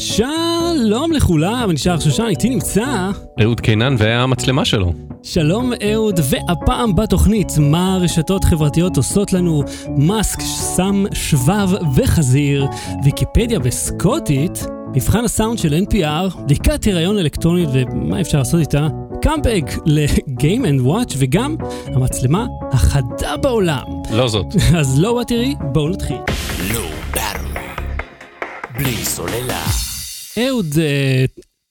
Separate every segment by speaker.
Speaker 1: שלום לכולם, אני שער שושן, איתי נמצא.
Speaker 2: אהוד קינן והמצלמה שלו.
Speaker 1: שלום אהוד, והפעם בתוכנית, מה הרשתות חברתיות עושות לנו? מאסק שם שבב וחזיר, ויקיפדיה בסקוטית, מבחן הסאונד של NPR, בדיקת הריון אלקטרונית ומה אפשר לעשות איתה, קאמבק ל-Game & Watch וגם המצלמה החדה בעולם.
Speaker 2: לא זאת.
Speaker 1: אז לא תראי, בואו נתחיל.
Speaker 3: בלי סוללה.
Speaker 1: אהוד, אה,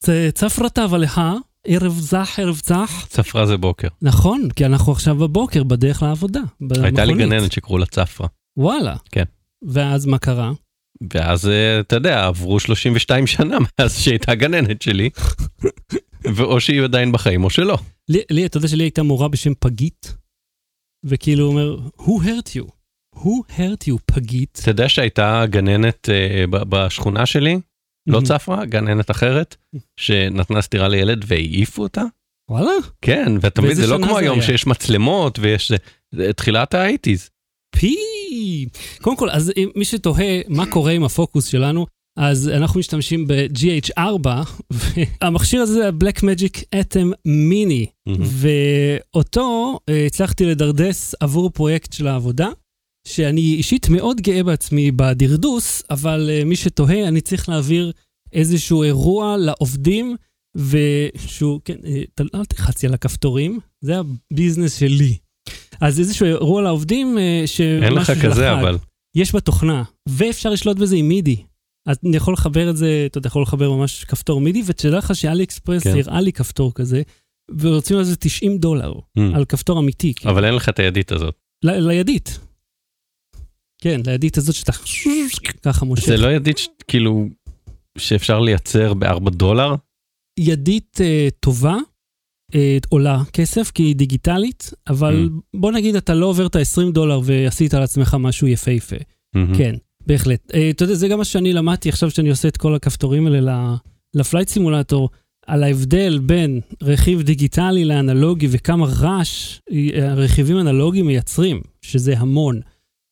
Speaker 1: צ- צפרתיו עליך, ערב זך, ערב צח.
Speaker 2: צפרה זה בוקר.
Speaker 1: נכון, כי אנחנו עכשיו בבוקר בדרך לעבודה.
Speaker 2: הייתה לי. גננת שקראו לה צפרה.
Speaker 1: וואלה.
Speaker 2: כן.
Speaker 1: ואז מה קרה?
Speaker 2: ואז אה, אתה יודע, עברו 32 שנה מאז שהייתה גננת שלי. ואו שהיא עדיין בחיים או שלא.
Speaker 1: לי, לי, אתה יודע שלי הייתה מורה בשם פגית, וכאילו הוא אומר, who hurt you? who hurt you, פגית?
Speaker 2: אתה יודע שהייתה גננת ב- בשכונה שלי, לא. צפרה, גננת אחרת, שנתנה סטירה לילד והעיפו אותה?
Speaker 1: וואלה?
Speaker 2: כן, ואתה מבין, זה לא כמו היום? שיש מצלמות ויש... זה תחילת האייטיז.
Speaker 1: פי! קודם כל, אז אם- מי שתוהה מה קורה עם הפוקוס שלנו, אז אנחנו משתמשים ב-GH4, והמכשיר הזה זה ה-Black Magic Atom Mini, ואותו אה, הצלחתי לדרדס עבור פרויקט של העבודה, שאני אישית מאוד גאה בעצמי בדרדוס, אבל אה, מי שתוהה, אני צריך להעביר איזשהו אירוע לעובדים, ושהוא, כן, אה, ת- אל תלחצי על הכפתורים, זה הביזנס שלי. אז איזשהו אירוע לעובדים, אה,
Speaker 2: אין לך
Speaker 1: שמשהו
Speaker 2: כזה
Speaker 1: החג.
Speaker 2: אבל.
Speaker 1: יש בתוכנה, ואפשר לשלוט בזה עם מידי. אז אני יכול לחבר את זה, אתה יכול לחבר ממש כפתור מידי, ותדע לך שאלי אקספרס
Speaker 2: כן.
Speaker 1: הראה לי כפתור כזה, ורוצים על זה 90 דולר,
Speaker 2: Mm.
Speaker 1: על כפתור אמיתי, כאילו.
Speaker 2: אבל אין לך את הידית הזאת.
Speaker 1: ל- לידית. כן, לידית הזאת שאתה ככה מושך.
Speaker 2: זה לא ידית ש- כאילו שאפשר לייצר בארבע דולר?
Speaker 1: ידית אה, טובה, אה, עולה כסף, כי היא דיגיטלית, אבל בוא נגיד אתה לא עובר את ה-20 דולר ועשית על עצמך משהו יפהפה.
Speaker 2: מהמם.
Speaker 1: כן, בהחלט. אה, אתה יודע, זה גם מה שאני למדתי עכשיו שאני עושה את כל הכפתורים האלה לפלייט סימולטור, על ההבדל בין רכיב דיגיטלי לאנלוגי וכמה רעש הרכיבים אנלוגיים מייצרים, שזה המון,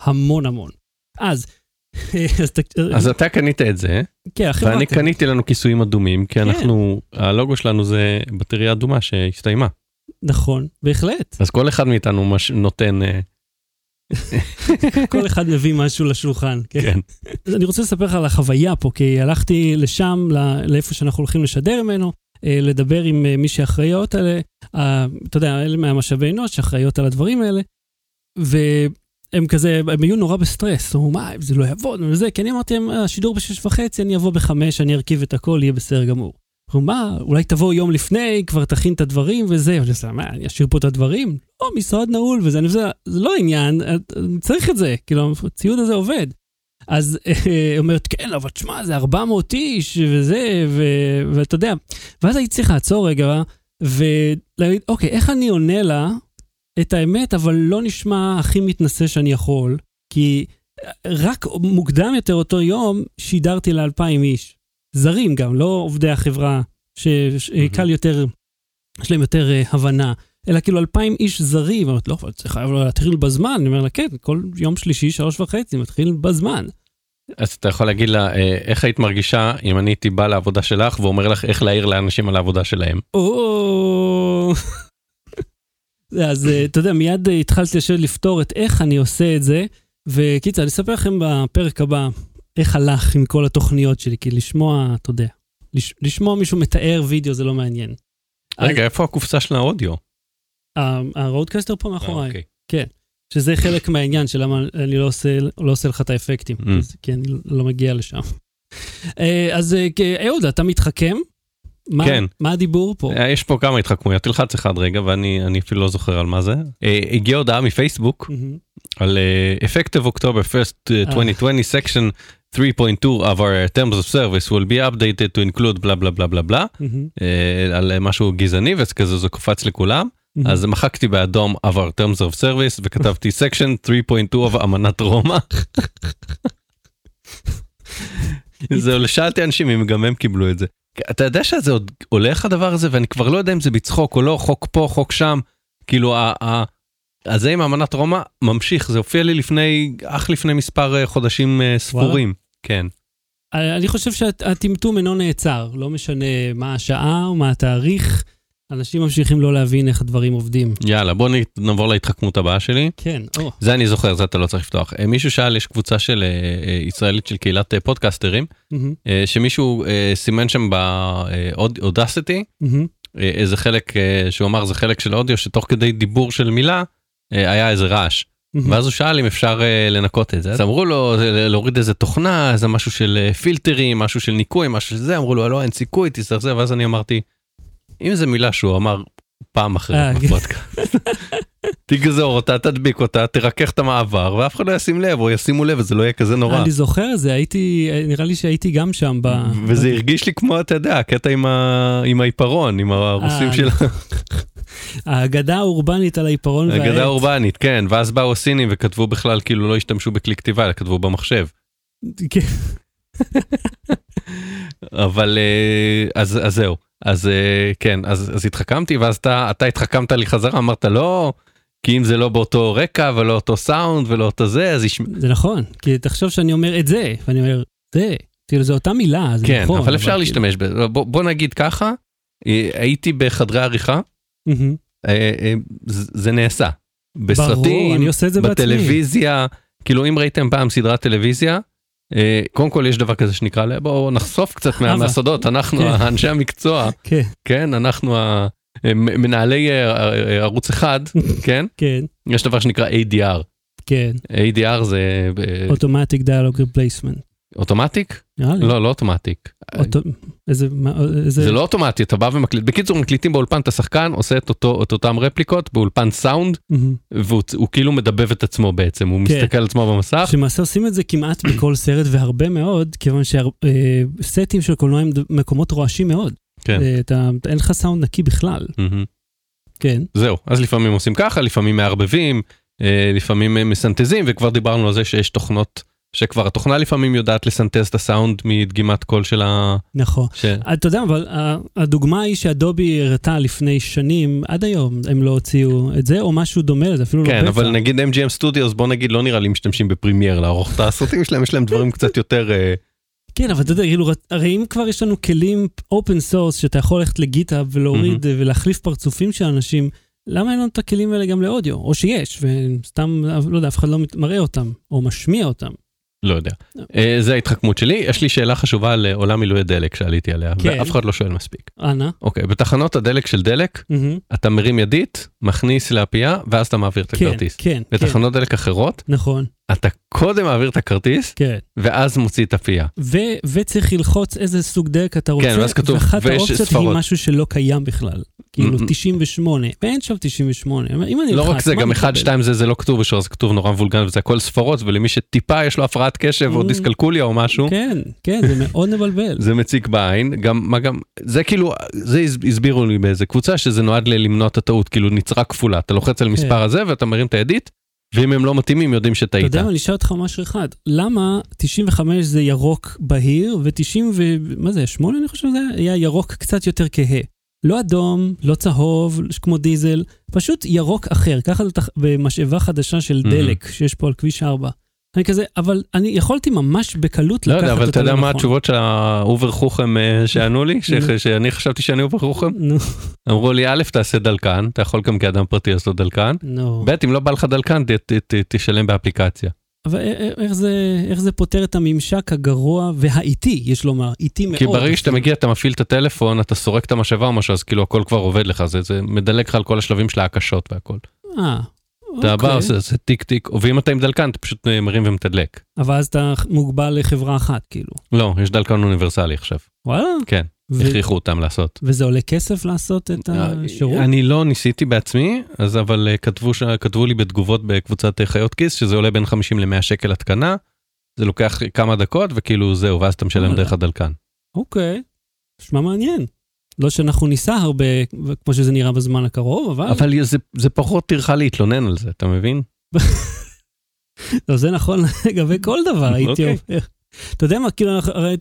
Speaker 1: המון המון. אז, אז, ת-
Speaker 2: אז אתה קנית את זה,
Speaker 1: כן.
Speaker 2: ואני קניתי לנו כיסויים אדומים, כי
Speaker 1: כן.
Speaker 2: אנחנו, הלוגו שלנו זה בטריה אדומה שהסתיימה.
Speaker 1: נכון, בהחלט.
Speaker 2: אז כל אחד מאיתנו מש- נותן, אה,
Speaker 1: כל אחד מביא משהו לשולחן. כן.
Speaker 2: כן.
Speaker 1: אז אני רוצה לספר לך על החוויה פה, כי הלכתי לשם, ל- לאיפה שאנחנו הולכים לשדר ממנו, אה, לדבר עם אה, מי שאחראיות על, אה, אתה יודע, אלה מהמשאבי אנוש שאחראיות על הדברים האלה, והם כזה, הם היו נורא בסטרס, אמרו, מה, זה לא יעבוד וזה, כי אני אמרתי להם, "אה, השידור בשש וחצי, אני אבוא בחמש, אני ארכיב את הכל, יהיה בסדר גמור. אמרו, מה, אולי תבוא יום לפני, כבר תכין את הדברים וזה, אני עושה, מה, אני אשאיר פה את הדברים? לא, משרד נעול וזה, אני חושב, זה לא עניין, אני צריך את זה, כאילו, הציוד הזה עובד. אז היא אומרת, כן, אבל תשמע, זה 400 איש וזה, ואתה יודע, ואז הייתי צריך לעצור רגע, ולהגיד, אוקיי, איך אני עונה לה את האמת, אבל לא נשמע הכי מתנשא שאני יכול, כי רק מוקדם יותר אותו יום שידרתי לאלפיים איש. זרים גם, לא עובדי החברה, שקל יותר, יש להם יותר אה, הבנה. אלא כאילו אלפיים איש זרים, אני אומרת, לא, אבל זה חייב להתחיל בזמן, אני אומר לה, כן, כל יום שלישי, שלוש וחצי, מתחיל בזמן.
Speaker 2: אז אתה יכול להגיד לה, אה, איך היית מרגישה אם אני הייתי בא לעבודה שלך ואומר לך איך להעיר לאנשים על העבודה שלהם?
Speaker 1: או... אז אה, אתה יודע, מיד אה, התחלתי לשבת לפתור את איך אני עושה את זה, וקיצר, אני אספר לכם בפרק הבא איך הלך עם כל התוכניות שלי, כי לשמוע, אתה יודע, לש- לשמוע מישהו מתאר וידאו זה לא מעניין.
Speaker 2: רגע, איפה הקופסה של האודיו?
Speaker 1: ה-Rodecaster פה מאחוריי,
Speaker 2: אה, אוקיי.
Speaker 1: שזה חלק מהעניין של למה אני לא עושה, לא עושה לך את האפקטים,
Speaker 2: Mm.
Speaker 1: כי אני לא מגיע לשם. אז אה, אהוד, אתה מתחכם? מה-
Speaker 2: כן.
Speaker 1: מה הדיבור פה?
Speaker 2: אה, יש פה כמה התחכמויות, תלחץ אחד רגע ואני אני אפילו לא זוכר על מה זה. אה, הגיעה הודעה מפייסבוק. על אה, effective October 1st uh, 2020 section 3.2 of our terms of service will be updated to include בלה בלה בלה בלה בלה על משהו גזעני וכזה זה קופץ לכולם
Speaker 1: מהמם.
Speaker 2: אז מחקתי באדום of our terms of service וכתבתי section 3.2 of אמנת רומא. זהו, שאלתי אנשים אם גם הם קיבלו את זה. אתה יודע שזה עוד הולך הדבר הזה ואני כבר לא יודע אם זה בצחוק או לא, חוק פה, חוק שם. כאילו, ה- ה- הזה עם אמנת רומא ממשיך, זה הופיע לי לפני, אך לפני מספר אה, חודשים אה, ספורים. כן.
Speaker 1: אני חושב שהטמטום אינו נעצר, לא משנה מה השעה או מה התאריך, אנשים ממשיכים לא להבין איך הדברים עובדים.
Speaker 2: יאללה, בוא נעבור להתחכמות הבאה שלי.
Speaker 1: כן, או,
Speaker 2: זה אני זוכר, זה אתה לא צריך לפתוח. אה, מישהו שאל, יש קבוצה של אה, אה, ישראלית של קהילת פודקסטרים, שמישהו סימן שם באודסיטי, איזה חלק שהוא אמר זה חלק של אודיו שתוך כדי דיבור של מילה היה איזה רעש. ואז הוא שאל אם אפשר לנקות את זה. אז אמרו לו להוריד איזה תוכנה, איזה משהו של פילטרים, משהו של ניקוי, משהו של זה, אמרו לו לא אין סיכוי, זה, ואז אני אמרתי, אם זה מילה שהוא אמר פעם אחרי
Speaker 1: אה, כן.
Speaker 2: בפודקאסט, תגזור אותה, תדביק אותה, תרכך את המעבר, ואף אחד לא ישים לב, או ישימו לב וזה לא יהיה כזה נורא.
Speaker 1: אני זוכר את זה, הייתי, נראה לי שהייתי גם שם ב...
Speaker 2: וזה הרגיש לי כמו, אתה יודע, הקטע עם ה- עם העיפרון, עם הרוסים
Speaker 1: אה,
Speaker 2: של
Speaker 1: האגדה האורבנית על העיפרון והעט.
Speaker 2: האגדה האורבנית, כן, ואז באו הסינים וכתבו בכלל, כאילו לא השתמשו בכלי כתיבה, אלא כתבו במחשב.
Speaker 1: כן,
Speaker 2: אבל אה, אז, אז זהו אז אה, כן אז, אז התחכמתי ואז אתה אתה התחכמת לי חזרה אמרת לא כי אם זה לא באותו רקע ולא אותו סאונד ולא אותו זה אז ישמע
Speaker 1: זה נכון, כי תחשוב שאני אומר את זה, ואני אומר, זה, כאילו זו אותה מילה, זה
Speaker 2: כן
Speaker 1: נכון.
Speaker 2: אבל אפשר
Speaker 1: כאילו-
Speaker 2: להשתמש בזה בוא, בוא נגיד ככה אה, הייתי בחדרי עריכה
Speaker 1: מהמם.
Speaker 2: אה, זה זה נעשה
Speaker 1: ברור,
Speaker 2: בסרטים
Speaker 1: אני עושה את זה בעצמי.
Speaker 2: בטלוויזיה כאילו אם ראיתם פעם סדרת טלוויזיה. אה, קודם כל יש דבר כזה שנקרא בואו נחשוף קצת
Speaker 1: אבל-
Speaker 2: מהסודות. אנחנו
Speaker 1: כן.
Speaker 2: אנשי המקצוע.
Speaker 1: כן,
Speaker 2: כן אנחנו מנהלי אה, אה, ערוץ אחד כן?
Speaker 1: כן,
Speaker 2: יש דבר שנקרא ADR
Speaker 1: כן,
Speaker 2: ADR זה אה,
Speaker 1: automatic
Speaker 2: dialogue
Speaker 1: replacement. automatic.
Speaker 2: לא לא
Speaker 1: automatic איזה, איזה...
Speaker 2: זה לא אוטומטי אתה בא ומקליט בקיצור מקליטים באולפן את השחקן עושה את אותו את אותם רפליקות באולפן סאונד. והוא הוא כאילו מדבב את עצמו בעצם הוא
Speaker 1: כן.
Speaker 2: מסתכל על עצמו במסך
Speaker 1: שלמעשה עושים את זה כמעט בכל סרט והרבה מאוד, כיוון שסטים של קולנוע הם מקומות רועשים מאוד.
Speaker 2: כן.
Speaker 1: אה, אתה, אין לך סאונד נקי בכלל. כן,
Speaker 2: זהו אז לפעמים עושים ככה לפעמים מערבבים אה, לפעמים אה, מסנטזים וכבר דיברנו על זה שיש תוכנות שכבר התוכנה לפעמים יודעת לסנטז את הסאונד מדגימת קול של ה...
Speaker 1: נכון.
Speaker 2: ש...
Speaker 1: אתה יודע, אבל ה- הדוגמה היא שאדובי הראתה לפני שנים, עד היום הם לא הוציאו את זה, או משהו דומה לזה, אפילו לא
Speaker 2: כן
Speaker 1: בטא.
Speaker 2: אבל נגיד MGM Studios בוא נגיד לא נראה לי משתמשים בפרימייר לערוך את הסרטים שלהם יש להם דברים קצת יותר אה,
Speaker 1: כן, אבל אתה יודע, כאילו, הרי אם כבר יש לנו כלים open source, שאתה יכול ללכת לגיטהאב ולהוריד אה, ולהחליף פרצופים של אנשים, למה אין לנו את הכלים האלה גם לאודיו? או שיש, וסתם, לא יודע, אף אחד לא מראה אותם, או משמיע אותם.
Speaker 2: לא יודע. אה, זה ההתחכמות שלי יש לי שאלה חשובה על עולם מילוי הדלק שעליתי עליה
Speaker 1: כן.
Speaker 2: ואף אחד לא שואל מספיק.
Speaker 1: אנא.
Speaker 2: אוקיי בתחנות הדלק של דלק. אתה מרים ידית מכניס לאפייה ואז אתה מעביר את
Speaker 1: כן,
Speaker 2: הכרטיס.
Speaker 1: כן, כן,
Speaker 2: בתחנות דלק אחרות
Speaker 1: נכון,
Speaker 2: אתה קודם מעביר את הכרטיס
Speaker 1: כן.
Speaker 2: ואז מוציא את הפייה.
Speaker 1: ו- וצריך ללחוץ איזה סוג דלק אתה רוצה,
Speaker 2: כן, ואז כתוב,
Speaker 1: ואחת האופציות היא. משהו שלא קיים בכלל. כאילו
Speaker 2: Mm-mm.
Speaker 1: 98, ואין שם 98. אם אני
Speaker 2: לא רק זה גם
Speaker 1: אני
Speaker 2: 1
Speaker 1: אקבל?
Speaker 2: 2 זה זה לא כתוב בשור זה כתוב נורא מבולגן וזה הכל ספרות ולמי שטיפה יש לו הפרעת קשב או
Speaker 1: Mm.
Speaker 2: דיסקלקוליה או משהו
Speaker 1: כן, כן, זה מאוד מבלבל.
Speaker 2: זה מציק בעין גם מה גם זה כאילו זה הס- הסבירו לי באיזה קבוצה שזה נועד למנוע את הטעות כאילו נצרה כפולה אתה לוחץ על מספר הזה ואתה מרים את הידית ואם הם לא מתאימים יודעים
Speaker 1: אתה
Speaker 2: שטעית.
Speaker 1: יודע מה, אני אשאל אותך משהו אחד. למה 95 זה ירוק בהיר, ו-90 ו... מה זה, 8 אני חושב שזה? היה ירוק קצת יותר כהה. לא אדום, לא צהוב, כמו דיזל, פשוט ירוק אחר. ככה זה תח- במשאבה חדשה של
Speaker 2: Mhm.
Speaker 1: דלק שיש פה על כביש 4. אני כזה, אבל אני יכולתי ממש בקלות
Speaker 2: לא
Speaker 1: לקחת
Speaker 2: יודע
Speaker 1: אותה
Speaker 2: אבל אתה יודע מה
Speaker 1: לנכון.
Speaker 2: התשובות של ה-over חוכם אה, שענו לי. שאני חשבתי שאני over חוכם אמרו לי א' תעשה דלקן אתה יכול גם כאדם פרטי לעשות דלקן. ב' אם לא בא לך דלקן ת- ת- ת- תשלם באפליקציה.
Speaker 1: אבל איך זה, איך זה פותר את הממשק הגרוע והאיטי, יש לומר, איטי מאוד.
Speaker 2: כי ברגע שאתה. מגיע אתה מפעיל את הטלפון אתה סורק את המשאבה או משהו אז כאילו הכל כבר עובד לך זה זה מדלג לך על כל השלבים של ההקשות והכל.
Speaker 1: אה,
Speaker 2: אתה בא
Speaker 1: אוקיי.
Speaker 2: עושה עושה טיק טיק ואם אתה עם דלקן אתה פשוט אה, מרים ומתדלק.
Speaker 1: אבל אז אתה מוגבל לחברה אחת, כאילו.
Speaker 2: לא יש דלקן אוניברסלי עכשיו
Speaker 1: וואלה?
Speaker 2: כן
Speaker 1: ו-
Speaker 2: הכריחו אותם לעשות.
Speaker 1: וזה עולה כסף לעשות את השירות?
Speaker 2: אני לא ניסיתי בעצמי אז אבל אה, כתבו ש- כתבו לי בתגובות בקבוצת אה, חיות כיס שזה עולה בין 50 ל-100 שקל התקנה. זה לוקח כמה דקות וכאילו זהו ואז אתה משלם. דרך הדלקן.
Speaker 1: אוקיי, נשמע מעניין. לא שאנחנו ניסע הרבה, כמו שזה נראה בזמן הקרוב, אבל...
Speaker 2: אבל זה, זה פחות טרחה להתלונן על זה אתה מבין?
Speaker 1: לא, זה נכון לגבי כל דבר, הייתי
Speaker 2: אוקיי.
Speaker 1: אומר. אתה יודע מה, כאילו,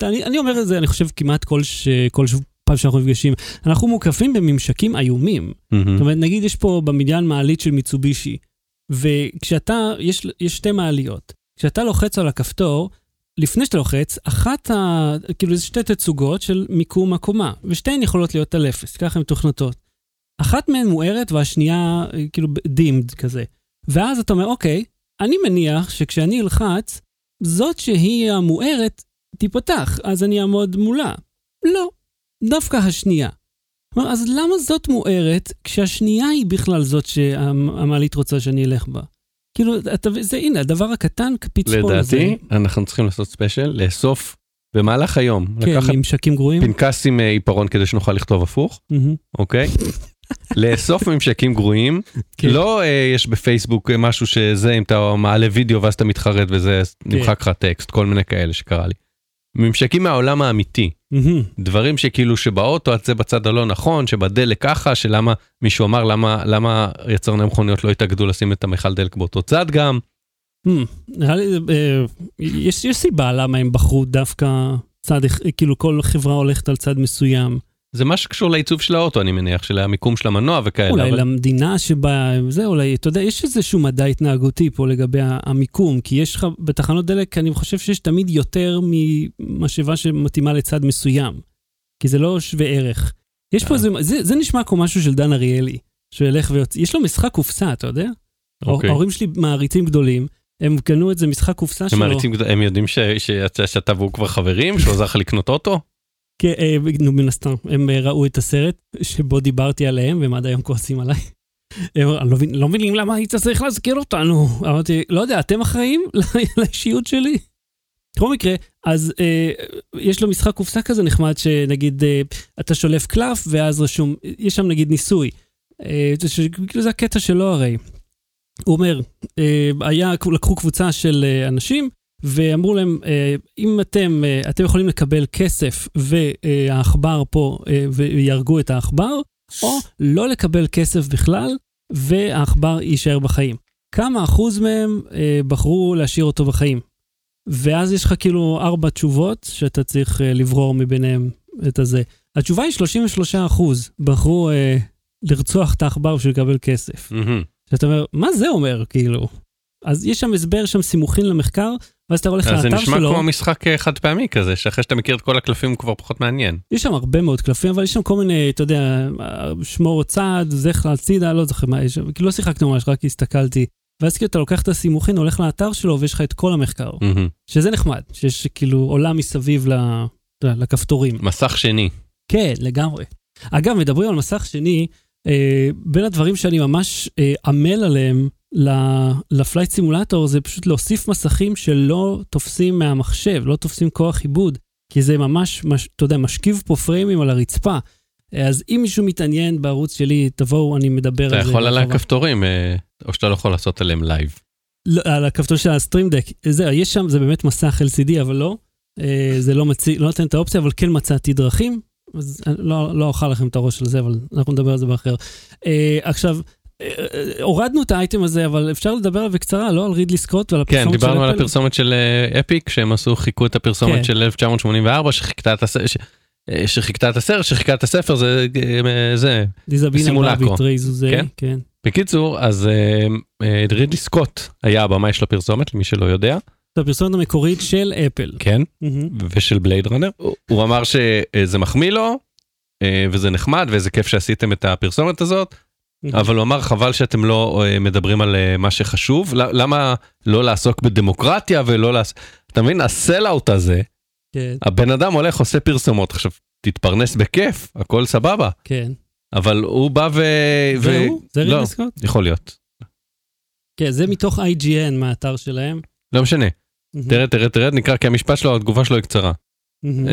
Speaker 1: אני אני אומר את זה, אני חושב כמעט כל ש- כל ש- פעם שאנחנו נפגשים, אנחנו מוקפים בממשקים איומים. זאת אומרת, נגיד יש פה במדיין מעלית של מיצובישי, וכשאתה, יש, יש שתי מעליות. כשאתה לוחץ על הכפתור, לפני שאתה לוחץ, אחת ה... כאילו זה שתי תצוגות של מיקום הקומה, ושתיהן יכולות להיות על אפס, ככה הן מתוכנתות. אחת מהן מוארת והשנייה אה, כאילו דימד כזה. ואז אתה אומר, אוקיי, אני מניח שכשאני אלחץ, זאת שהיא המוארת תיפתח, אז אני אעמוד מולה. לא, דווקא השנייה. כלומר, אז למה זאת מוארת כשהשנייה היא בכלל זאת שהמעלית רוצה שאני אלך בה? כאילו, אתה, זה הנה, הדבר הקטן, הפיצפון הזה.
Speaker 2: לדעתי, אנחנו צריכים לעשות ספיישל, לאסוף במהלך היום,
Speaker 1: כן, ממשקים גרועים.
Speaker 2: פנקס עם אה, עיפרון כדי שנוכל לכתוב הפוך. אוקיי? לאסוף ממשקים גרועים,
Speaker 1: כן.
Speaker 2: לא אה, יש בפייסבוק אה, משהו שזה אם אתה מעלה וידאו ואז אתה מתחרט וזה
Speaker 1: כן.
Speaker 2: נמחק לך טקסט, כל מיני כאלה שקרה לי. ממשקים מהעולם האמיתי,
Speaker 1: מהמם.
Speaker 2: דברים שכאילו שבאוטו את זה בצד הלא נכון, שבדלק ככה, שלמה מישהו אמר למה למה יצרני מכוניות לא התאגדו לשים את המכל דלק באותו צד גם.
Speaker 1: Hmm, נראה לי, אה, יש, יש סיבה למה הם בחרו דווקא צד, כאילו כל חברה הולכת על צד מסוים.
Speaker 2: זה מה שקשור לעיצוב של האוטו אני מניח, של המיקום של המנוע וכאלה.
Speaker 1: אולי
Speaker 2: אבל-
Speaker 1: למדינה שבה, זה אולי, אתה יודע, יש איזשהו מדע התנהגותי פה לגבי המיקום, כי יש לך, בתחנות דלק, אני חושב שיש תמיד יותר ממשאבה שמתאימה לצד מסוים, כי זה לא שווה ערך. יש פה
Speaker 2: אה.
Speaker 1: איזה, זה, זה נשמע כמו משהו של דן אריאלי, שילך ויוצא, יש לו משחק קופסה, אתה יודע?
Speaker 2: אוקיי.
Speaker 1: ההורים שלי מעריצים גדולים, הם קנו איזה משחק קופסה
Speaker 2: הם
Speaker 1: שלו.
Speaker 2: מעריצים גדול- הם יודעים ש- שאתה שאתה והוא כבר חברים, שהוא עזר לך לקנות אוטו?
Speaker 1: כן, אה, מן הסתם, הם אה, ראו את הסרט שבו דיברתי עליהם, והם עד היום כועסים עליי. הם אמרו, "אני לא לא מבינים למה היית צריך להזכיר אותנו. אמרתי, לא יודע, אתם אחראים לאישיות שלי? בכל מקרה, אז אה, יש לו משחק קופסה כזה נחמד, שנגיד אה, אתה שולף קלף, ואז רשום, יש שם נגיד ניסוי. אה, ש- כאילו זה הקטע שלו הרי. הוא אומר, אה, היה, לקחו קבוצה של אה, אנשים, ואמרו להם, אה, אם אתם, אה, אתם יכולים לקבל כסף והעכבר פה, אה, ויהרגו את העכבר, או לא לקבל כסף בכלל, והעכבר יישאר בחיים. כמה אחוז מהם בחרו להשאיר אותו בחיים? ואז יש לך כאילו ארבע תשובות שאתה צריך לברור מביניהם את הזה. התשובה היא 33 אחוז בחרו אה, לרצוח את העכבר בשביל לקבל כסף.
Speaker 2: מהמם.
Speaker 1: שאתה אומר, מה זה אומר, כאילו? אז יש שם הסבר, שם סימוכין למחקר, ואז אתה הולך
Speaker 2: אז זה
Speaker 1: לאתר
Speaker 2: נשמע
Speaker 1: שלו,
Speaker 2: כמו משחק אה, חד פעמי כזה, שאחרי שאתה מכיר את כל הקלפים הוא כבר פחות מעניין.
Speaker 1: יש שם הרבה מאוד קלפים, אבל יש שם כל מיני, אתה יודע, שמור צעד, זכר הצידה, לא זוכר מה יש, כאילו לא שיחקנו ממש, רק הסתכלתי. ואז כאילו אתה לוקח את הסימוכין, הולך לאתר שלו, ויש לך את כל המחקר,
Speaker 2: מהמם.
Speaker 1: שזה נחמד, שיש כאילו עולם מסביב ל- לכפתורים.
Speaker 2: מסך שני.
Speaker 1: כן, לגמרי. אגב, מדברים על מסך שני, אה, בין הדברים שאני ממש אה, עמל עליהם לפלייט סימולטור, זה פשוט להוסיף מסכים שלא תופסים מהמחשב, לא תופסים כוח עיבוד, כי זה ממש, מש, אתה יודע, משכיב פה פריימים על הרצפה. אה, אז אם מישהו מתעניין בערוץ שלי, תבואו, אני מדבר
Speaker 2: אתה
Speaker 1: על זה.
Speaker 2: יכול על. הכפתורים, אה, או שאתה לא יכול לעשות עליהם לייב.
Speaker 1: לא, על הכפתור של ה-Stream Deck, זה, יש שם, זה באמת מסך LCD, אבל לא. אה, זה לא, מציא, לא נותן את האופציה, אבל כן מצאתי דרכים. אז אני לא, לא אוכל לכם את הראש על זה, אבל אנחנו נדבר על זה באחר. אה, עכשיו, אה, אה, הורדנו את האייטם הזה, אבל אפשר לדבר עליו בקצרה, לא על רידלי סקוט ועל
Speaker 2: כן,
Speaker 1: הפרסומת של
Speaker 2: דיברנו על
Speaker 1: אפל?
Speaker 2: הפרסומת של אה, אפיק, שהם עשו, חיכו את הפרסומת
Speaker 1: כן.
Speaker 2: של 1984, שחיכתה את הסרט, שחיכתה את הסרט, שחיכתה את הספר, זה, אה, זה.
Speaker 1: זה,
Speaker 2: כן?
Speaker 1: כן.
Speaker 2: בקיצור, אז אה, אה, רידלי סקוט היה הבמאי של הפרסומת, למי שלא יודע,
Speaker 1: זה הפרסומת המקורית של אפל.
Speaker 2: כן. ושל בלייד ראנר. הוא- אמר שזה מחמיא לו, אה, וזה נחמד, ואיזה כיף שעשיתם את הפרסומת הזאת, אבל הוא אמר חבל שאתם לא אה, מדברים על אה, מה שחשוב, למה לא לעסוק בדמוקרטיה ולא לעשות, אתה מבין, ה-sell-out הזה,
Speaker 1: כן,
Speaker 2: הבן אדם הולך עושה פרסומות, עכשיו תתפרנס בכיף, הכל סבבה,
Speaker 1: כן.
Speaker 2: אבל הוא בא ו...
Speaker 1: זה
Speaker 2: ו-?
Speaker 1: זה
Speaker 2: לא,
Speaker 1: רידלי סקוט?
Speaker 2: יכול להיות,
Speaker 1: כן, זה מתוך IGN מהאתר שלהם.
Speaker 2: לא משנה. תרד תרד תרד נקרא כי המשפט שלו התגובה שלו היא קצרה.
Speaker 1: מהמם.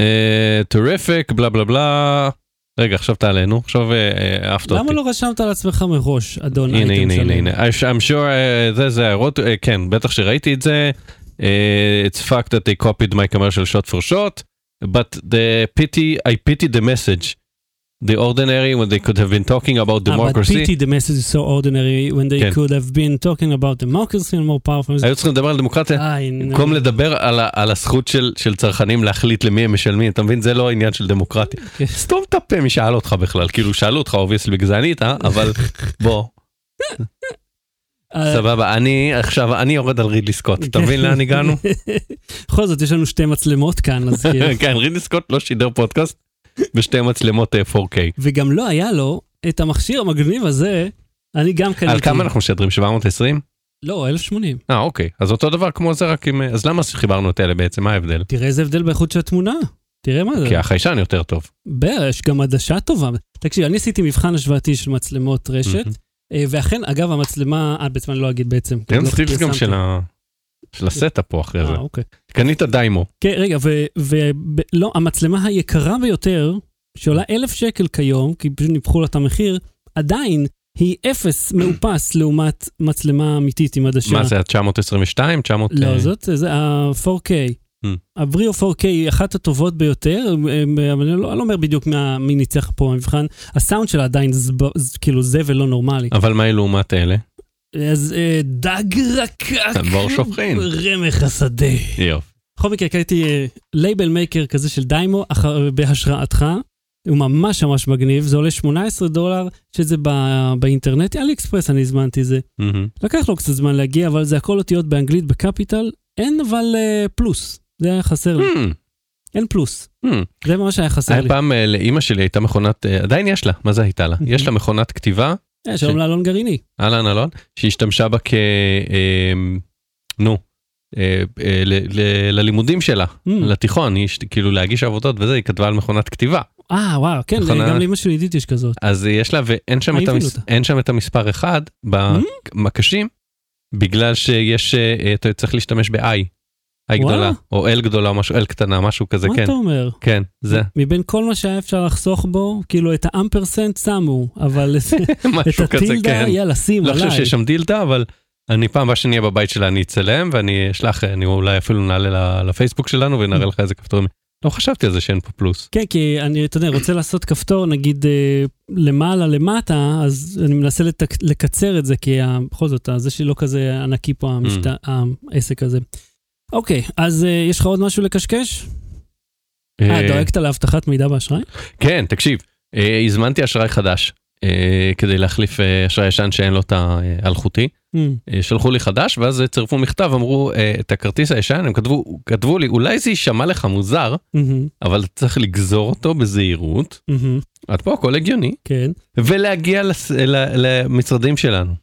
Speaker 2: terrific בלה בלה בלה. רגע עכשיו תעלה נו עכשיו אה, אה, אהבת אותי.
Speaker 1: למה לא רשמת על עצמך מראש, אדון
Speaker 2: הנה
Speaker 1: אייטם
Speaker 2: הנה הנה
Speaker 1: שלם?
Speaker 2: הנה I'm sure אה, זה זה הערות אה, כן בטח שראיתי את זה. אה, It's a fact that they copied my commercial shot for shot but the pity, a pity the message so ordinary when they could have been talking about
Speaker 1: about
Speaker 2: democracy.
Speaker 1: pity the message is so ordinary when they
Speaker 2: כן.
Speaker 1: could have been talking about democracy and more powerful.
Speaker 2: היו צריכים לדבר על דמוקרטיה.
Speaker 1: נו.
Speaker 2: במקום לדבר על, ה- על הזכות של, של צרכנים להחליט למי הם משלמים, אתה מבין? זה לא העניין של דמוקרטיה.
Speaker 1: כן.
Speaker 2: סתום את הפה מי שאל אותך בכלל, כאילו שאלו אותך obviously בגלל זה ענית, אבל בוא.
Speaker 1: אה,
Speaker 2: סבבה, אני עכשיו, אני יורד על רידלי סקוט, אתה מבין לאן הגענו?
Speaker 1: בכל זאת, יש לנו שתי מצלמות כאן, אז כאילו...
Speaker 2: כן, רידלי סקוט לא שידר פודקאסט בשתי מצלמות אה, 4K.
Speaker 1: וגם לא היה לו את המכשיר המגניב הזה, אני גם קניתי.
Speaker 2: על כמה אנחנו משדרים? 720?
Speaker 1: לא, 1080.
Speaker 2: אה, אוקיי. אז אותו דבר כמו זה, רק עם... אז למה חיברנו את אלה בעצם? מה ההבדל?
Speaker 1: תראה איזה הבדל באיכות של התמונה. תראה מה זה.
Speaker 2: כי החיישן יותר טוב.
Speaker 1: בר, יש גם עדשה טובה. תקשיב, אני עשיתי מבחן השוואתי של מצלמות רשת. אה, ואכן, אגב, המצלמה, אה, בעצם אני לא אגיד בעצם. כי
Speaker 2: אין
Speaker 1: לא
Speaker 2: סטילס גם. של ה... של ה-setup פה אחרי זה.
Speaker 1: אה, אוקיי.
Speaker 2: קנית דיימו.
Speaker 1: כן, רגע, ולא, המצלמה היקרה ביותר, שעולה אלף שקל כיום, כי פשוט ניפחו לה את המחיר, עדיין היא אפס מאופס לעומת מצלמה אמיתית עם עדשה.
Speaker 2: מה זה, ה-922? 900...
Speaker 1: לא,
Speaker 2: אה,
Speaker 1: זאת, זה ה-4K.
Speaker 2: Hmm.
Speaker 1: ה-Brio 4K היא אחת הטובות ביותר, אבל אני לא, אני לא אומר בדיוק מה- מי ניצח פה במבחן. הסאונד שלה עדיין זב, כאילו זבל לא נורמלי.
Speaker 2: אבל מה היא לעומת אלה?
Speaker 1: אז אה, דג רקק,
Speaker 2: בור שופכין.
Speaker 1: רמך השדה.
Speaker 2: יופי.
Speaker 1: בכל מקרה, קראתי label maker כזה של דיימו אחר, בהשראתך. הוא ממש ממש מגניב, זה עולה 18 דולר, שזה בא, באינטרנט, אלי אקספרס אני הזמנתי זה.
Speaker 2: מהמם.
Speaker 1: לקח לו קצת זמן להגיע, אבל זה הכל אותיות באנגלית ב-capital, אין אבל אה, פלוס, זה היה חסר לי,
Speaker 2: Hmm,
Speaker 1: אין פלוס,
Speaker 2: hmm.
Speaker 1: זה ממש היה חסר
Speaker 2: היה
Speaker 1: לי.
Speaker 2: פעם אה, לאימא שלי הייתה מכונת, אה, עדיין יש לה, מה זה הייתה לה? יש לה מכונת כתיבה,
Speaker 1: אה, שלום לאלון גרעיני.
Speaker 2: אהלן אלון, שהשתמשה בה כ... אה, נו, אה, אה, ללימודים שלה,
Speaker 1: Hmm.
Speaker 2: לתיכון, היא ש- כאילו להגיש עבודות וזה, היא כתבה על מכונת כתיבה.
Speaker 1: אה, וואו, כן, גם לאמא שלי עידית יש כזאת.
Speaker 2: אז יש לה, ואין שם,
Speaker 1: אה,
Speaker 2: את, המס... אין שם את המספר אחד במקשים, בגלל שיש, אה, אתה צריך להשתמש ב-I, I גדולה. או L גדולה, משהו, L קטנה, משהו כזה,
Speaker 1: מה
Speaker 2: כן,
Speaker 1: אתה אומר?
Speaker 2: כן, זה,
Speaker 1: מבין כל מה שהיה אפשר לחסוך בו, כאילו את האמפרסנט שמו, אבל את הטילדה,
Speaker 2: כן.
Speaker 1: יאללה, שים
Speaker 2: לא
Speaker 1: עליי.
Speaker 2: חושב שיש שם דילדה, אבל אני פעם הבאה שאני אהיה בבית שלה אני אצלם ואני אשלח, אני אולי אפילו נעלה לפייסבוק שלנו ונראה לך איזה כפתורים. לא חשבתי על זה שאין פה פלוס.
Speaker 1: כן, כי אני, אתה יודע, רוצה לעשות כפתור, נגיד, אה, למעלה, למטה, אז אני מנסה לתק, לקצר את זה, כי בכל זאת, זה שלי לא כזה ענקי פה, המשת... העסק הזה. אוקיי, אז אה, יש לך עוד משהו לקשקש? אה,
Speaker 2: אה,
Speaker 1: דואגת לאבטחת מידע באשראי?
Speaker 2: כן, תקשיב, אה, הזמנתי אשראי חדש אה, כדי להחליף אה, אשראי ישן שאין לו את האלחוטי.
Speaker 1: אמ,
Speaker 2: אה, שלחו לי חדש ואז צירפו מכתב, אמרו אה, את הכרטיס הישן, הם כתבו, כתבו לי, אולי זה יישמע לך מוזר,
Speaker 1: אמ,
Speaker 2: אבל צריך לגזור אותו בזהירות,
Speaker 1: אמ,
Speaker 2: עד פה הכל הגיוני,
Speaker 1: כן,
Speaker 2: ולהגיע לס- למשרדים שלנו.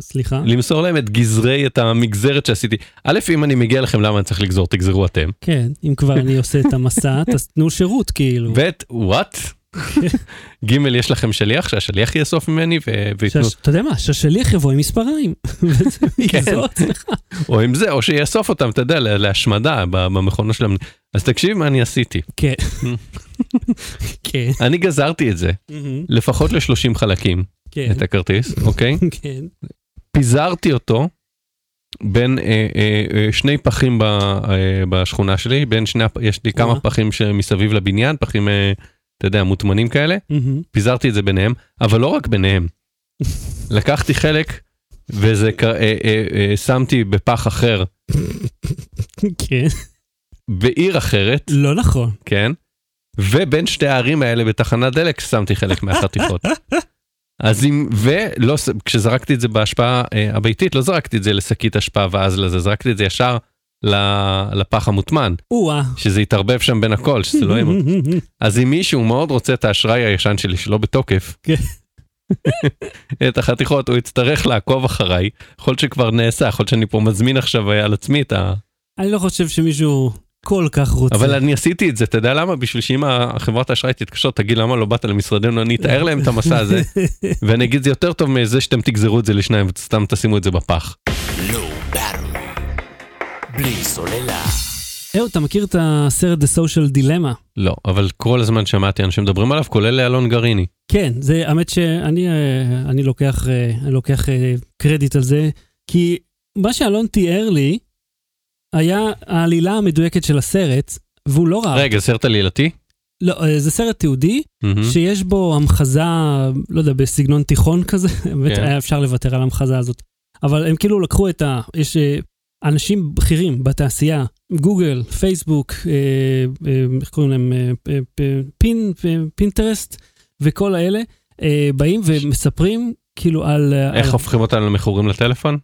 Speaker 1: סליחה.
Speaker 2: למסור להם את גזרי, את המגזרת שעשיתי. א', אם אני מגיע לכם, למה אני צריך לגזור? תגזרו אתם.
Speaker 1: כן, אם כבר אני עושה את המסע, אז תנו שירות, כאילו.
Speaker 2: ב', וואט? ג', יש לכם שליח, שהשליח יאסוף ממני ו- וייתנו,
Speaker 1: אתה יודע מה, שהשליח יבוא עם מספריים.
Speaker 2: כן. או עם זה, או שיאסוף אותם, אתה יודע, לה- להשמדה במכונה שלהם. אז תקשיב מה אני עשיתי.
Speaker 1: כן. כן.
Speaker 2: אני גזרתי את זה, לפחות ל-30 חלקים,
Speaker 1: כן.
Speaker 2: את הכרטיס, אוקיי?
Speaker 1: כן.
Speaker 2: פיזרתי אותו בין אה, אה, אה, שני פחים ב, אה, בשכונה שלי, בין שני, יש לי כמה. פחים שמסביב לבניין, פחים, אה, אתה יודע, מוטמנים כאלה. פיזרתי את זה ביניהם, אבל לא רק ביניהם. לקחתי חלק וזה אה, אה, אה, שמתי בפח אחר
Speaker 1: כן.
Speaker 2: בעיר אחרת,
Speaker 1: לא נכון.
Speaker 2: כן? ובין שתי הערים האלה בתחנת דלק שמתי חלק מהחתיכות. אז אם, ולא, כשזרקתי את זה בהשפעה אה, הביתית, לא זרקתי את זה לשקית אשפה ואז לזה, זרקתי את זה ישר לפח המוטמן,
Speaker 1: או-אה.
Speaker 2: שזה יתערבב שם בין הכל, שזה לא יהיה... אז אם מישהו מאוד רוצה את האשראי הישן שלי שלא בתוקף,
Speaker 1: כן.
Speaker 2: את החתיכות, הוא יצטרך לעקוב אחריי. יכול שכבר נעשה, יכול שאני פה מזמין עכשיו על עצמי את ה...
Speaker 1: אני לא חושב שמישהו כל כך רוצה.
Speaker 2: אבל אני עשיתי את זה, אתה יודע למה? בשביל שאם החברת האשראי תתקשר, תגיד למה לא באת למשרדנו, אני אתאר להם את המסע הזה, ואני אגיד זה יותר טוב מזה שאתם תגזרו את זה לשניים וסתם תשימו את זה בפח.
Speaker 3: Battery. בלי סוללה.
Speaker 1: אהוד, אתה מכיר את הסרט The Social Dilemma?
Speaker 2: לא, אבל כל הזמן שמעתי אנשים מדברים עליו, כולל אלון גריני.
Speaker 1: כן, זה האמת שאני אה, אני לוקח, אה, אני לוקח אה, קרדיט על זה, כי מה שאלון תיאר לי היה העלילה המדויקת של הסרט, והוא לא ראה.
Speaker 2: רגע, סרט עלילתי?
Speaker 1: לא, אה, זה סרט תיעודי,
Speaker 2: מהמם.
Speaker 1: שיש בו המחזה, לא יודע, בסגנון תיכון כזה, באמת
Speaker 2: כן.
Speaker 1: היה אפשר לוותר על המחזה הזאת. אבל הם כאילו לקחו את ה... יש אה, אנשים בכירים בתעשייה, גוגל, פייסבוק, אה, אה, איך קוראים להם? אה, אה, פין, פינטרסט, וכל האלה, באים ומספרים כאילו על...
Speaker 2: איך
Speaker 1: על,
Speaker 2: הופכים אותנו למכורים לטלפון?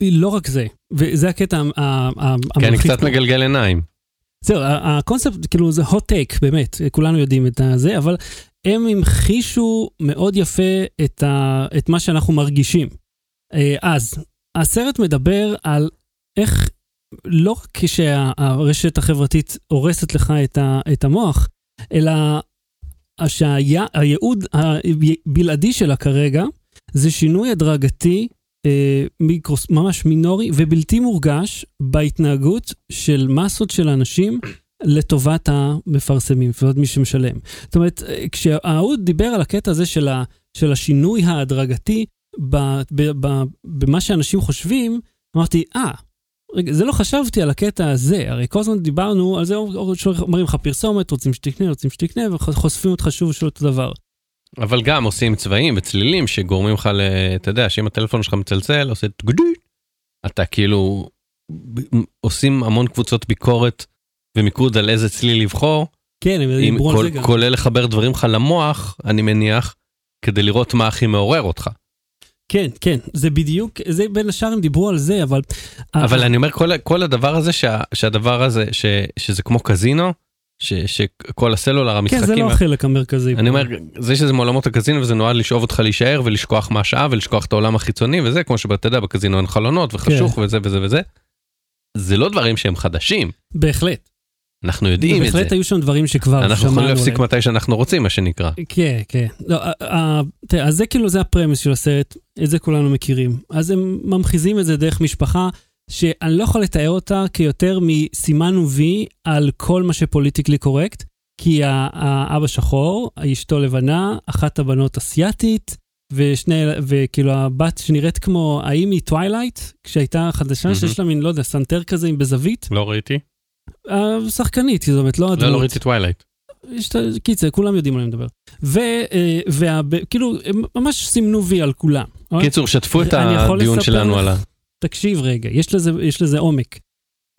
Speaker 1: לא רק זה, וזה הקטע ה- ה- ה-
Speaker 2: כי אני
Speaker 1: המלחיץ
Speaker 2: קצת. מגלגל עיניים.
Speaker 1: זהו, הקונספט, כאילו זה hot take, באמת, כולנו יודעים את זה, אבל הם המחישו מאוד יפה את, ה, את מה שאנחנו מרגישים. אה, אז, הסרט מדבר על איך, לא רק כשהרשת החברתית הורסת לך את, ה, את המוח, אלא שהייעוד הבלעדי שלה כרגע זה שינוי הדרגתי אה, מיקרוס, ממש מינורי ובלתי מורגש בהתנהגות של מסות של אנשים לטובת המפרסמים, לטובת מי שמשלם. זאת אומרת, אה, כשהאהוד דיבר על הקטע הזה של, ה, של השינוי ההדרגתי ב, ב, ב, במה שאנשים חושבים, אמרתי, אה, רגע, זה לא חשבתי על הקטע הזה, הרי כל הזמן דיברנו על זה, אומרים לך פרסומת, רוצים שתקנה, רוצים שתקנה, וחושפים אותך שוב ושוב אותו דבר.
Speaker 2: אבל גם עושים צבעים וצלילים שגורמים לך ל... אתה יודע, שאם הטלפון שלך מצלצל, עושה טגדי, אתה כאילו... עושים המון קבוצות ביקורת ומיקוד על איזה צליל לבחור,
Speaker 1: כן, הם דיברו על זה גם.
Speaker 2: כולל לחבר דברים לך למוח, אני מניח, כדי לראות מה הכי מעורר אותך.
Speaker 1: כן, כן, זה בדיוק, זה בין השאר הם דיברו על זה, אבל...
Speaker 2: אבל אני אומר, כל, כל הדבר הזה, שה, שהדבר הזה, ש, שזה כמו קזינו, ש, שכל הסלולר,
Speaker 1: כן,
Speaker 2: המשחקים...
Speaker 1: זה לא החלק המרכזי.
Speaker 2: אני אומר, זה שזה מעולמות הקזינו וזה נועד לשאוב אותך להישאר ולשכוח מהשעה ולשכוח את העולם החיצוני וזה, כמו שאתה יודע, בקזינו אין חלונות וחשוך
Speaker 1: כן.
Speaker 2: וזה וזה וזה. זה לא דברים שהם חדשים,
Speaker 1: בהחלט.
Speaker 2: אנחנו יודעים את זה.
Speaker 1: בהחלט היו שם דברים שכבר שמענו
Speaker 2: אנחנו יכולים להפסיק
Speaker 1: עליהם.
Speaker 2: מתי שאנחנו רוצים, מה שנקרא.
Speaker 1: כן, כן. לא, אז זה כאילו, זה ה premise של הסרט, את זה כולנו מכירים. אז הם ממחיזים את זה דרך משפחה, שאני לא יכול לתאר אותה כיותר מסימן וי על כל מה שפוליטיקלי קורקט, כי האבא שחור, אשתו לבנה, אחת הבנות אסייתית, ושני, וכאילו הבת שנראית כמו האם מטווילייט, כשהייתה חדשה,
Speaker 2: מהמם.
Speaker 1: שיש לה מין, לא יודע, סנטר כזה עם בזווית,
Speaker 2: לא ראיתי?
Speaker 1: השחקנית, זאת אומרת, לא
Speaker 2: לא,
Speaker 1: הדמות.
Speaker 2: לא ראיתי טווילייט.
Speaker 1: קיצר, כולם יודעים על מה אני מדבר. וכאילו, הם ממש סימנו וי על כולם. אוקיי?
Speaker 2: קיצור, שתפו את הדיון שלנו על ה...
Speaker 1: תקשיב רגע, יש לזה, יש לזה עומק.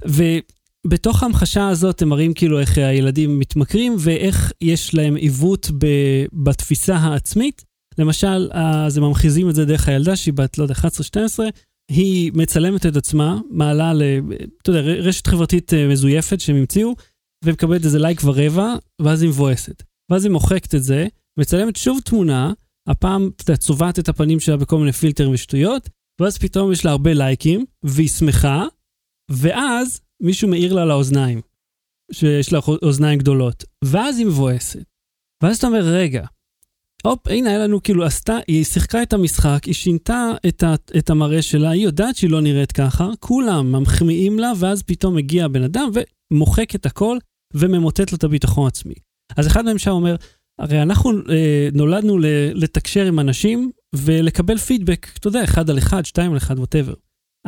Speaker 1: ובתוך ההמחשה הזאת הם מראים כאילו איך הילדים מתמכרים ואיך יש להם עיוות ב, בתפיסה העצמית. למשל, אז הם ממחיזים את זה דרך הילדה שהיא בת, לא יודע, 11-12, היא מצלמת את עצמה, מעלה ל... אתה יודע, רשת חברתית אה, מזויפת שהם המציאו, ומקבלת איזה לייק ורבע, ואז היא מבואסת. ואז היא מוחקת את זה, מצלמת שוב תמונה, הפעם, אתה יודע, צובעת את הפנים שלה בכל מיני פילטרים ושטויות, ואז פתאום יש לה הרבה לייקים, והיא שמחה, ואז מישהו מעיר לה לאוזניים, שיש לה אוזניים גדולות, ואז היא מבואסת. ואז אתה אומר, רגע, הופ, הנה, היה לנו, כאילו, עשתה, היא שיחקה את המשחק, היא שינתה את, ה, את המראה שלה, היא יודעת שהיא לא נראית ככה, כולם מחמיאים לה, ואז פתאום מגיע הבן אדם ומוחק את הכל, וממוטט לו את הביטחון העצמי. אז אחד מהם שם אומר, הרי אנחנו אה, נולדנו ל, לתקשר עם אנשים ולקבל פידבק, אתה יודע, אחד על אחד, שתיים על אחד, ווטאבר.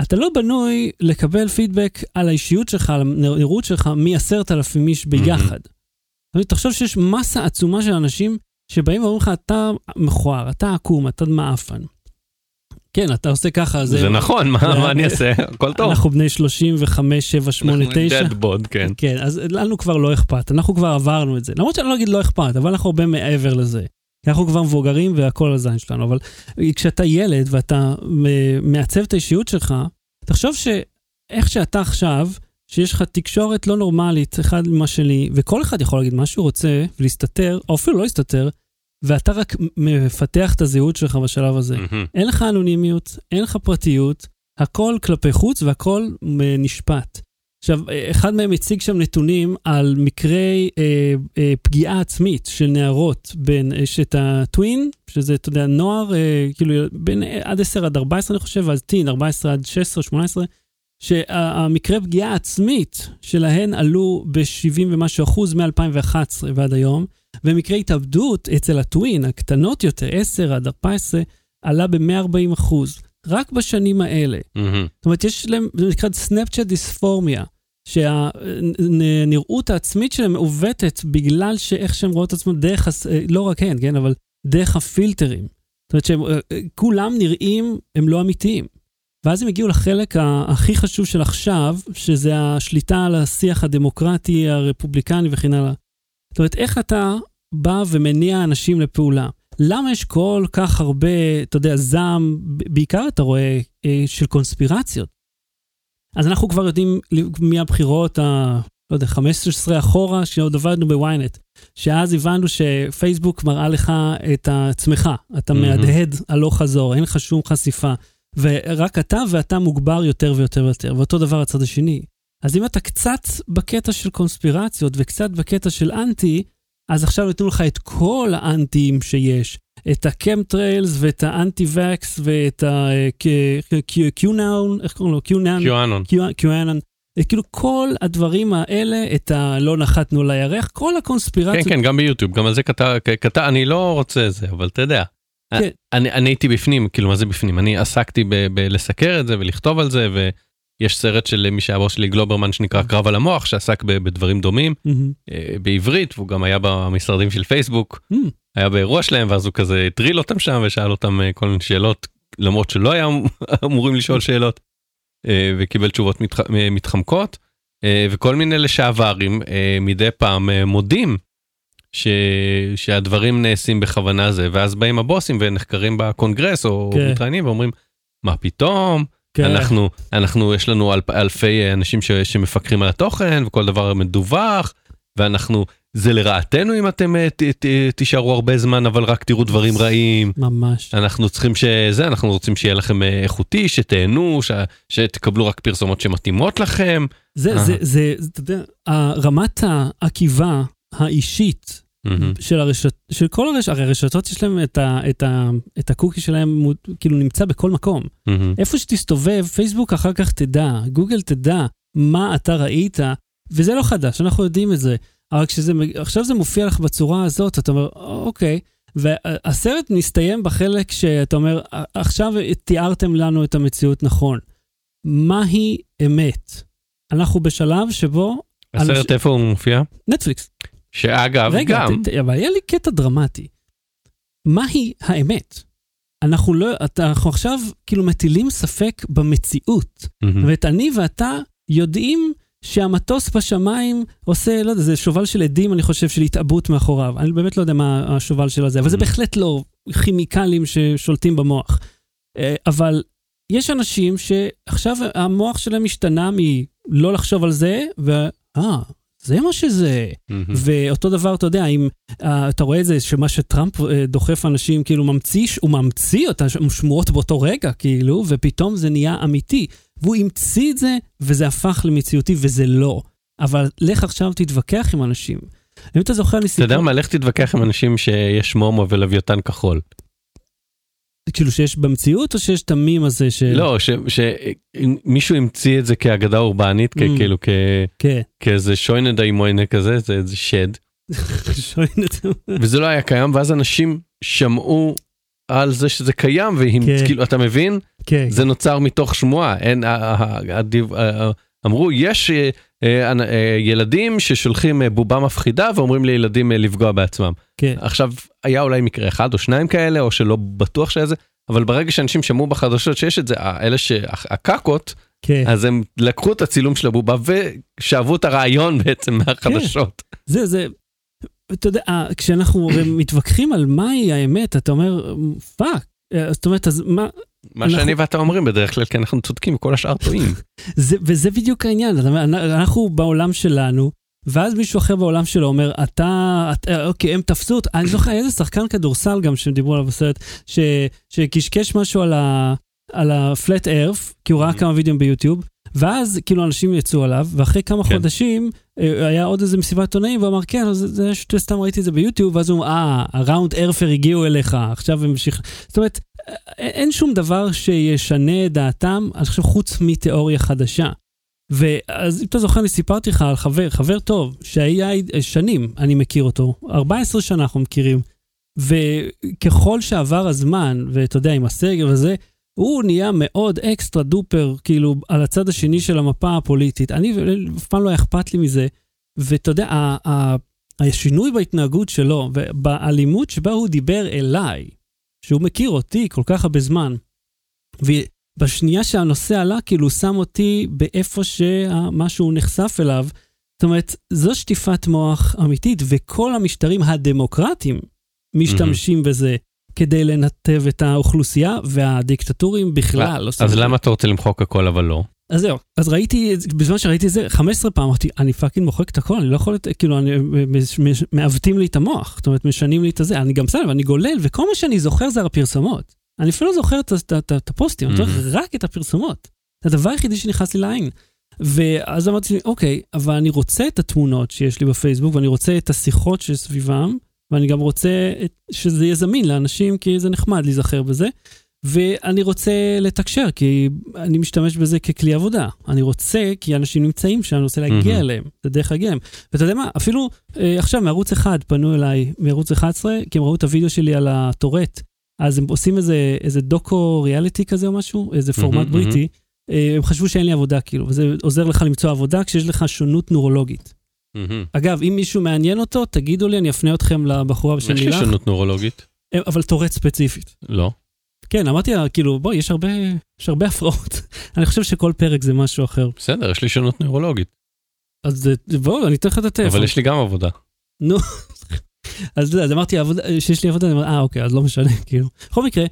Speaker 1: אתה לא בנוי לקבל פידבק על האישיות שלך, על הנראות שלך, מעשרת אלפים איש ביחד. Mm-hmm. תחשוב שיש מסה עצומה של אנשים שבאים ואומרים לך, אתה מכוער, אתה עקום, אתה מעפן. כן, אתה עושה ככה,
Speaker 2: זה נכון, מה מה אני אעשה? הכל טוב.
Speaker 1: אנחנו בני 35, 7, 8, 9.
Speaker 2: אנחנו bod, כן.
Speaker 1: כן, אז לנו כבר לא אכפת, אנחנו כבר עברנו את זה. למרות שאני לא אגיד לא אכפת, אבל אנחנו הרבה מעבר לזה. אנחנו כבר מבוגרים והכל על הזין שלנו, אבל כשאתה ילד ואתה מעצב את האישיות שלך, תחשוב שאיך שאתה עכשיו, שיש לך תקשורת לא נורמלית אחד עם השני, וכל אחד יכול להגיד מה שהוא רוצה ולהסתתר, או אפילו לא להסתתר, ואתה רק מפתח את הזהות שלך בשלב הזה.
Speaker 2: מהמם.
Speaker 1: אין לך אנונימיות, אין לך פרטיות, הכל כלפי חוץ והכל נשפט. עכשיו, אחד מהם הציג שם נתונים על מקרי אה, אה, פגיעה עצמית של נערות בין, יש את הטווין, שזה, אתה יודע, נוער, אה, כאילו, בין עד 10 עד 14, אני חושב, אז טין, 14 עד 16, 18, שהמקרי פגיעה עצמית שלהן עלו ב-70 ומשהו אחוז מ-2011 ועד היום, ומקרי התאבדות אצל הטווין, הקטנות יותר, 10 עד 14, עלה ב-140 אחוז. רק בשנים האלה.
Speaker 2: מהמם.
Speaker 1: זאת אומרת, יש להם, זה נקרא סנאפצ'אט דיספורמיה, שהנראות העצמית שלהם מעוותת בגלל שאיך שהם רואות את עצמם דרך, הס- לא רק הן, כן, אבל דרך הפילטרים. זאת אומרת שהם אה, כולם נראים, הם לא אמיתיים. ואז הם הגיעו לחלק הכי חשוב של עכשיו, שזה השליטה על השיח הדמוקרטי, הרפובליקני וכן הלאה. זאת אומרת, איך אתה בא ומניע אנשים לפעולה? למה יש כל כך הרבה, אתה יודע, זעם, בעיקר אתה רואה, אה, של קונספירציות. אז אנחנו כבר יודעים מהבחירות ה... לא יודע, 15 אחורה, שעוד עבדנו בוויינט, שאז הבנו שפייסבוק מראה לך את עצמך, אתה
Speaker 2: מהמם.
Speaker 1: מהדהד הלוך חזור, אין לך שום חשיפה, ורק אתה ואתה מוגבר יותר ויותר ויותר, ואותו דבר הצד השני. אז אם אתה קצת בקטע של קונספירציות וקצת בקטע של אנטי, אז עכשיו ייתנו לך את כל האנטיים שיש. את הקמטריילס ואת האנטי-וקס ואת ה-Q-Noun, איך קוראים לו? Q-Noun?
Speaker 2: קיואנון.
Speaker 1: QAnon. כאילו כל הדברים האלה, את הלא נחתנו על הירח, כל
Speaker 2: כן,
Speaker 1: הקונספירציות.
Speaker 2: כן, גם ביוטיוב, גם על זה כתב, אני לא רוצה זה, אבל אתה יודע.
Speaker 1: כן.
Speaker 2: אני, אני הייתי בפנים, כאילו מה זה בפנים? אני עסקתי בלסקר את זה ולכתוב על זה, ויש סרט של מי שהיה בוס שלי גלוברמן שנקרא קרב על המוח, שעסק בדברים דומים. אה, בעברית, והוא גם היה במשרדים של פייסבוק,
Speaker 1: Mm.
Speaker 2: היה באירוע שלהם, ואז הוא כזה הטריל אותם שם ושאל אותם אה, כל מיני שאלות, למרות שלא היה אמ- אמורים לשאול שאלות, אה, וקיבל תשובות מתח- אה, מתחמקות, אה, וכל מיני לשעברים אה, מדי פעם אה, מודים. ש... שהדברים נעשים בכוונה זה ואז באים הבוסים ונחקרים בקונגרס או
Speaker 1: כן.
Speaker 2: מתראיינים ואומרים מה פתאום
Speaker 1: כן.
Speaker 2: אנחנו אנחנו יש לנו אלפ, אלפי אנשים ש, שמפקחים על התוכן וכל דבר מדווח ואנחנו זה לרעתנו אם אתם אה, ת, ת, תישארו הרבה זמן אבל רק תראו דברים רעים
Speaker 1: ממש.
Speaker 2: אנחנו צריכים שזה אנחנו רוצים שיהיה לכם אה, איכותי שתהנו ש, שתקבלו רק פרסומות שמתאימות לכם.
Speaker 1: זה,
Speaker 2: אה.
Speaker 1: זה, זה, זה, אתה יודע, רמת העקיבה האישית
Speaker 2: מהמם.
Speaker 1: של הרשת, של כל הרשת, הרי הרשתות יש להם את, ה, את, ה, את הקוקי שלהם, כאילו נמצא בכל מקום.
Speaker 2: מהמם.
Speaker 1: איפה שתסתובב, פייסבוק אחר כך תדע, גוגל תדע מה אתה ראית, וזה לא חדש, אנחנו יודעים את זה. אבל כשזה, מג- עכשיו זה מופיע לך בצורה הזאת, אתה אומר, אוקיי. והסרט מסתיים בחלק שאתה אומר, עכשיו תיארתם לנו את המציאות נכון. מהי אמת? אנחנו בשלב שבו...
Speaker 2: הסרט איפה הוא מופיע?
Speaker 1: נטפליקס.
Speaker 2: שאגב
Speaker 1: רגע,
Speaker 2: גם
Speaker 1: ת- אבל היה לי קטע דרמטי. מהי האמת? אנחנו לא, אנחנו עכשיו כאילו מטילים ספק במציאות.
Speaker 2: מהמם.
Speaker 1: ואת אני ואתה יודעים שהמטוס בשמיים עושה, לא יודע, זה שובל של עדים, אני חושב, של התאבות מאחוריו. אני באמת לא יודע מה השובל של הזה, אבל זה
Speaker 2: Mm.
Speaker 1: בהחלט לא כימיקלים ששולטים במוח. אה, אבל יש אנשים שעכשיו המוח שלהם השתנה מלא לחשוב על זה, ו... אה, זה מה שזה.
Speaker 2: מהמם.
Speaker 1: ואותו דבר, אתה יודע, אם uh, אתה רואה את זה, שמה שטראמפ uh, דוחף אנשים, כאילו ממציא, הוא ממציא אותה שמועות באותו רגע, כאילו, ופתאום זה נהיה אמיתי. והוא המציא את זה, וזה הפך למציאותי, וזה לא. אבל לך עכשיו תתווכח עם אנשים. אם אתה זוכר לי
Speaker 2: אתה יודע
Speaker 1: סיפור,
Speaker 2: מה, לך תתווכח עם אנשים שיש מומו ולוויתן כחול.
Speaker 1: כאילו שיש במציאות, או שיש את המים הזה ש...
Speaker 2: לא, שמישהו המציא את זה כאגדה אורבנית,
Speaker 1: Mm.
Speaker 2: כאילו
Speaker 1: כן.
Speaker 2: כאיזה שוינד אימוינה כזה, זה איזה שד. וזה לא היה קיים, ואז אנשים שמעו על זה שזה קיים, והם,
Speaker 1: כן.
Speaker 2: אתה מבין?
Speaker 1: כן.
Speaker 2: זה נוצר מתוך שמועה, אין, אמרו, יש אה, אה, אה, ילדים ששולחים בובה מפחידה ואומרים לילדים לפגוע בעצמם.
Speaker 1: כן.
Speaker 2: עכשיו, היה אולי מקרה אחד או שניים כאלה, או שלא בטוח שהיה זה, אבל ברגע שאנשים שמעו בחדשות שיש את זה, האלה שהקקות,
Speaker 1: כן.
Speaker 2: אז הם לקחו את הצילום של הבובה ושאבו את הרעיון בעצם מהחדשות.
Speaker 1: זה, זה, אתה יודע, כשאנחנו מתווכחים על מהי האמת, אתה אומר, fuck. זאת אומרת, אז מה,
Speaker 2: מה
Speaker 1: אנחנו-
Speaker 2: שאני ואתה אומרים בדרך כלל, כי אנחנו צודקים וכל השאר טועים.
Speaker 1: זה, וזה בדיוק העניין, אנחנו בעולם שלנו, ואז מישהו אחר בעולם שלו אומר, אתה, אתה אוקיי, הם תפסו אותך, אני זוכר איזה שחקן כדורסל גם שהם דיברו עליו בסרט, ש, שקשקש משהו על ה... על ה-flat earth, כי הוא ראה
Speaker 2: Mhm.
Speaker 1: כמה וידאוים ביוטיוב, ואז כאילו אנשים יצאו עליו, ואחרי כמה
Speaker 2: כן.
Speaker 1: חודשים אה, היה עוד איזה מסיבת עונאים, והוא אמר, כן, זה, זה סתם ראיתי את זה ביוטיוב, ואז הוא אמר, אה, הראונד ארפר הגיעו אליך, עכשיו הם המשיך... זאת אומרת, אין שום דבר שישנה את דעתם, אני חושב, חוץ מתיאוריה חדשה. ואז אם אתה זוכר, אני סיפרתי לך על חבר, חבר טוב, שהיה שנים, אני מכיר אותו, 14 שנה אנחנו מכירים, וככל שעבר הזמן, ואתה יודע, עם הסגר וזה, הוא נהיה מאוד אקסטרה דופר, כאילו, על הצד השני של המפה הפוליטית. אני, אף פעם לא היה אכפת לי מזה. ואתה יודע, ה- ה- השינוי בהתנהגות שלו, ובאלימות שבה הוא דיבר אליי, שהוא מכיר אותי כל כך הרבה זמן, ובשנייה שהנושא עלה, כאילו, הוא שם אותי באיפה שמה שהוא נחשף אליו. זאת אומרת, זו שטיפת מוח אמיתית, וכל המשטרים הדמוקרטיים משתמשים בזה כדי לנתב את האוכלוסייה, והדיקטטורים בכלל עושים
Speaker 2: אז
Speaker 1: את זה.
Speaker 2: למה אתה רוצה למחוק הכל אבל לא?
Speaker 1: אז זהו, אז ראיתי, בזמן שראיתי את זה, 15 פעם אמרתי, אני fucking מוחק את הכל, אני לא יכול, כאילו, אני, מעוותים לי את המוח, זאת אומרת, משנים לי את הזה, אני גם בסדר, אני גולל, וכל מה שאני זוכר זה הפרסומות. אני אפילו לא זוכר את, הפוסטים, אני זוכר רק את הפרסומות. זה הדבר היחידי שנכנס לי לעין. ואז אמרתי לי, אוקיי, אבל אני רוצה את התמונות שיש לי בפייסבוק, ואני רוצה את השיחות שסביבם, ואני גם רוצה שזה יהיה זמין לאנשים, כי זה נחמד להיזכר בזה. ואני רוצה לתקשר, כי אני משתמש בזה ככלי עבודה. אני רוצה, כי אנשים נמצאים שם, אני רוצה להגיע
Speaker 2: מהמם.
Speaker 1: אליהם, זה דרך להגיע אליהם. ואתה יודע מה, אפילו אה, עכשיו מערוץ אחד פנו אליי, מערוץ 11, כי הם ראו את הוידאו שלי על הטורט, אז הם עושים איזה, איזה דוקו ריאליטי כזה או משהו, איזה פורמט
Speaker 2: מהמם,
Speaker 1: בריטי. אה, הם חשבו שאין לי עבודה, כאילו, וזה עוזר לך למצוא עבודה כשיש לך שונות נורולוגית.
Speaker 2: מהמם.
Speaker 1: אגב, אם מישהו מעניין אותו, תגידו לי, אני אפנה אתכם לבחורה בשם
Speaker 2: יש לי
Speaker 1: לילך,
Speaker 2: שונות נורולוגית?
Speaker 1: אה, אבל טורט ספציפית.
Speaker 2: לא.
Speaker 1: כן, אמרתי לה, כאילו, בואי, יש הרבה, יש הרבה הפרעות. אני חושב שכל פרק זה משהו אחר.
Speaker 2: בסדר, יש לי שונות נוירולוגית,
Speaker 1: אז אה, בואו, אני אתן לך את הטלפון.
Speaker 2: אבל יש לי גם עבודה.
Speaker 1: נו. אז אז אמרתי שיש לי עבודה, אני אומר, אה, אוקיי, אז לא משנה, כאילו. בכל מקרה,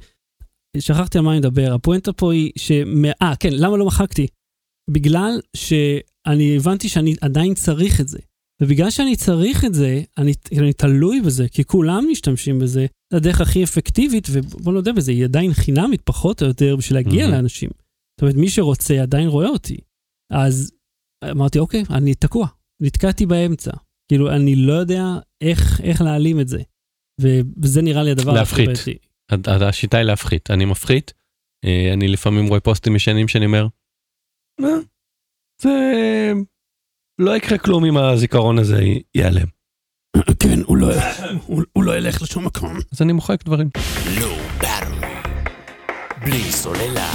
Speaker 1: שכחתי על מה אני מדבר. הפואנטה פה היא ש... אה, כן, למה לא מחקתי? בגלל שאני הבנתי שאני עדיין צריך את זה. ובגלל שאני צריך את זה, אני, אני תלוי בזה, כי כולם משתמשים בזה. זה הדרך הכי אפקטיבית, ובוא נודה בזה, היא עדיין חינמית פחות או יותר בשביל להגיע
Speaker 2: מהמם.
Speaker 1: לאנשים. זאת אומרת, מי שרוצה עדיין רואה אותי. אז אמרתי, אוקיי, אני תקוע, נתקעתי באמצע. כאילו, אני לא יודע איך, איך להעלים את זה. וזה נראה לי הדבר
Speaker 2: להפחית.
Speaker 1: בעייתי.
Speaker 2: הד- הד- השיטה היא להפחית, אני מפחית, אה, אני לפעמים רואה פוסטים ישנים שאני אומר, "מה? זה לא יקרה כלום אם הזיכרון הזה ייעלם.
Speaker 1: כן, הוא לא, הוא, לא ילך לשום מקום.
Speaker 2: אז אני מוחק דברים.
Speaker 3: Battery. בלי סוללה.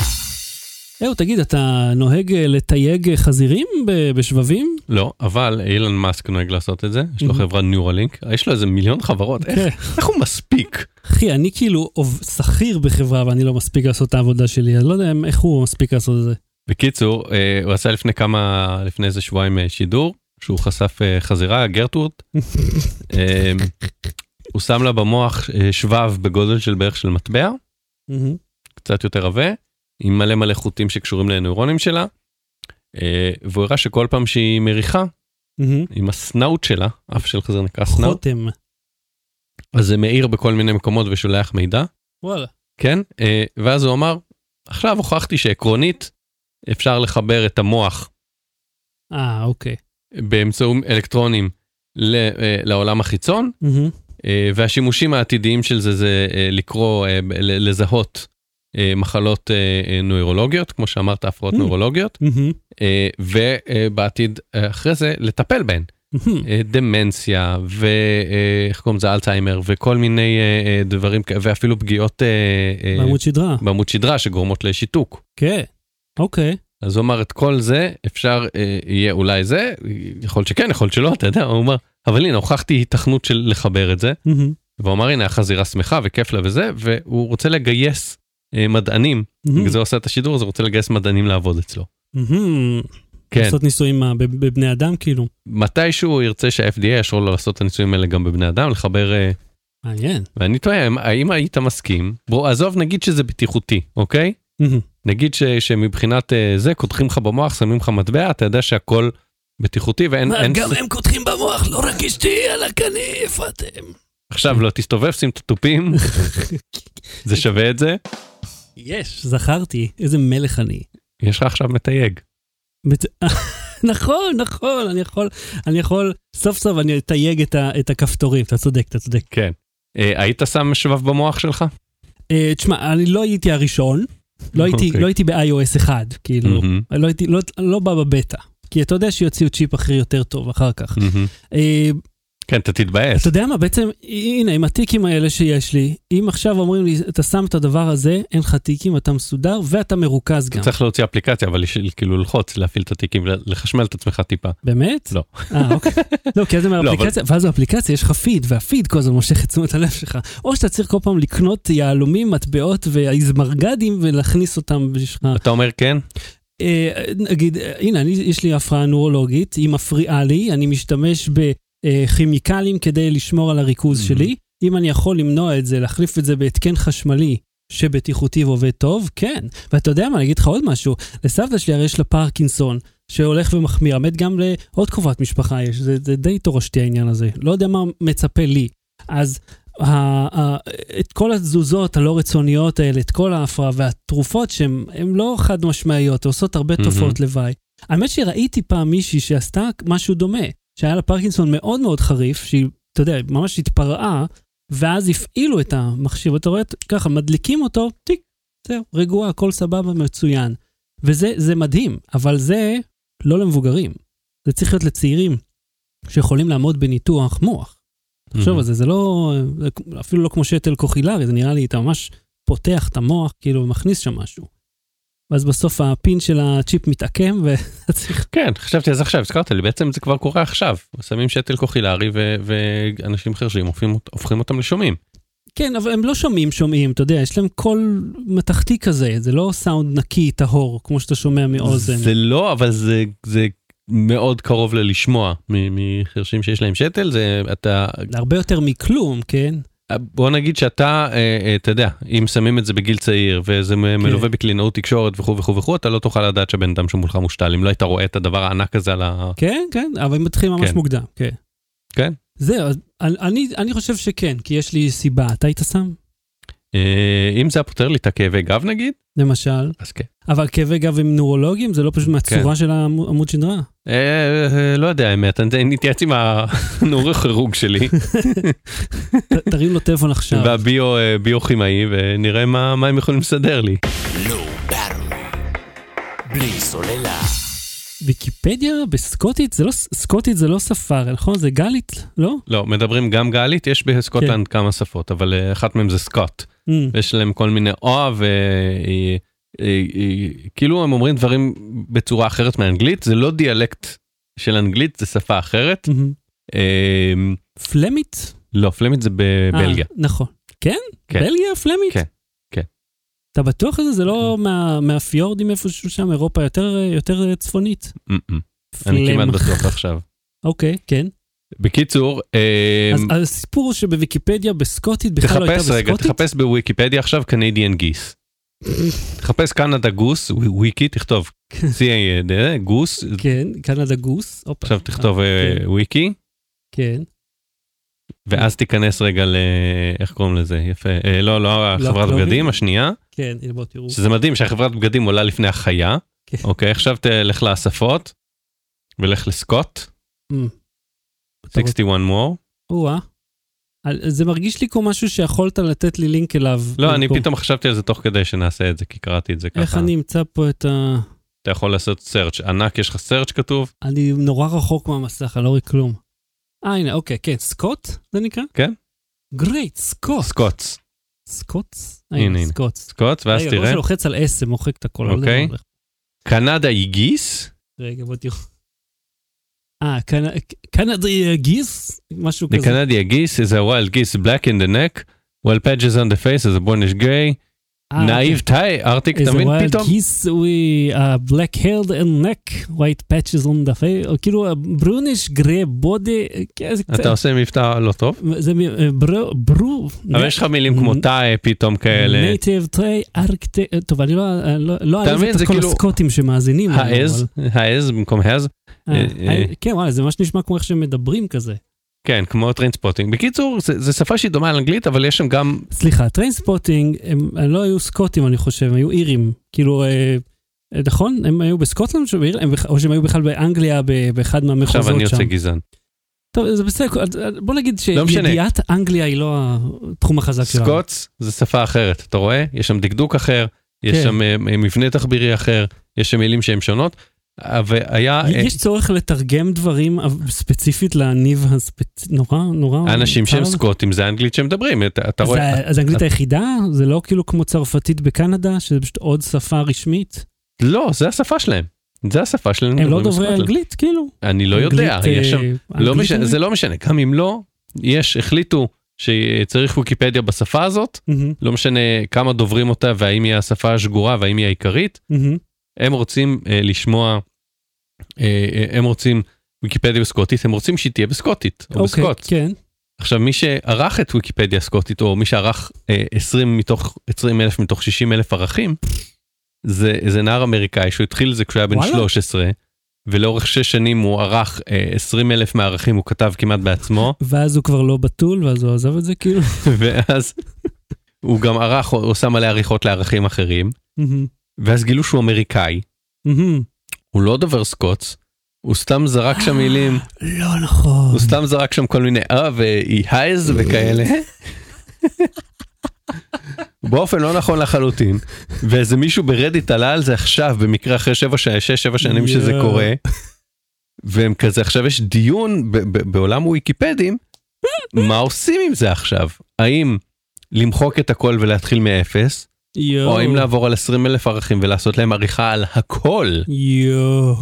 Speaker 1: אהו, תגיד, אתה נוהג אה, לתייג אה, חזירים ב- בשבבים?
Speaker 2: לא, אבל אילון מאסק נוהג לעשות את זה, יש לו
Speaker 1: מהמם.
Speaker 2: חברה ניורלינק, יש לו איזה מיליון חברות, איך-
Speaker 1: כן.
Speaker 2: הוא מספיק?
Speaker 1: אחי, אני כאילו שכיר בחברה ואני לא מספיק לעשות את העבודה שלי, אז לא יודע איך הוא מספיק לעשות את זה.
Speaker 2: בקיצור, אה, הוא עשה לפני כמה, לפני איזה שבועיים אה, שידור, שהוא חשף אה, חזירה, גרטורט. אה, הוא שם לה במוח אה, שבב בגודל של בערך של מטבע. קצת יותר עבה, עם מלא מלא חוטים שקשורים לנוירונים שלה, והוא הראה שכל פעם שהיא מריחה. עם הסנאוט שלה, אף של חזיר נקרא סנאוט,
Speaker 1: חותם.
Speaker 2: אז זה מאיר בכל מיני מקומות ושולח מידע,
Speaker 1: וואלה.
Speaker 2: כן? ואז הוא אמר, עכשיו הוכחתי שעקרונית אפשר לחבר את המוח
Speaker 1: אה, אוקיי.
Speaker 2: באמצעות אלקטרונים אה, לעולם החיצון. אה, והשימושים העתידיים של זה זה אה, לקרוא, לזהות מחלות נוירולוגיות, כמו שאמרת, הפרעות
Speaker 1: Mm.
Speaker 2: נוירולוגיות. אה, ובעתיד אחרי זה לטפל בהן. דמנציה ואיך קוראים לזה אלצהיימר וכל מיני דברים ואפילו פגיעות
Speaker 1: בעמוד שדרה.
Speaker 2: בעמוד שדרה שגורמות לשיתוק.
Speaker 1: כן. אוקיי.
Speaker 2: אז הוא אמר את כל זה אפשר אה, יהיה אולי זה יכול שכן יכול שלא אתה יודע הוא אמר אבל הנה הוכחתי היתכנות של לחבר את זה
Speaker 1: מהמם.
Speaker 2: והוא אמר הנה החזירה שמחה וכיף לה וזה והוא רוצה לגייס אה, מדענים. בגלל זה עושה את השידור הזה רוצה לגייס מדענים לעבוד אצלו.
Speaker 1: מהמם.
Speaker 2: כן
Speaker 1: לעשות ניסויים מה, בב- בבני אדם, כאילו.
Speaker 2: מתישהו הוא ירצה שה-FDA יאשרו לו לעשות את הניסויים האלה גם בבני אדם לחבר אה,
Speaker 1: מעניין.
Speaker 2: ואני תוהה האם- היית מסכים בוא עזוב נגיד שזה בטיחותי אוקיי. נגיד ש, שמבחינת אה, זה קודחים לך במוח שמים לך מטבע אתה יודע שהכל בטיחותי ואין אין,
Speaker 1: גם הם קודחים במוח, לא רק אשתי על הקנה, איפה אתם?
Speaker 2: עכשיו לא תסתובב שים את התופים. זה שווה את זה?
Speaker 1: יש, זכרתי, איזה מלך אני.
Speaker 2: יש לך עכשיו מתייג.
Speaker 1: בת- נכון, נכון, אני יכול, אני יכול, סוף סוף אני אתייג את, ה, את הכפתורים, אתה צודק, אתה צודק.
Speaker 2: כן. אה, היית שם שבב במוח שלך?
Speaker 1: אה, תשמע, אני לא הייתי הראשון, לא הייתי,
Speaker 2: אוקיי.
Speaker 1: לא הייתי ב-iOS 1, כאילו,
Speaker 2: מהמם,
Speaker 1: לא הייתי, לא, לא בא בבטא, כי אתה יודע שיוציאו צ'יפ אחר יותר טוב אחר כך.
Speaker 2: מהמם. כן אתה תתבאס
Speaker 1: אתה יודע מה, בעצם, הנה, עם הטיקים האלה שיש לי, אם עכשיו אומרים לי, אתה שם את הדבר הזה, אין לך טיקים, אתה מסודר, ואתה מרוכז גם.
Speaker 2: אתה צריך להוציא אפליקציה אבל כאילו ללחוץ להפעיל את התיקים ולחשמל את עצמך טיפה
Speaker 1: באמת?
Speaker 2: לא.
Speaker 1: אה, אוקיי. לא, כי אז זה
Speaker 2: לא,
Speaker 1: מהאפליקציה, ואז באפליקציה יש לך פיד, והפיד כל הזמן מושך את תשומת הלב שלך. או שאתה צריך כל פעם לקנות יהלומים, מטבעות והאיזמרגדים ולהכניס אותם בשבילך.
Speaker 2: אתה אומר כן
Speaker 1: אה, נגיד, אה, הנה, יש לי הפרעה נורולוגית, היא מפריעה לי, אני משתמש בכימיקלים כדי לשמור על הריכוז
Speaker 2: Mhm.
Speaker 1: שלי, אם אני יכול למנוע את זה, להחליף את זה בהתקן חשמלי שבטיחותי ועובד טוב, כן. ואתה יודע מה, אני אגיד לך עוד משהו, לסבתא שלי הרי יש לה פרקינסון, שהולך ומחמיר, האמת גם לעוד קרובת משפחה יש, זה, זה די תורשתי העניין הזה. לא יודע מה מצפה לי. אז ה, ה, את כל התזוזות הלא רצוניות האלה, את כל ההפרעה והתרופות שהן לא חד משמעיות, עושות הרבה
Speaker 2: מהמם.
Speaker 1: תופעות לוואי. האמת שראיתי פעם מישהי שעשתה משהו דומה, שהיה לה פרקינסון מאוד מאוד חריף, שהיא, אתה יודע, ממש התפרעה, ואז הפעילו את המכשיר, ואתה רואה, ככה, מדליקים אותו, טיק, זהו, רגוע, הכל סבבה, מצוין. וזה זה מדהים, אבל זה לא למבוגרים. זה צריך להיות לצעירים שיכולים לעמוד בניתוח מוח. תחשוב על זה, זה לא, אפילו לא כמו שתל קוחילרי, זה נראה לי, אתה ממש פותח את המוח, כאילו, ומכניס שם משהו. ואז בסוף הפין של הצ'יפ מתעקם, ואתה צריך...
Speaker 2: כן, חשבתי על זה עכשיו, הזכרת לי, בעצם זה כבר קורה עכשיו. שמים שתל קוחילרי ואנשים חרשים הופכים, הופכים אותם לשומעים.
Speaker 1: כן, אבל הם לא שומעים שומעים, אתה יודע, יש להם קול מתכתי כזה, זה לא סאונד נקי, טהור, כמו שאתה שומע מאוזן.
Speaker 2: זה לא, אבל זה, זה מאוד קרוב ללשמוע מחרשים שיש להם שתל, זה אתה,
Speaker 1: זה הרבה יותר מכלום, כן?
Speaker 2: בוא נגיד שאתה, אה, אה, אתה יודע, אם שמים את זה בגיל צעיר וזה מ- מלווה בקלינאות תקשורת וכו' וכו' וכו', אתה לא תוכל לדעת שהבן אדם שמולך מושתל, אם לא היית רואה את הדבר הענק הזה על ה...
Speaker 1: כן, כן, אבל הם מתחילים ממש
Speaker 2: כן.
Speaker 1: מוקדם, כן.
Speaker 2: כן.
Speaker 1: זהו, אני, אני חושב שכן, כי יש לי סיבה. אתה היית שם?
Speaker 2: אה, אם זה היה פותר לי את הכאבי גב נגיד,
Speaker 1: למשל.
Speaker 2: אז כן.
Speaker 1: אבל כאבי גב הם נורולוגיים? זה לא פשוט מהצורה של העמוד שדרה?
Speaker 2: אה, אה, לא יודע האמת, אני נתייעץ עם הנוירוכירורג שלי
Speaker 1: ת- תרים לו טלפון עכשיו.
Speaker 2: והביוכימאי ונראה מה הם יכולים לסדר לי.
Speaker 3: בלי סוללה.
Speaker 1: ויקיפדיה בסקוטית? זה לא, סקוטית זה לא שפה, נכון? זה גלית, לא?
Speaker 2: לא, מדברים גם גלית, יש בסקוטלנד כמה שפות, אבל אה, אחת מהן זה סקוט.
Speaker 1: Mm,
Speaker 2: ויש להם כל מיני או וכאילו הם אומרים דברים בצורה אחרת מאנגלית, זה לא דיאלקט של אנגלית, זה שפה אחרת. אה,
Speaker 1: פלמית?
Speaker 2: לא, פלמית זה בבלגיה.
Speaker 1: אה, נכון. כן?
Speaker 2: כן.
Speaker 1: בלגיה פלמית?
Speaker 2: כן, כן.
Speaker 1: אתה בטוח שזה? זה לא מה- מהפיורדים איפשהו שם, אירופה יותר, צפונית?
Speaker 2: אני. כמעט בטוח עכשיו.
Speaker 1: אוקיי, כן.
Speaker 2: בקיצור, אה,
Speaker 1: אז הסיפור שבוויקיפדיה בסקוטית בכלל לא הייתה
Speaker 2: תחפש רגע,
Speaker 1: בסקוטית?
Speaker 2: תחפש בוויקיפדיה עכשיו קנדיאן גיס. תחפש קנדה גוס, וויקי, תכתוב C-A-D, גוס,
Speaker 1: כן, קנדה גוס.
Speaker 2: עכשיו תכתוב אה,
Speaker 1: כן.
Speaker 2: וויקי,
Speaker 1: כן.
Speaker 2: ואז תיכנס רגע ל... איך קוראים לזה? יפה. אה, לא, לא, חברת
Speaker 1: קלובים?
Speaker 2: בגדים, השנייה.
Speaker 1: כן, בואו תראו.
Speaker 2: שזה מדהים שהחברת בגדים עולה לפני החיה.
Speaker 1: כן.
Speaker 2: אוקיי, עכשיו תלך לאספות, ולך לסקוט,
Speaker 1: אמ. אתה רוצה-
Speaker 2: 61 more.
Speaker 1: זה מרגיש לי כמו משהו שיכולת לתת לי לינק אליו.
Speaker 2: לא, אני. פתאום חשבתי על זה תוך כדי שנעשה את זה, כי קראתי את זה ככה.
Speaker 1: איך אני אמצא פה את ה...
Speaker 2: אתה יכול לעשות search ענק, יש לך search כתוב?
Speaker 1: אני נורא רחוק מהמסך, אני לא רואה כלום. אה, הנה, אוקיי, כן, סקוט זה נקרא?
Speaker 2: כן.
Speaker 1: גרייט, סקוט.
Speaker 2: סקוטס.
Speaker 1: סקוטס?
Speaker 2: הנה,
Speaker 1: הנה,
Speaker 2: הנה.
Speaker 1: סקוט.
Speaker 2: סקוט, ואז
Speaker 1: רגע, כמו
Speaker 2: תראה,
Speaker 1: שלוחץ על S, זה מוחק את הכל. לא
Speaker 2: אוקיי. קנדה היא גיס,
Speaker 1: רגע, בוא תראו. אה, קנ- קנדי גיס? משהו
Speaker 2: The
Speaker 1: כזה.
Speaker 2: Canadian geese is a wild geese black in the neck, well patches on the face is a Bornish gray,
Speaker 1: אה,
Speaker 2: naive tie, ארטיק, אתה מבין פתאום?
Speaker 1: geese we uh, black haired and neck white patches on the face. או כאילו gray body כן, זה קצת-
Speaker 2: אתה עושה מבטא לא טוב,
Speaker 1: זה אה, ברו
Speaker 2: אבל יש לך מילים כמו tie פתאום כאלה,
Speaker 1: נייטיב טרי ארקטי טוב אני לא אני לא- לא אעז
Speaker 2: מבין,
Speaker 1: את כל
Speaker 2: כאילו-
Speaker 1: הסקוטים שמאזינים
Speaker 2: העז, העז במקום הז,
Speaker 1: אה,
Speaker 2: אה,
Speaker 1: כן וואלה זה ממש נשמע כמו איך שהם מדברים כזה
Speaker 2: כן, כמו טריינספוטינג. בקיצור, זה שפה שהיא דומה לאנגלית, אבל יש שם גם,
Speaker 1: סליחה טריינספוטינג הם הם לא היו סקוטים אני חושב הם היו אירים כאילו אה, אה, נכון הם היו בסקוטלנד הם או שהם היו בכלל באנגליה באחד מהמחוזות
Speaker 2: עכשיו אני
Speaker 1: שם.
Speaker 2: יוצא גזען.
Speaker 1: טוב, זה בסדר, בוא נגיד
Speaker 2: לא.
Speaker 1: שידיעת אנגליה היא לא התחום החזק שלנו.
Speaker 2: Scots זה שפה אחרת, אתה רואה? יש שם דקדוק אחר, יש
Speaker 1: כן.
Speaker 2: שם אה, מבנה תחבירי אחר, יש שם מילים שהן שונות, אה, והיה... אה,
Speaker 1: יש צורך לתרגם דברים ספציפית לניב הספציפי, נורא, נורא...
Speaker 2: אנשים שהם. סקוטים זה האנגלית שהם מדברים, אתה רואה,
Speaker 1: אז האנגלית היחידה? זה לא כאילו כמו צרפתית בקנדה, שזה פשוט עוד שפה רשמית?
Speaker 2: לא, זה השפה שלהם. זה השפה שלהם.
Speaker 1: הם לא דוברי. אנגלית, כאילו?
Speaker 2: אני לא יודע, יש שם,
Speaker 1: אה,
Speaker 2: לא זה לא משנה, גם אם לא, יש, החליטו שצריך ויקיפדיה בשפה הזאת,
Speaker 1: מהמם,
Speaker 2: לא משנה כמה דוברים אותה והאם היא השפה השגורה והאם היא העיקרית,
Speaker 1: מהמם.
Speaker 2: הם רוצים אה, לשמוע, אה, אה, הם רוצים ויקיפדיה בסקוטית, הם רוצים שהיא תהיה בסקוטית, או
Speaker 1: אוקיי,
Speaker 2: בסקוט.
Speaker 1: כן.
Speaker 2: עכשיו מי שערך את ויקיפדיה סקוטית או מי שערך אה, 20 מתוך 20 אלף מתוך 60 אלף ערכים זה זה נער אמריקאי שהוא התחיל זה כשהוא היה בן
Speaker 1: וואלה.
Speaker 2: 13 ולאורך 6 שנים הוא ערך אה, 20 אלף מערכים הוא כתב כמעט בעצמו
Speaker 1: ואז הוא כבר לא בתול, ואז הוא עזב את זה כאילו.
Speaker 2: ואז הוא גם ערך הוא שם מלא עריכות לערכים אחרים
Speaker 1: מהמם,
Speaker 2: ואז גילו שהוא אמריקאי
Speaker 1: מהמם.
Speaker 2: הוא לא דובר Scots. הוא סתם זרק שם מילים,
Speaker 1: לא נכון.
Speaker 2: הוא סתם זרק שם כל מיני אה ואי haes וכאלה. באופן לא נכון לחלוטין ואיזה מישהו ברדיט עלה על זה עכשיו במקרה אחרי 6-7 שנים שזה
Speaker 1: יואו.
Speaker 2: קורה. והם כזה עכשיו יש דיון בעולם וויקיפדים מה עושים עם זה עכשיו האם למחוק את הכל ולהתחיל מאפס
Speaker 1: יואו.
Speaker 2: או האם לעבור על 20 אלף ערכים ולעשות להם עריכה על הכל.
Speaker 1: יואו.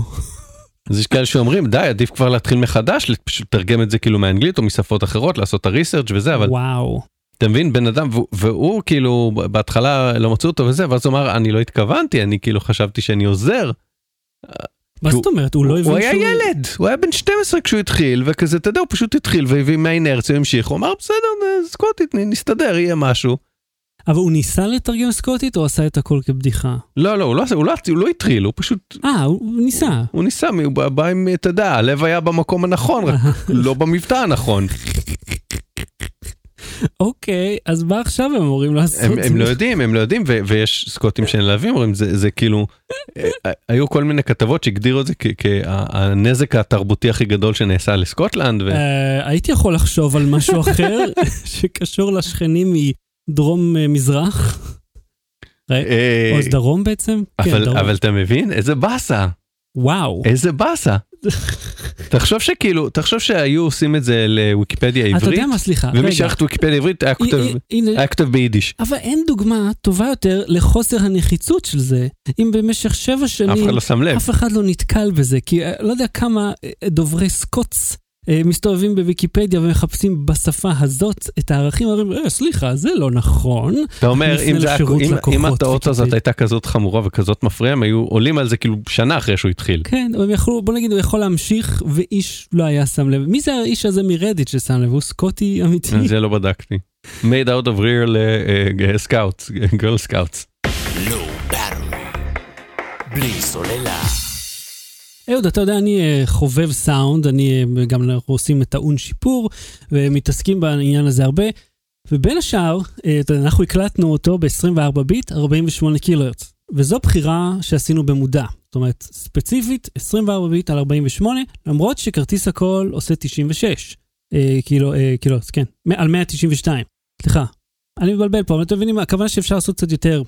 Speaker 2: אז יש כאלה שאומרים די עדיף כבר להתחיל מחדש פשוט לתרגם את זה כאילו מאנגלית או משפות אחרות לעשות את הריסרצ' וזה אבל
Speaker 1: וואו.
Speaker 2: אתה מבין בן אדם והוא, והוא כאילו בהתחלה לא מצאו אותו וזה ואז הוא אמר אני לא התכוונתי אני כאילו חשבתי שאני עוזר.
Speaker 1: מה זאת אומרת? הוא לא הבין
Speaker 2: הוא היה
Speaker 1: שהוא...
Speaker 2: ילד הוא היה בן 12 כשהוא התחיל וכזה אתה יודע הוא פשוט התחיל והביא מהאינרציה המשיך הוא אמר בסדר סקוטית נסתדר יהיה משהו.
Speaker 1: אבל הוא ניסה לתרגם סקוטית או עשה את הכל כבדיחה?
Speaker 2: לא לא הוא לא עשה- הוא לא הוא לא הטריל הוא פשוט
Speaker 1: אה, הוא הוא ניסה.
Speaker 2: הוא ניסה הוא בא- בא עם אתה יודע הלב היה במקום הנכון רק לא במבטא הנכון.
Speaker 1: אוקיי, אז מה עכשיו הם אמורים לעשות?
Speaker 2: הם, הם לא יודעים הם לא יודעים ו- ויש סקוטים שנלהבים אומרים זה זה כאילו אה, היו כל מיני כתבות שהגדירו את זה כהנזק התרבותי הכי גדול שנעשה לסקוטלנד ו-
Speaker 1: אה, הייתי יכול לחשוב על משהו אחר שקשור לשכנים מדרום אה, מזרח.
Speaker 2: אה,
Speaker 1: אז דרום בעצם? כן,
Speaker 2: אבל אתה מבין איזה באסה
Speaker 1: וואו.
Speaker 2: איזה באסה. תחשוב שכאילו תחשוב שהיו עושים את זה לוויקיפדיה
Speaker 1: אתה
Speaker 2: עברית
Speaker 1: יודע מה, סליחה,
Speaker 2: ומי
Speaker 1: רגע.
Speaker 2: שערך את ויקיפדיה עברית היה כותב ביידיש
Speaker 1: אבל אין דוגמה טובה יותר לחוסר הנחיצות של זה. אם במשך שבע
Speaker 2: אף
Speaker 1: שנים
Speaker 2: אחד לא שם לב.
Speaker 1: אף אחד לא נתקל בזה, כי אה, לא יודע כמה אה, דוברי סקוטס אה, מסתובבים בוויקיפדיה ומחפשים בשפה הזאת את הערכים, אומרים, אה, סליחה, זה לא נכון.
Speaker 2: אתה אומר אם זה אם- אם הטעות הזאת. הייתה כזאת חמורה וכזאת מפריעה הם היו עולים על זה כאילו שנה אחרי שהוא התחיל.
Speaker 1: כן, הם יכלו, בוא נגיד, הוא יכול להמשיך ואיש לא היה שם לב. מי זה האיש הזה מרדיט ששם לב? הוא סקוטי אמיתי?
Speaker 2: זה לא בדקתי. made out of real scouts,
Speaker 3: girl scouts. בלי סוללה.
Speaker 1: אהוד, אתה יודע, אני אה, חובב סאונד, אני אה, גם אנחנו עושים את טעון שיפור, ומתעסקים בעניין הזה הרבה. ובין השאר, אה, אנחנו הקלטנו אותו ב-24 ביט, 48 קילהרץ. וזו בחירה שעשינו במודע. זאת אומרת, ספציפית, 24 ביט על 48, למרות שכרטיס הקול עושה 96. אה, קילו, אה, קילו, כן, על 192. סליחה, אני מבלבל פה, אבל אתם מבינים, הכוונה שאפשר לעשות קצת יותר,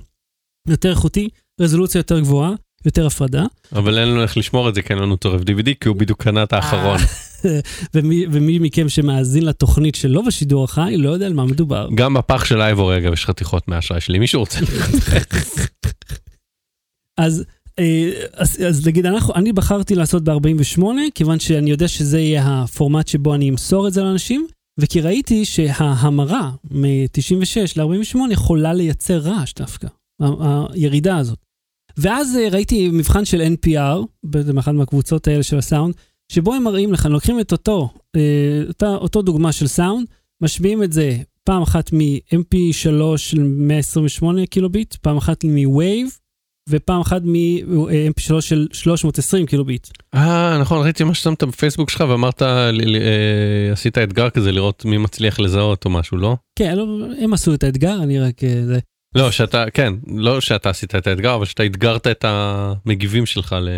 Speaker 1: יותר איכותי, רזולוציה יותר גבוהה, יותר הפרדה.
Speaker 2: אבל אין לנו איך לשמור את זה כי אין לנו צורף DVD כי הוא בדיוק קנה את האחרון.
Speaker 1: ומי, ומי מכם שמאזין לתוכנית שלא בשידור החי, לא יודע על מה מדובר.
Speaker 2: גם בפח של אייבורי אגב יש חתיכות מהאשראי שלי מישהו רוצה
Speaker 1: אז, אה, אז, אז נגיד, אנחנו, אני בחרתי לעשות ב-48, כיוון שאני יודע שזה יהיה הפורמט שבו אני אמסור את זה לאנשים, וכי ראיתי שההמרה מ-96 ל-48 יכולה לייצר רעש דווקא, הירידה הזאת. ואז אה, ראיתי מבחן של NPR, באחת מהקבוצות האלה של הסאונד, שבו הם מראים לך, לוקחים את אותו, אה, אותה, אותו דוגמה של סאונד, משמיעים את זה פעם אחת מ-MP3 של 128 קילו ביט, פעם אחת מ-Wave, ופעם אחת מ-MP3 של 320 קילו ביט.
Speaker 2: אה נכון ראיתי מה ששמת בפייסבוק שלך ואמרת אה, עשית אתגר כזה לראות מי מצליח לזהות או משהו לא?
Speaker 1: כן, לא, הם עשו את האתגר, אני רק... אה, זה.
Speaker 2: לא שאתה כן לא שאתה עשית את האתגר אבל שאתה אתגרת את המגיבים שלך ל...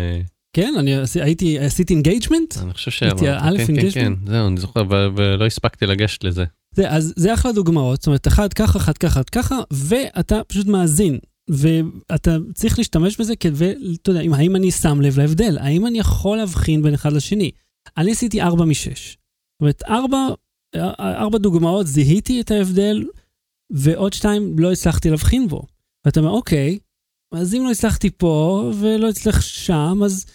Speaker 1: כן, אני הייתי, עשיתי engagement.
Speaker 2: אני חושב שאמרת כן כן? כן זהו אני זוכר ולא הספקתי לגשת לזה.
Speaker 1: זה, אז זה אחלה דוגמאות, זאת אומרת, אחד ככה, אחד ככה, אחד ככה, ואתה פשוט מאזין. ואתה צריך להשתמש בזה, ואתה יודע, אם- האם אני שם לב להבדל? האם אני יכול להבחין בין אחד לשני? אני עשיתי 4 מ-6. זאת אומרת, 4, 4 דוגמאות, זיהיתי את ההבדל, ועוד שתיים לא הצלחתי להבחין בו. ואתה אומר, אוקיי, אז אם לא הצלחתי פה ולא הצלח שם, אז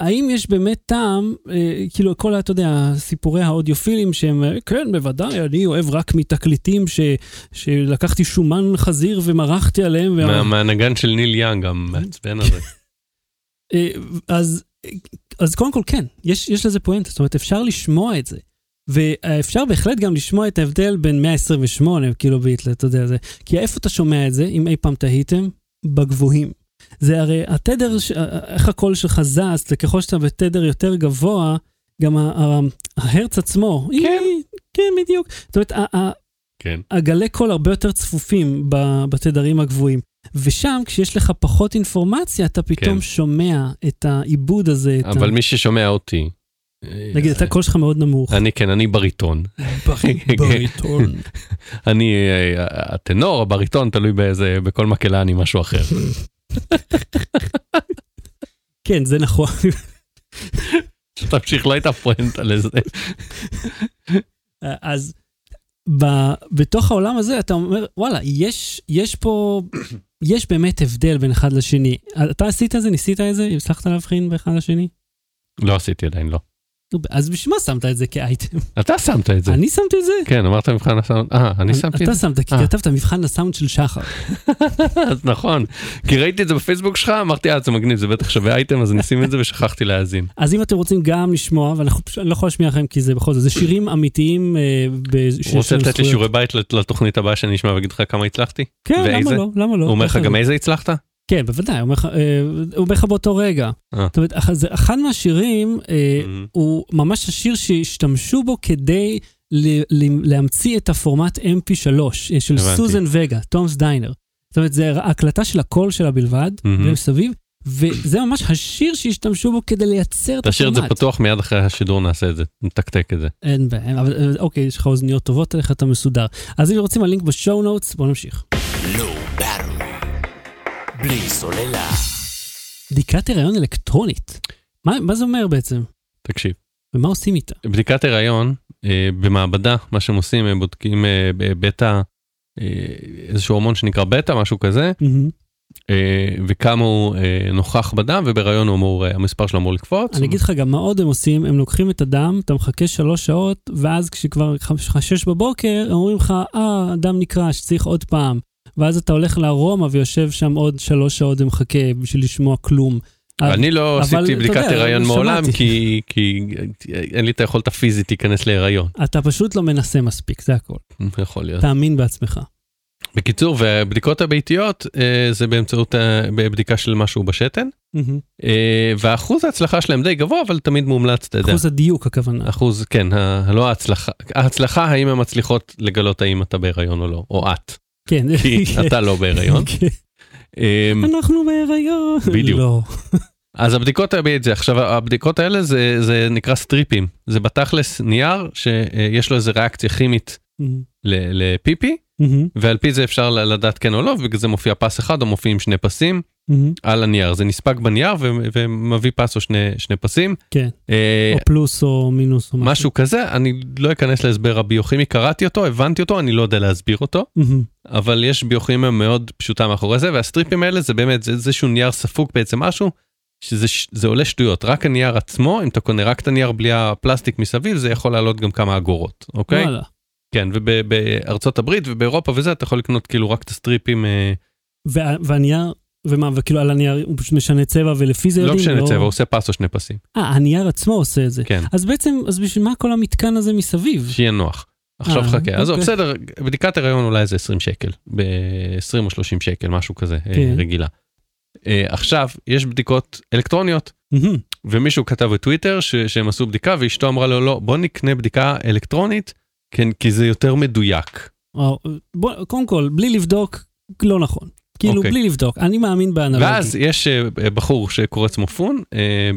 Speaker 1: האם יש באמת טעם, אה, כאילו כל, אתה יודע, סיפורי האודיופילים שהם, אה, כן, בוודאי, אני אוהב רק מתקליטים ש, שלקחתי שומן חזיר ומרחתי עליהם.
Speaker 2: מה-
Speaker 1: וה-
Speaker 2: מהנגן של ניל יאנג המעצבן הזה.
Speaker 1: אה, אז, אז קודם כל כן, יש, יש לזה פואנטה, זאת אומרת, אפשר לשמוע את זה. ואפשר בהחלט גם לשמוע את ההבדל בין 128 קילו ביט, אתה יודע, זה, כי איפה אתה שומע את זה, אם אי פעם תהיתם? בגבוהים. זה הרי התדר, ש- איך הקול שלך זז, וככל שאתה בתדר יותר גבוה, גם ההרץ עצמו,
Speaker 2: כן.
Speaker 1: היא- כן, בדיוק. זאת אומרת,
Speaker 2: כן.
Speaker 1: הגלי קול הרבה יותר צפופים בתדרים הגבוהים. ושם, כשיש לך פחות אינפורמציה, אתה פתאום
Speaker 2: כן.
Speaker 1: שומע את העיבוד הזה.
Speaker 2: אבל
Speaker 1: ה...
Speaker 2: מי ששומע אותי,
Speaker 1: נגיד, אתה הקול שלך מאוד נמוך.
Speaker 2: אני כן, אני בריטון.
Speaker 1: בריטון.
Speaker 2: אני אה, הטנור, הבריטון, תלוי באיזה, בכל מקהלה אני משהו אחר.
Speaker 1: כן, זה נכון.
Speaker 2: תמשיך, לא הייתה פואנטה לזה.
Speaker 1: אז בתוך העולם הזה אתה אומר, וואלה, יש, יש פה, יש באמת הבדל בין אחד לשני. אתה עשית את זה? ניסית את זה? הצלחת להבחין באחד לשני?
Speaker 2: לא עשיתי עדיין, לא.
Speaker 1: אז בשביל מה שמת את זה כאייטם?
Speaker 2: אתה שמת את זה.
Speaker 1: אני שמתי את זה?
Speaker 2: כן, אמרת מבחן הסאונד. אה, אני שמתי את
Speaker 1: אתה
Speaker 2: זה.
Speaker 1: שמת, כי
Speaker 2: אה.
Speaker 1: כתבת מבחן הסאונד של שחר.
Speaker 2: נכון. כי ראיתי את זה בפייסבוק שלך, אמרתי, אה, זה מגניב, זה בטח שווה אייטם, אז אני אשים את זה ושכחתי להאזין.
Speaker 1: אז אם אתם רוצים גם לשמוע, ואנחנו פשוט, אני לא יכול להשמיע לכם כי זה בכל זאת, זה שירים אמיתיים. אה,
Speaker 2: הוא רוצה
Speaker 1: להם
Speaker 2: לתת לי. שיעורי בית לת- לתוכנית הבאה שאני אשמע ואגיד לך כמה הצלחתי?
Speaker 1: כן, למה? לא? למה לא?
Speaker 2: הוא אומר לך גם
Speaker 1: זה.
Speaker 2: איזה הצלחת?
Speaker 1: כן, בוודאי, הוא אומר לך, אה, באותו רגע.
Speaker 2: אה.
Speaker 1: זאת אומרת, אחד מהשירים, אה,
Speaker 2: Mhm.
Speaker 1: הוא ממש השיר שהשתמשו בו כדי ל- ל- להמציא את הפורמט mp3 אה, של
Speaker 2: הבנתי.
Speaker 1: סוזן וגה, תומס דיינר. זאת אומרת, זה הקלטה של הקול שלה בלבד,
Speaker 2: מהמם.
Speaker 1: מסביב, וזה ממש השיר שהשתמשו בו כדי לייצר את
Speaker 2: תשאיר את זה
Speaker 1: הפורמט.
Speaker 2: פתוח מיד אחרי השידור נעשה את זה, נתקתק את זה.
Speaker 1: אין בעיה, אבל אוקיי, יש לך אוזניות טובות עליך, אתה מסודר. אז אם רוצים הלינק בשואו נוטס, בואו נמשיך.
Speaker 3: Battery. בלי סוללה.
Speaker 1: בדיקת הריון אלקטרונית. מה, מה זה אומר בעצם?
Speaker 2: תקשיב.
Speaker 1: ומה עושים איתה?
Speaker 2: בדיקת הריון אה, במעבדה, מה שהם עושים, הם בודקים אה, בבטא, אה, איזשהו הורמון שנקרא בטא, משהו כזה,
Speaker 1: מהמם.
Speaker 2: אה, וכמה הוא אה, נוכח בדם, ובהריון הוא אמור, אה, המספר שלו אמור לקפוץ.
Speaker 1: אני אגיד לך גם מה עוד הם עושים, הם לוקחים את הדם, אתה מחכה שלוש שעות, ואז כשכבר לך שש בבוקר, הם אומרים לך, אה, הדם נקרש, צריך עוד פעם. ואז אתה הולך לארומה ויושב שם עוד שלוש שעות ומחכה בשביל לשמוע כלום.
Speaker 2: אני לא עשיתי בדיקת הריון. מעולם, כי כי אין לי את היכולת הפיזית להיכנס להיריון.
Speaker 1: אתה פשוט לא מנסה מספיק, זה הכל.
Speaker 2: יכול להיות.
Speaker 1: תאמין בעצמך.
Speaker 2: בקיצור, והבדיקות הביתיות אה, זה באמצעות אה, בדיקה של משהו בשתן, אה, ואחוז ההצלחה שלהם די גבוה, אבל תמיד מומלץ, אתה יודע.
Speaker 1: אחוז הדיוק הכוונה.
Speaker 2: אחוז, כן, ה- לא ההצלחה, ההצלחה האם הן מצליחות לגלות האם אתה בהיריון או לא, או את,
Speaker 1: כן.
Speaker 2: כי אתה לא בהיריון.
Speaker 1: כן.
Speaker 2: אמ,
Speaker 1: אנחנו בהיריון.
Speaker 2: בדיוק.
Speaker 1: לא.
Speaker 2: אז הבדיקות האלה, עכשיו הבדיקות האלה זה, זה נקרא סטריפים, זה בתכלס נייר שיש לו איזה ריאקציה כימית ל- לפיפי,
Speaker 1: מהמם,
Speaker 2: ועל פי זה אפשר לדעת כן או לא, ובגלל זה מופיע פס אחד או מופיעים שני פסים. על הנייר, זה נספג בנייר ו- ומביא פס או שני, שני פסים.
Speaker 1: כן.
Speaker 2: אה,
Speaker 1: או פלוס או מינוס או משהו.
Speaker 2: כזה, אני לא אכנס להסבר הביוכימי, קראתי אותו, הבנתי אותו, אני לא יודע להסביר אותו. אבל יש ביוכימיה מאוד פשוטה מאחורי זה, והסטריפים האלה זה באמת, זה איזשהו נייר ספוג בעצם משהו, שזה עולה שטויות, רק הנייר עצמו, אם אתה קונה רק את הנייר בלי הפלסטיק מסביב, זה יכול לעלות גם כמה אגורות, אוקיי? כן, ובארצות הברית ובאירופה וזה, אתה יכול לקנות כאילו רק את הסטריפים, אה,
Speaker 1: וה- והנייר, ומה, וכאילו על הנייר הוא פשוט משנה צבע ולפי זה
Speaker 2: לא
Speaker 1: יודעים?
Speaker 2: משנה צבע, הוא עושה פס או שני פסים,
Speaker 1: אה, הנייר עצמו עושה את זה.
Speaker 2: כן,
Speaker 1: אז בעצם, אז בשביל מה כל המתקן הזה מסביב?
Speaker 2: שיהיה נוח. עכשיו
Speaker 1: אה,
Speaker 2: חכה,
Speaker 1: אוקיי.
Speaker 2: בסדר, בדיקת הריון אולי זה 20 שקל, ב-20 או 30 שקל, משהו כזה, אה,
Speaker 1: כן.
Speaker 2: רגילה. אה, עכשיו, יש בדיקות אלקטרוניות,
Speaker 1: מהמם.
Speaker 2: ומישהו כתב בטוויטר ש- שהם עשו בדיקה ואשתו אמרה לו לא בוא נקנה בדיקה אלקטרונית כן כי זה יותר מדויק.
Speaker 1: או, בוא, קודם כל, בלי לבדוק, לא נכון. כאילו,
Speaker 2: אוקיי.
Speaker 1: בלי לבדוק. אני מאמין באנלוגי.
Speaker 2: ואז יש אה, בחור שקורא עצמו פון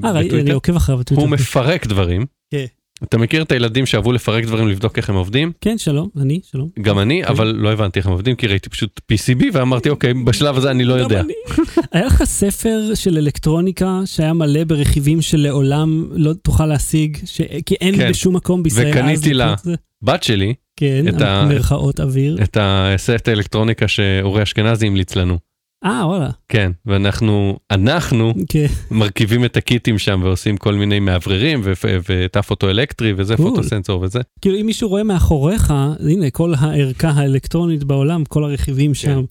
Speaker 1: ראי- אני עוקב אחריו בטוויטר.
Speaker 2: הוא מפרק דברים.
Speaker 1: כן.
Speaker 2: אתה מכיר את הילדים שאהבו לפרק דברים לבדוק איך הם עובדים?
Speaker 1: כן, שלום, אני, שלום.
Speaker 2: גם אני
Speaker 1: אוקיי.
Speaker 2: אבל לא הבנתי איך הם עובדים כי ראיתי פשוט PCB ואמרתי אוקיי בשלב הזה אני לא יודע.
Speaker 1: היה לך ספר של אלקטרוניקה שהיה מלא ברכיבים שלעולם לא תוכל להשיג, ש... כי אין
Speaker 2: כן.
Speaker 1: בשום מקום בישראל
Speaker 2: וקניתי לה? בת שלי
Speaker 1: כן,
Speaker 2: את ה-
Speaker 1: מרכאות אוויר.
Speaker 2: את הסט האלקטרוניקה שאורי אשכנזי המליץ לנו.
Speaker 1: אה, וואלה.
Speaker 2: כן ואנחנו אנחנו
Speaker 1: כן.
Speaker 2: מרכיבים את הקיטים שם ועושים כל מיני מאווררים ותא פוטואלקטרי וזה
Speaker 1: Cool.
Speaker 2: פוטוסנסור וזה.
Speaker 1: כאילו אם מישהו רואה מאחוריך, הנה כל הערכה האלקטרונית בעולם, כל הרכיבים שם.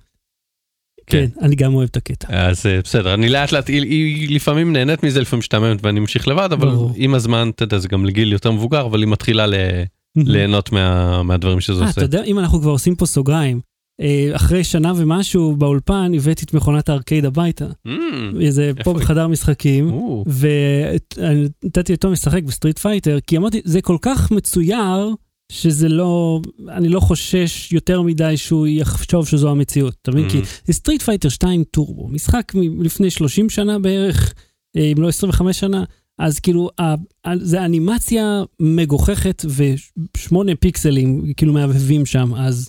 Speaker 1: כן,
Speaker 2: כן.
Speaker 1: אני גם אוהב את הקטע.
Speaker 2: אז אה, בסדר אני לאט לאט היא, היא לפעמים נהנית מזה לפעמים משתעממת ואני ממשיך לבד אבל
Speaker 1: ברור.
Speaker 2: עם הזמן אתה יודע זה גם לגיל יותר מבוגר אבל היא מתחילה ל- ליהנות מה- מהדברים שזה
Speaker 1: אה,
Speaker 2: עושה.
Speaker 1: אתה יודע, אם אנחנו כבר עושים פה סוגריים, אה, אחרי שנה ומשהו באולפן הבאתי את מכונת הארקייד הביתה.
Speaker 2: Mm,
Speaker 1: זה פה? בחדר משחקים. ונתתי אותו משחק בסטריט פייטר, כי אמרתי, זה כל כך מצויר, שזה לא, אני לא חושש יותר מדי שהוא יחשוב שזו המציאות, אתה מבין?
Speaker 2: Mm.
Speaker 1: כי זה סטריט פייטר 2 טורבו, משחק מלפני 30 שנה בערך, אה, אם לא 25 שנה, אז כאילו, זה אנימציה מגוחכת ושמונה פיקסלים כאילו מהבהבים שם, אז...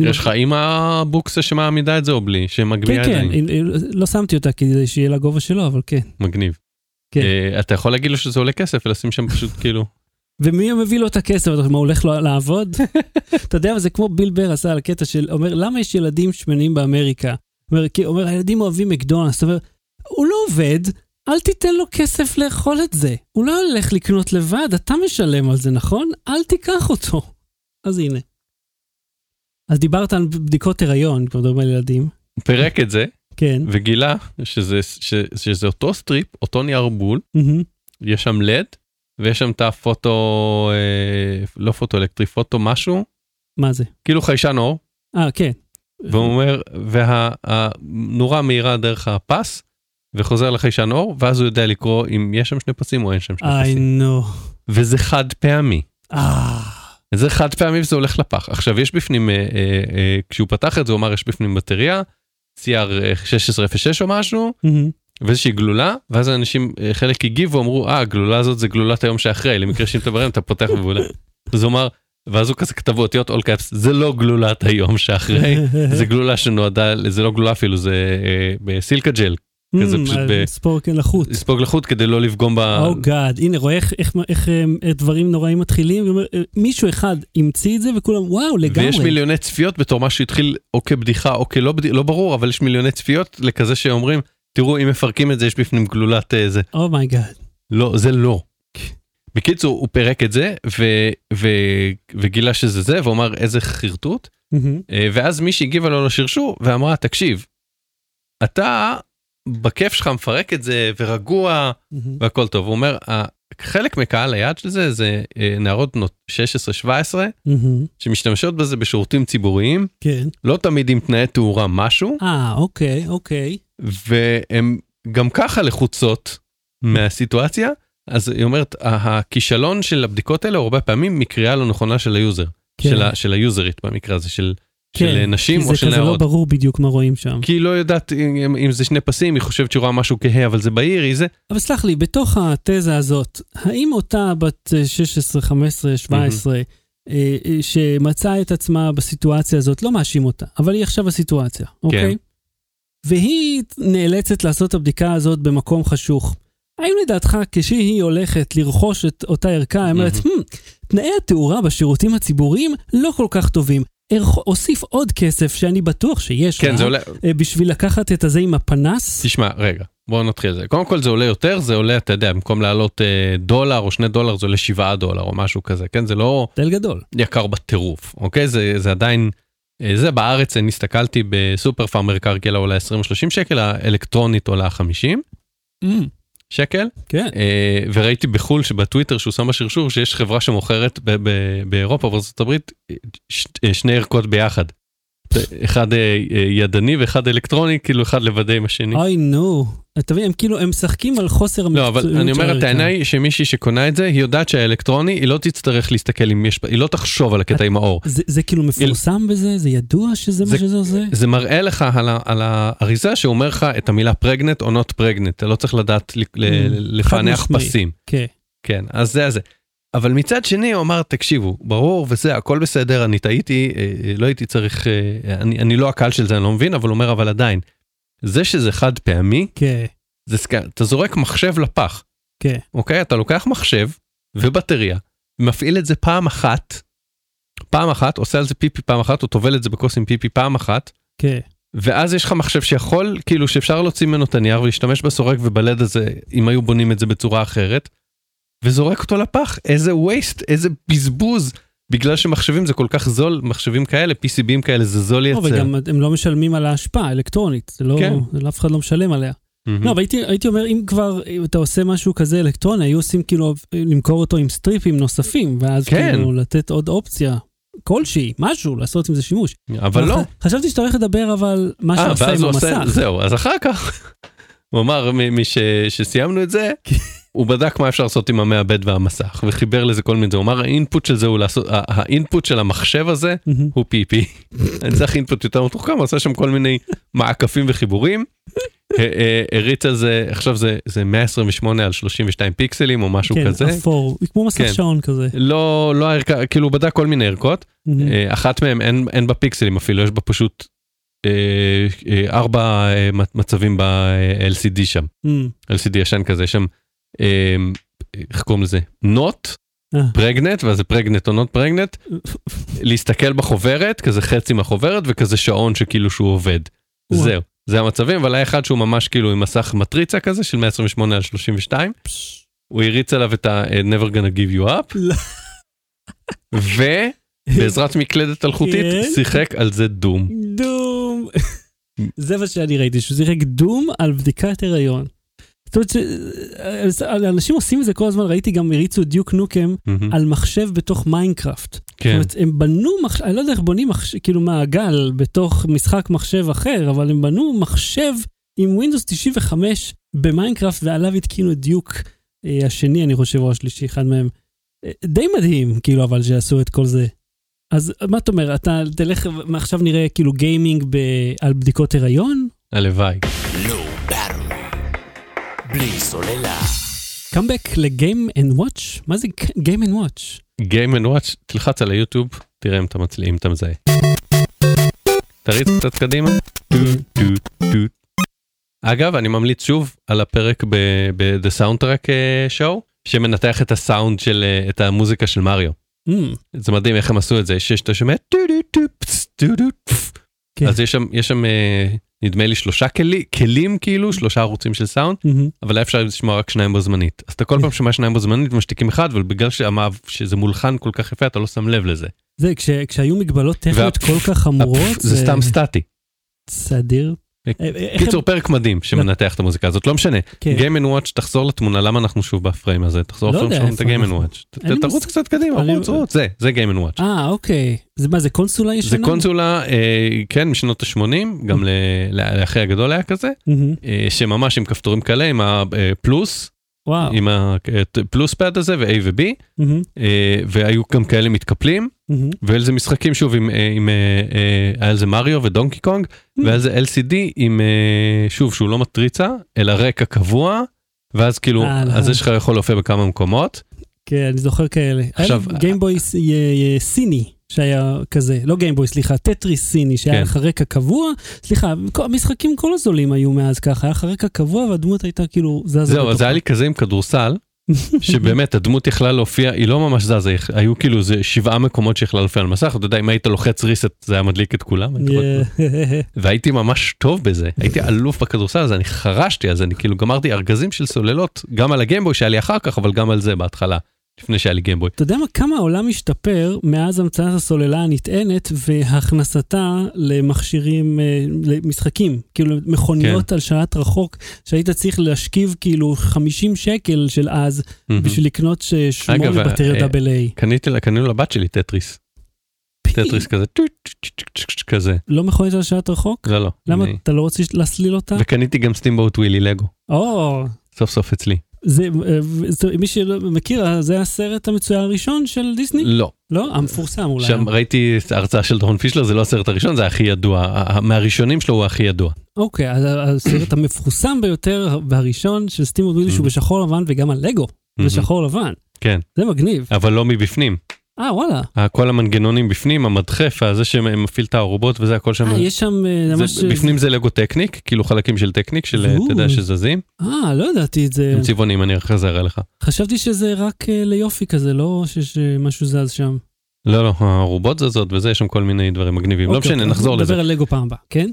Speaker 2: יש לך עם הבוקסה שמעמידה את זה או בלי? שמגביה
Speaker 1: כן,
Speaker 2: את זה?
Speaker 1: כן, אה, אה, לא שמתי אותה כדי שיהיה לה גובה שלו, אבל כן.
Speaker 2: מגניב.
Speaker 1: כן.
Speaker 2: אה, אתה יכול להגיד לו שזה עולה כסף ולשים שם פשוט כאילו...
Speaker 1: ומי מביא לו את הכסף? מה, הוא הולך לו לעבוד? אתה יודע, זה כמו ביל בר עשה על הקטע של, אומר, למה יש ילדים שמנים באמריקה? אומר, הילדים אוהבים מקדונלדס. הוא לא עובד, אל תיתן לו כסף לאכול את זה. הוא לא הולך לקנות לבד, אתה משלם על זה, נכון? אל תיקח אותו. אז הנה. אז דיברת על בדיקות הריון, כבר מדברים על ילדים.
Speaker 2: פירק את זה
Speaker 1: כן.
Speaker 2: וגילה שזה, ש, שזה אותו strip, אותו נייר בול,
Speaker 1: מהמם.
Speaker 2: יש שם לד ויש שם את הפוטו, אה, לא פוטו אלקטרי, פוטו משהו,
Speaker 1: מה זה?
Speaker 2: כאילו חיישן אור,
Speaker 1: אה, כן.
Speaker 2: והוא אומר, והנורה מהירה דרך הפס, וחוזר לחיישן אור, ואז הוא יודע לקרוא אם יש שם שני פסים או אין שם שני
Speaker 1: איי,
Speaker 2: פסים.
Speaker 1: נו.
Speaker 2: וזה חד פעמי.
Speaker 1: אה.
Speaker 2: זה חד פעמי וזה הולך לפח. עכשיו יש בפנים, אה, אה, אה, כשהוא פתח את זה הוא אמר יש בפנים בטריה, CR1606 או משהו,
Speaker 1: מהמם.
Speaker 2: ואיזושהי גלולה, ואז האנשים, אה, חלק הגיבו ואמרו, אה, הגלולה הזאת זה גלולת היום שאחרי, למקרה שאם אתה ברם אתה פותח ובולה. אז הוא אמר, ואז הוא כזה כתבו אותיות all caps, זה לא גלולת היום שאחרי, זה גלולה שנועדה, זה לא גלולה אפילו, זה אה, ב silica gel, כזה
Speaker 1: Mm,
Speaker 2: פשוט ב-
Speaker 1: לספוג כן לחות.
Speaker 2: לספוג לחות כדי לא לפגום ב...
Speaker 1: או God, הנה רואה איך, איך, איך, איך דברים נוראים מתחילים, ואומר, אה, מישהו אחד המציא את זה וכולם וואו לגמרי.
Speaker 2: ויש מיליוני צפיות בתור מה שהתחיל או כבדיחה או כלא בדיחה, לא ברור, אבל יש מיליוני צפיות לכזה שאומרים, תראו אם מפרקים את זה יש בפנים גלולת אה, זה.
Speaker 1: oh my God.
Speaker 2: לא, זה לא. בקיצור, הוא פירק את זה ו, ו, וגילה שזה זה, והוא אמר איזה חרטוט, אה, ואז מישהי הגיבה לו לשרשור ואמרה, תקשיב, אתה בכיף שלך מפרק את זה ורגוע והכל טוב. הוא אומר, "ה- חלק מקהל היעד של זה זה אה, נערות בנות 16-17 שמשתמשות בזה בשירותים ציבוריים,
Speaker 1: כן.
Speaker 2: לא תמיד עם תנאי תאורה משהו,
Speaker 1: אה, אוקיי, אוקיי.
Speaker 2: והן גם ככה לחוצות מהסיטואציה, אז היא אומרת, הכישלון של הבדיקות האלה הוא הרבה פעמים מקריאה לא נכונה של ה user,
Speaker 1: כן.
Speaker 2: של, ה- של היוזרית במקרה הזה, של, של
Speaker 1: כן,
Speaker 2: נשים
Speaker 1: כי
Speaker 2: או של
Speaker 1: זה כזה לא
Speaker 2: נערות.
Speaker 1: ברור בדיוק מה רואים שם.
Speaker 2: כי היא לא יודעת אם, אם זה שני פסים, היא חושבת שהיא רואה משהו כהה, אבל זה בהיר, היא זה.
Speaker 1: אבל סלח לי, בתוך התזה הזאת, האם אותה בת אה, 16, 15, 17, אה, אה, שמצאה את עצמה בסיטואציה הזאת, לא מאשים אותה, אבל היא עכשיו בסיטואציה, אוקיי? והיא נאלצת לעשות את הבדיקה הזאת במקום חשוך. האם לדעתך, כשהיא הולכת לרכוש את אותה ערכה, היא אומרת, "Hmm, תנאי התאורה בשירותים הציבוריים לא כל כך טובים. אוסיף עוד כסף שאני בטוח שיש
Speaker 2: כן,
Speaker 1: לה,
Speaker 2: זה עולה,
Speaker 1: אה, בשביל לקחת את הזה עם הפנס.
Speaker 2: תשמע, רגע, בואו נתחיל את זה. קודם כל זה עולה יותר, זה עולה, אתה יודע, במקום לעלות אה, דולר או שני דולר, זה עולה שבעה דולר או משהו כזה, כן? זה לא
Speaker 1: הבדל גדול.
Speaker 2: יקר בטירוף, אוקיי? זה, זה עדיין, אה, זה בארץ, אני הסתכלתי בסופר פארמר קרקלה עולה 20-30 שקל, האלקטרונית עולה 50 שקל,
Speaker 1: כן.
Speaker 2: אה, וראיתי בחו"ל שבטוויטר שהוא שם בשרשור שיש חברה שמוכרת באירופה ובארצות הברית אה, אה, שני ערכות ביחד. אחד אה, אה, ידני ואחד אלקטרוני, כאילו אחד לוודא עם השני.
Speaker 1: אוי נו, אתה מבין, הם כאילו, הם משחקים על חוסר
Speaker 2: לא,
Speaker 1: המקצועיות
Speaker 2: אבל אני אומר, הטענה. היא שמישהי שקונה את זה, היא יודעת שהאלקטרוני, היא לא תצטרך להסתכל אם יש, היא לא תחשוב על הקטע עם האור.
Speaker 1: זה, כאילו מפורסם בזה? זה ידוע שזה
Speaker 2: זה-
Speaker 1: מה שזה עושה?
Speaker 2: זה מראה לך על, האריזה שאומר לך את המילה פרגנט או נוט פרגנט, אתה לא צריך לדעת
Speaker 1: Mm,
Speaker 2: לפענח. פסים.
Speaker 1: כן.
Speaker 2: כן, אז זה זה. אבל מצד שני הוא אמר, תקשיבו, ברור וזה, הכל בסדר, אני טעיתי, אה, אה, לא הייתי צריך, אה, אני, אני לא הקהל של זה, אני לא מבין, אבל אומר, אבל עדיין, זה שזה חד פעמי,
Speaker 1: כן,
Speaker 2: זה, אתה זורק מחשב לפח.
Speaker 1: כן.
Speaker 2: אוקיי? אתה לוקח מחשב ובטריה, מפעיל את זה פעם אחת, פעם אחת, עושה על זה פיפי פעם אחת, או טובל את זה בכוס עם פיפי פעם אחת,
Speaker 1: כן.
Speaker 2: ואז יש לך מחשב שיכול, כאילו שאפשר להוציא ממנו את הנייר ולהשתמש בסורק ובלד הזה, אם היו בונים את זה בצורה אחרת, וזורק אותו לפח. איזה וייסט, איזה בזבוז. בגלל שמחשבים זה כל כך זול, מחשבים כאלה, PCBים כאלה, זה זול
Speaker 1: לא,
Speaker 2: לייצר.
Speaker 1: וגם הם לא משלמים על ההשפעה האלקטרונית, זה לא,
Speaker 2: כן.
Speaker 1: לא- אף אחד לא משלם עליה.
Speaker 2: מהמם.
Speaker 1: לא, אבל הייתי, הייתי אומר, אם כבר אם אתה עושה משהו כזה אלקטרוני, היו עושים כאילו למכור אותו עם סטריפים נוספים, ואז
Speaker 2: כן.
Speaker 1: כאילו לתת עוד אופציה כלשהי, משהו, לעשות עם זה שימוש.
Speaker 2: אבל לא.
Speaker 1: חשבתי שאתה הולך לדבר אבל מה
Speaker 2: אה,
Speaker 1: שעושה עם המסך.
Speaker 2: זהו, אז אחר כך, הוא אמר, מ- מש- שסיימנו את זה, הוא בדק מה אפשר לעשות עם המעבד והמסך, וחיבר לזה כל מיני, הוא אמר, האינפוט של זה הוא לעשות, האינפוט של המחשב הזה. הוא פיפי. אני צריך אינפוט יותר מתוחכם, הוא עשה שם כל מיני מעקפים וחיבורים. הריץ על זה, עכשיו זה, זה 128 על 32 פיקסלים או משהו
Speaker 1: כן,
Speaker 2: כזה.
Speaker 1: אפור, כמו מסך
Speaker 2: כן.
Speaker 1: שעון כזה.
Speaker 2: לא, לא הערכה, כאילו הוא בדק כל מיני ערכות. אה, אחת מהן אין, אין בה פיקסלים אפילו, יש בה פשוט אה, אה, ארבע מצ- מצבים ב-LCD שם. LCD ישן כזה, יש שם, איך קוראים לזה? נוט,
Speaker 1: אה.
Speaker 2: פרגנט, ואז זה פרגנט או נוט פרגנט, להסתכל בחוברת, כזה חצי מהחוברת, וכזה שעון שכאילו שהוא עובד. זהו, זה המצבים, אבל היה אחד שהוא ממש כאילו עם מסך מטריצה כזה של 128 על 32,
Speaker 1: פש.
Speaker 2: הוא הריץ עליו את ה-never gonna give you up,
Speaker 1: לא.
Speaker 2: ובעזרת מקלדת אלחוטית
Speaker 1: כן.
Speaker 2: שיחק על זה דום.
Speaker 1: דום. זה מה שאני ראיתי, שהוא שיחק דום על בדיקת הריון. זאת אומרת שאנשים עושים את זה כל הזמן, ראיתי גם הריצו דיוק נוקם. על מחשב בתוך מיינקראפט. זאת
Speaker 2: כן,
Speaker 1: אומרת, הם בנו מחשב, אני לא יודע איך בונים מחשב, כאילו מעגל בתוך משחק מחשב אחר, אבל הם בנו מחשב עם Windows 95 במיינקראפט ועליו התקינו את דיוק אה, השני, אני חושב, או השלישי, אחד מהם. אה, די מדהים, כאילו, אבל שעשו את כל זה. אז מה אתה אומר, אתה תלך, עכשיו נראה כאילו gaming ב, על בדיקות הריון?
Speaker 2: הלוואי.
Speaker 3: Battery. בלי סוללה.
Speaker 1: קאמבק ל Game and Watch? מה זה Game and Watch?
Speaker 2: Game and Watch, תלחץ על היוטיוב, תראה אם אתה מצליח, אם אתה מזהה. תריץ קצת קדימה. אגב, אני ממליץ שוב על הפרק ב-The Soundtrack אה, Show, שמנתח את הסאונד של, אה, את המוזיקה של מריו.
Speaker 1: Mm,
Speaker 2: זה מדהים איך הם עשו את זה, שיש את השומע טו דו טו פס, טו דו פס.
Speaker 1: כן.
Speaker 2: אז יש שם, יש שם אה, נדמה לי שלושה כלי, כלים כאילו, שלושה ערוצים של סאונד,
Speaker 1: מהמם.
Speaker 2: אבל היה אפשר לשמוע רק שניים בו זמנית. אז אתה כל פעם שומע שניים בו זמנית משתיקים אחד, אבל בגלל שהמעב, שזה מולחן כל כך יפה, אתה לא שם לב לזה.
Speaker 1: זה, כש, כשהיו מגבלות טכניות כל כך חמורות,
Speaker 2: הפ- זה סתם סטטי.
Speaker 1: סדיר.
Speaker 2: אה,
Speaker 1: אה, אה,
Speaker 2: קיצור, פרק מדהים שמנתח את המוזיקה הזאת, לא משנה.
Speaker 1: כן.
Speaker 2: Game and Watch, תחזור לתמונה, למה אנחנו שוב בפריים הזה? תחזור
Speaker 1: לא
Speaker 2: את
Speaker 1: איפה
Speaker 2: ה-Game and. Watch. תרוץ. קצת קדימה, רוץ, רוץ, זה, זה Game and Watch.
Speaker 1: אה, אוקיי. זה מה, זה קונסולה ישנה?
Speaker 2: זה קונסולה, אה, כן, משנות ה-80, גם לאחי הגדול היה כזה. אה, שממש עם כפתורים כאלה, עם הפלוס,
Speaker 1: וואו.
Speaker 2: עם הפלוס פד הזה ו-A ו-B, אה, והיו גם כאלה מתקפלים,
Speaker 1: מהמם.
Speaker 2: ואלה זה משחקים שוב עם, אה, עם אה, אה, היה על זה מריו ודונקי קונג, והיה על זה LCD עם, שוב, שהוא לא מטריצה, אלא רקע קבוע, ואז כאילו,
Speaker 1: אה,
Speaker 2: אז יש לך יכול להופיע בכמה מקומות.
Speaker 1: כן, אני זוכר כאלה.
Speaker 2: עכשיו-
Speaker 1: גיימבוי סיני, שהיה כזה, לא גיימבוי, סליחה, טטריס סיני, שהיה
Speaker 2: כן.
Speaker 1: לך רקע קבוע. סליחה, המשחקים כל הזולים היו מאז ככה, היה לך רקע קבוע והדמות הייתה כאילו.
Speaker 2: זהו, אז. היה לי כזה עם כדורסל, שבאמת הדמות יכלה להופיע, היא לא ממש זזה, היו כאילו זה שבעה מקומות שיכלה להופיע על מסך, אתה יודע, אם היית לוחץ ריסט זה היה מדליק את כולם, והייתי ממש טוב בזה, הייתי אלוף בכדורסל הזה, אני חרשתי, אז אני כאילו גמרתי ארגזים של סוללות, גם על הגיימבוי שהיה לי אחר כך, אבל גם על זה בהתחלה, לפני שהיה לי גיימבוי.
Speaker 1: אתה יודע מה, כמה העולם השתפר מאז המצאת הסוללה הנטענת והכנסתה למכשירים, אה, למשחקים, כאילו מכוניות
Speaker 2: כן.
Speaker 1: על שלט רחוק, שהיית צריך להשקיע כאילו 50 שקל של אז בשביל לקנות שמונה
Speaker 2: אה, double A. קנינו לבת שלי טטריס, טטריס כזה, כזה,
Speaker 1: לא מכונית על שלט רחוק?
Speaker 2: לא לא.
Speaker 1: למה אתה לא רוצה להסליל אותה?
Speaker 2: וקניתי גם Steamboat Willie לגו,
Speaker 1: או,
Speaker 2: סוף סוף אצלי.
Speaker 1: זה, אה, זה- מי שלא מכיר, זה הסרט המצויר הראשון של דיסני?
Speaker 2: לא,
Speaker 1: לא? המפורסם אולי.
Speaker 2: שם ראיתי את ההרצאה של דורון פישלר, זה לא הסרט הראשון, זה הכי ידוע, מהראשונים שלו הוא הכי ידוע.
Speaker 1: אוקיי, אז הסרט המפורסם ביותר והראשון של סטימול ווילי שהוא
Speaker 2: Mhm.
Speaker 1: בשחור לבן וגם הלגו בשחור לבן.
Speaker 2: כן,
Speaker 1: זה מגניב.
Speaker 2: אבל לא מבפנים.
Speaker 1: אה, וואלה.
Speaker 2: ה- כל המנגנונים בפנים, המדחף, הזה שמפעיל את הארובות וזה הכל שם.
Speaker 1: אה, יש שם אה, ממש...
Speaker 2: זה, בפנים זה לגו טקניק, כאילו חלקים של טקניק, של. אתה יודע, שזזים.
Speaker 1: אה, לא ידעתי את זה.
Speaker 2: הם צבעונים, אני אחרי זה אראה לך.
Speaker 1: חשבתי שזה רק אה, ליופי כזה, לא שיש אה, משהו זז שם.
Speaker 2: לא, לא, הארובות זזות וזה, יש שם כל מיני דברים מגניבים. לא
Speaker 1: אוקיי,
Speaker 2: משנה,
Speaker 1: אוקיי,
Speaker 2: נחזור לזה.
Speaker 1: נדבר על לגו פעם הבאה, כן?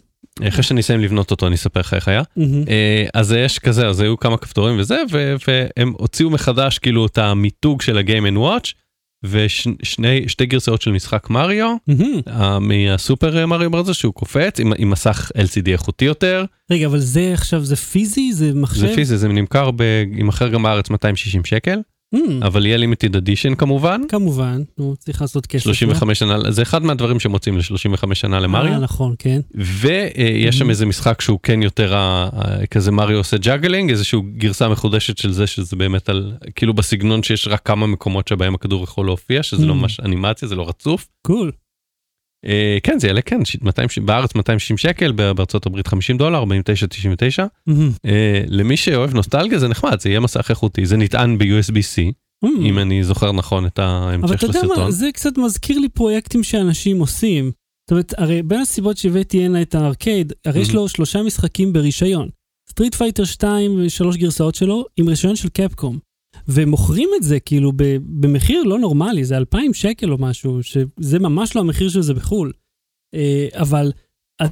Speaker 2: אחרי שאני אסיים לבנות אותו, אני אספר לך איך היה. אה, אז יש כזה, אז היו כמה כפתורים וזה, ו- והם הוציאו מחדש כאילו את המיתוג של ה-Game and Watch, ושתי גרסאות של משחק מריו. אה, מה Super Mario Brothers שהוא קופץ עם, עם מסך LCD איכותי יותר,
Speaker 1: רגע, אבל זה עכשיו, זה פיזי? זה מחשב?
Speaker 2: זה פיזי, זה נמכר, ב- יימכר גם בארץ 260 שקל. אבל יהיה limited edition כמובן,
Speaker 1: כמובן, נו, צריך לעשות כסף.
Speaker 2: 35 שנה, זה אחד מהדברים שמוציאים ל-35 שנה
Speaker 1: לא?
Speaker 2: למריו.
Speaker 1: אה, נכון, כן.
Speaker 2: ויש שם
Speaker 1: Mhm.
Speaker 2: איזה משחק שהוא כן יותר כזה מריו עושה juggling איזשהו גרסה מחודשת של זה שזה באמת על כאילו בסגנון שיש רק כמה מקומות שבהם הכדור יכול להופיע שזה לא
Speaker 1: Mhm.
Speaker 2: ממש אנימציה זה לא רצוף.
Speaker 1: cool.
Speaker 2: אה, כן זה יעלה כן ש- 200 ש- בארץ 260 שקל בארצות הברית 50 דולר 49.99
Speaker 1: מהמם.
Speaker 2: אה, למי שאוהב נוסטלגיה זה נחמד זה יהיה מסך איכותי זה נטען ב-USB-C
Speaker 1: מהמם.
Speaker 2: אם אני זוכר נכון את
Speaker 1: אבל
Speaker 2: ההמשך
Speaker 1: אתה
Speaker 2: של
Speaker 1: יודע
Speaker 2: הסרטון.
Speaker 1: מה, זה קצת מזכיר לי פרויקטים שאנשים עושים. זאת אומרת, הרי בין הסיבות שהבאתי הנה את הארקייד, הרי יש
Speaker 2: Mhm.
Speaker 1: לו שלושה משחקים ברישיון. Street Fighter 2 ושלוש גרסאות שלו עם רישיון של קפקום. ומוכרים את זה כאילו במחיר לא נורמלי, זה 2,000 שקל או משהו, שזה ממש לא המחיר של זה בחו"ל. אה, אבל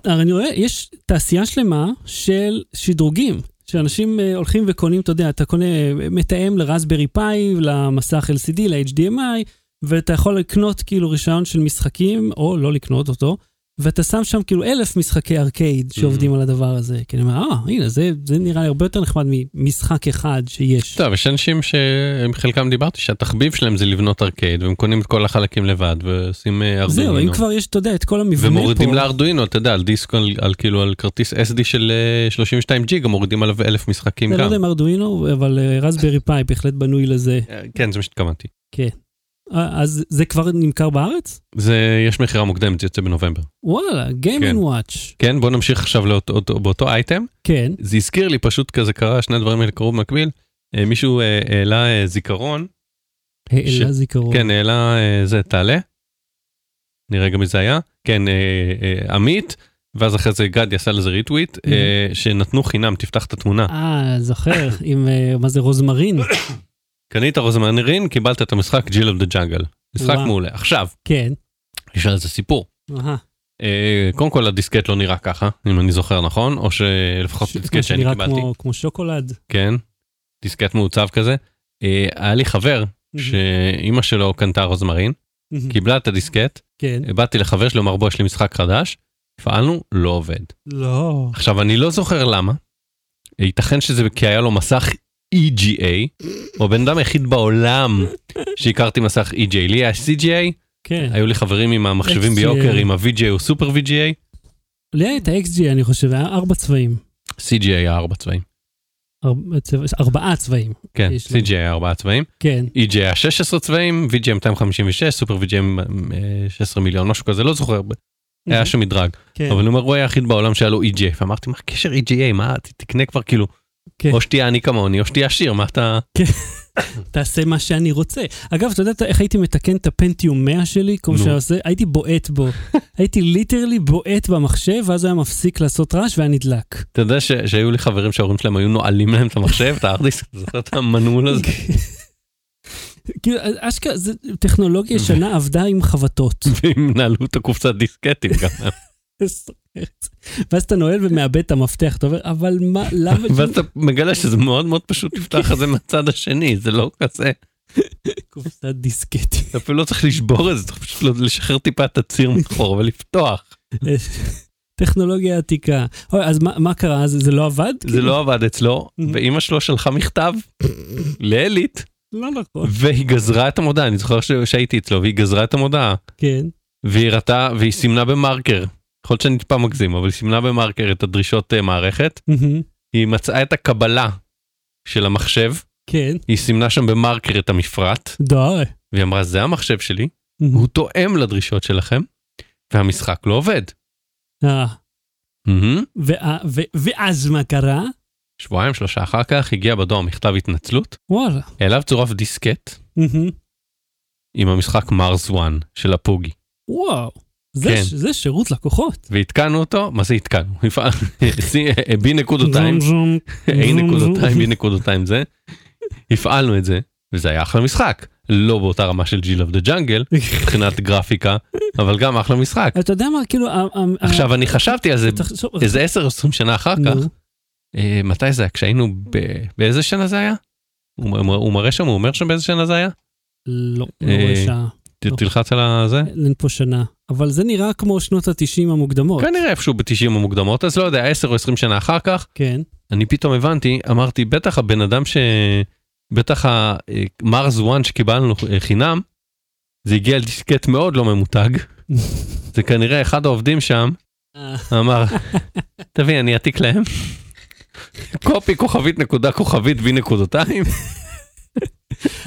Speaker 1: אני רואה, יש תעשייה שלמה של שדרוגים, שאנשים אה, הולכים וקונים, אתה יודע, אתה קונה אה, מתאם לרסברי פאי, למסך LCD, ל-HDMI, ואתה יכול לקנות כאילו רישיון של משחקים, או לא לקנות אותו, ואתה שם שם כאילו אלף משחקי ארקייד שעובדים על הדבר הזה. כי אני אומר, אה, הנה, זה, זה נראה לי הרבה יותר נחמד ממשחק אחד שיש.
Speaker 2: טוב, יש אנשים שעם חלקם דיברתי שהתחביב שלהם זה לבנות ארקייד והם קונים את כל החלקים לבד ועושים אה, ארדואינו.
Speaker 1: זהו, אם כבר יש, אתה יודע, את כל המבנה פה.
Speaker 2: ומורידים לארדואינו, אתה יודע, על דיסק, על, על כאילו על כרטיס SD של אה, 32 ג'יגה, מורידים עליו אלף משחקים
Speaker 1: אני לא
Speaker 2: גם.
Speaker 1: יודע אם ארדואינו, אבל רסברי פאי בהחלט בנוי לזה.
Speaker 2: אה, כן, זה מה שהתכוונתי.
Speaker 1: אה, אז זה כבר נמכר בארץ?
Speaker 2: זה, יש מכירה מוקדמת, יוצא בנובמבר.
Speaker 1: וואלה, Game
Speaker 2: כן.
Speaker 1: Watch.
Speaker 2: כן, בוא נמשיך עכשיו לאותו, אותו, באותו אייטם.
Speaker 1: כן.
Speaker 2: זה הזכיר לי, פשוט כזה קרה, שני הדברים האלה קרו במקביל. אה, מישהו אה, העלה אה, זיכרון,
Speaker 1: העלה זיכרון.
Speaker 2: כן, העלה אה, זה, תעלה. נראה גם מי זה היה. כן, אה, אה, עמית, ואז אחרי זה גדי עשה לזה ריטוויט, אה, שנתנו חינם, תפתח את התמונה.
Speaker 1: אה, זוכר, עם, אה, מה זה, רוזמרין?
Speaker 2: קנית רוזמרין, קיבלת את המשחק Jill of the Jungle. משחק
Speaker 1: וואו.
Speaker 2: מעולה. עכשיו,
Speaker 1: כן.
Speaker 2: יש על זה סיפור.
Speaker 1: אהה.
Speaker 2: אה, קודם כל הדיסקט לא נראה ככה, אם אני זוכר נכון, או שלפחות
Speaker 1: ש-
Speaker 2: דיסקט שאני קיבלתי.
Speaker 1: כמו- כמו שוקולד.
Speaker 2: כן, דיסקט מעוצב כזה. אה, היה לי חבר שאימא שלו קנתה רוזמרין, קיבלה את הדיסקט,
Speaker 1: כן.
Speaker 2: באתי לחבר שלי, אמר בוא יש לי משחק חדש, הפעלנו, לא עובד.
Speaker 1: לא.
Speaker 2: עכשיו אני לא זוכר למה, ייתכן שזה כי היה לו מסך EGA, הוא הבן אדם היחיד בעולם שהכרתי מסך EGA, לי היה CGA,
Speaker 1: כן.
Speaker 2: היו לי חברים עם המחשבים
Speaker 1: XGA.
Speaker 2: ביוקר, עם ה-VGA או סופר VGA,
Speaker 1: לי היה את ה-XG, אני חושב, היה ארבע צבעים.
Speaker 2: CGA היה ארבע צבעים.
Speaker 1: ארבע צבע- ארבעה צבעים.
Speaker 2: כן. CGA היה ארבעה צבעים,
Speaker 1: כן.
Speaker 2: EGA היה 16 צבעים, VGA 256, סופר VGA אה, 16 מיליון, משהו כזה, לא זוכר, היה שם מדרג.
Speaker 1: כן.
Speaker 2: אבל אני אומר, הוא היה היחיד בעולם שהיה לו EGA, ואמרתי, מה הקשר EGA, מה, תקנה כבר כאילו,
Speaker 1: כן.
Speaker 2: או שתהיה אני כמוני, או שתהיה עשיר, מה אתה...
Speaker 1: תעשה מה שאני רוצה. אגב, אתה יודע איך הייתי מתקן את הפנטיום 100 שלי? כמו
Speaker 2: נו.
Speaker 1: שעושה, הייתי בועט בו. הייתי ליטרלי בועט במחשב, ואז הוא היה מפסיק לעשות רעש והיה נדלק.
Speaker 2: אתה יודע שהיו לי חברים שההורים שלהם היו נועלים להם את המחשב, את הארדיסק, זוכר את המנעול הזה?
Speaker 1: כאילו, אשכרה, זו טכנולוגיה ישנה עבדה עם חבטות.
Speaker 2: והם נעלו את הקופסת דיסקטים גם.
Speaker 1: ואז אתה נועל ומאבד את המפתח, אתה אומר, אבל מה, למה...
Speaker 2: ואז אתה מגלה שזה מאוד מאוד פשוט לפתוח את זה מהצד השני, זה לא כזה,
Speaker 1: קופסת דיסקטים.
Speaker 2: אתה אפילו לא צריך לשבור את זה, צריך פשוט לשחרר טיפה את הציר מאחור ולפתוח.
Speaker 1: טכנולוגיה עתיקה. אוי, אז מה, מה קרה? אז זה לא עבד?
Speaker 2: זה לא עבד אצלו, ואימא שלו שלחה מכתב לאלית,
Speaker 1: לא נכון.
Speaker 2: והיא גזרה את המודעה, אני זוכר שהייתי אצלו, והיא גזרה את המודעה,
Speaker 1: כן.
Speaker 2: והיא הראתה, והיא סימנה במרקר, יכול להיות שאני טיפה מגזים, אבל היא סימנה במרקר את הדרישות אה, מערכת. היא מצאה את הקבלה של המחשב,
Speaker 1: כן.
Speaker 2: היא סימנה שם במרקר את המפרט,
Speaker 1: די.
Speaker 2: והיא אמרה, זה המחשב שלי. הוא תואם לדרישות שלכם, והמשחק לא עובד.
Speaker 1: אה, ו- ואז מה קרה?
Speaker 2: שבועיים שלושה אחר כך הגיע בדואר מכתב התנצלות,
Speaker 1: וואלה.
Speaker 2: אליו צורף דיסקט. עם המשחק מרס 1 של הפוגי.
Speaker 1: וואו. זה,
Speaker 2: כן.
Speaker 1: ש- זה שירות לקוחות.
Speaker 2: והתקנו אותו, מה זה התקנו? B נקודותיים,
Speaker 1: זום,
Speaker 2: נקודותיים. B נקודותיים זה, הפעלנו את זה, וזה היה אחלה משחק. לא באותה רמה של Jill of the Jungle, מבחינת גרפיקה, אבל גם אחלה משחק.
Speaker 1: אתה יודע מה, כאילו...
Speaker 2: עכשיו אני חשבתי על זה איזה 10-20 שנה אחר כך, אה, מתי זה היה? כשהיינו, ב- באיזה שנה זה היה? הוא מראה שם, הוא אומר שם באיזה שנה זה היה?
Speaker 1: לא, לא
Speaker 2: אה,
Speaker 1: רואה שעה. לא.
Speaker 2: תלחץ על הזה.
Speaker 1: אין פה שנה. אבל זה נראה כמו שנות ה-90 המוקדמות.
Speaker 2: כנראה איפשהו ב-90 המוקדמות, אז לא יודע, 10 או 20 שנה אחר כך,
Speaker 1: כן.
Speaker 2: אני פתאום הבנתי, אמרתי, בטח הבן אדם ש... בטח המרס 1 שקיבלנו אה, חינם, זה הגיע לדיסקט מאוד לא ממותג. זה כנראה אחד העובדים שם
Speaker 1: אה,
Speaker 2: אמר, תביא, אני אעתיק להם. copy כוכבית נקודה כוכבית B נקודותיים,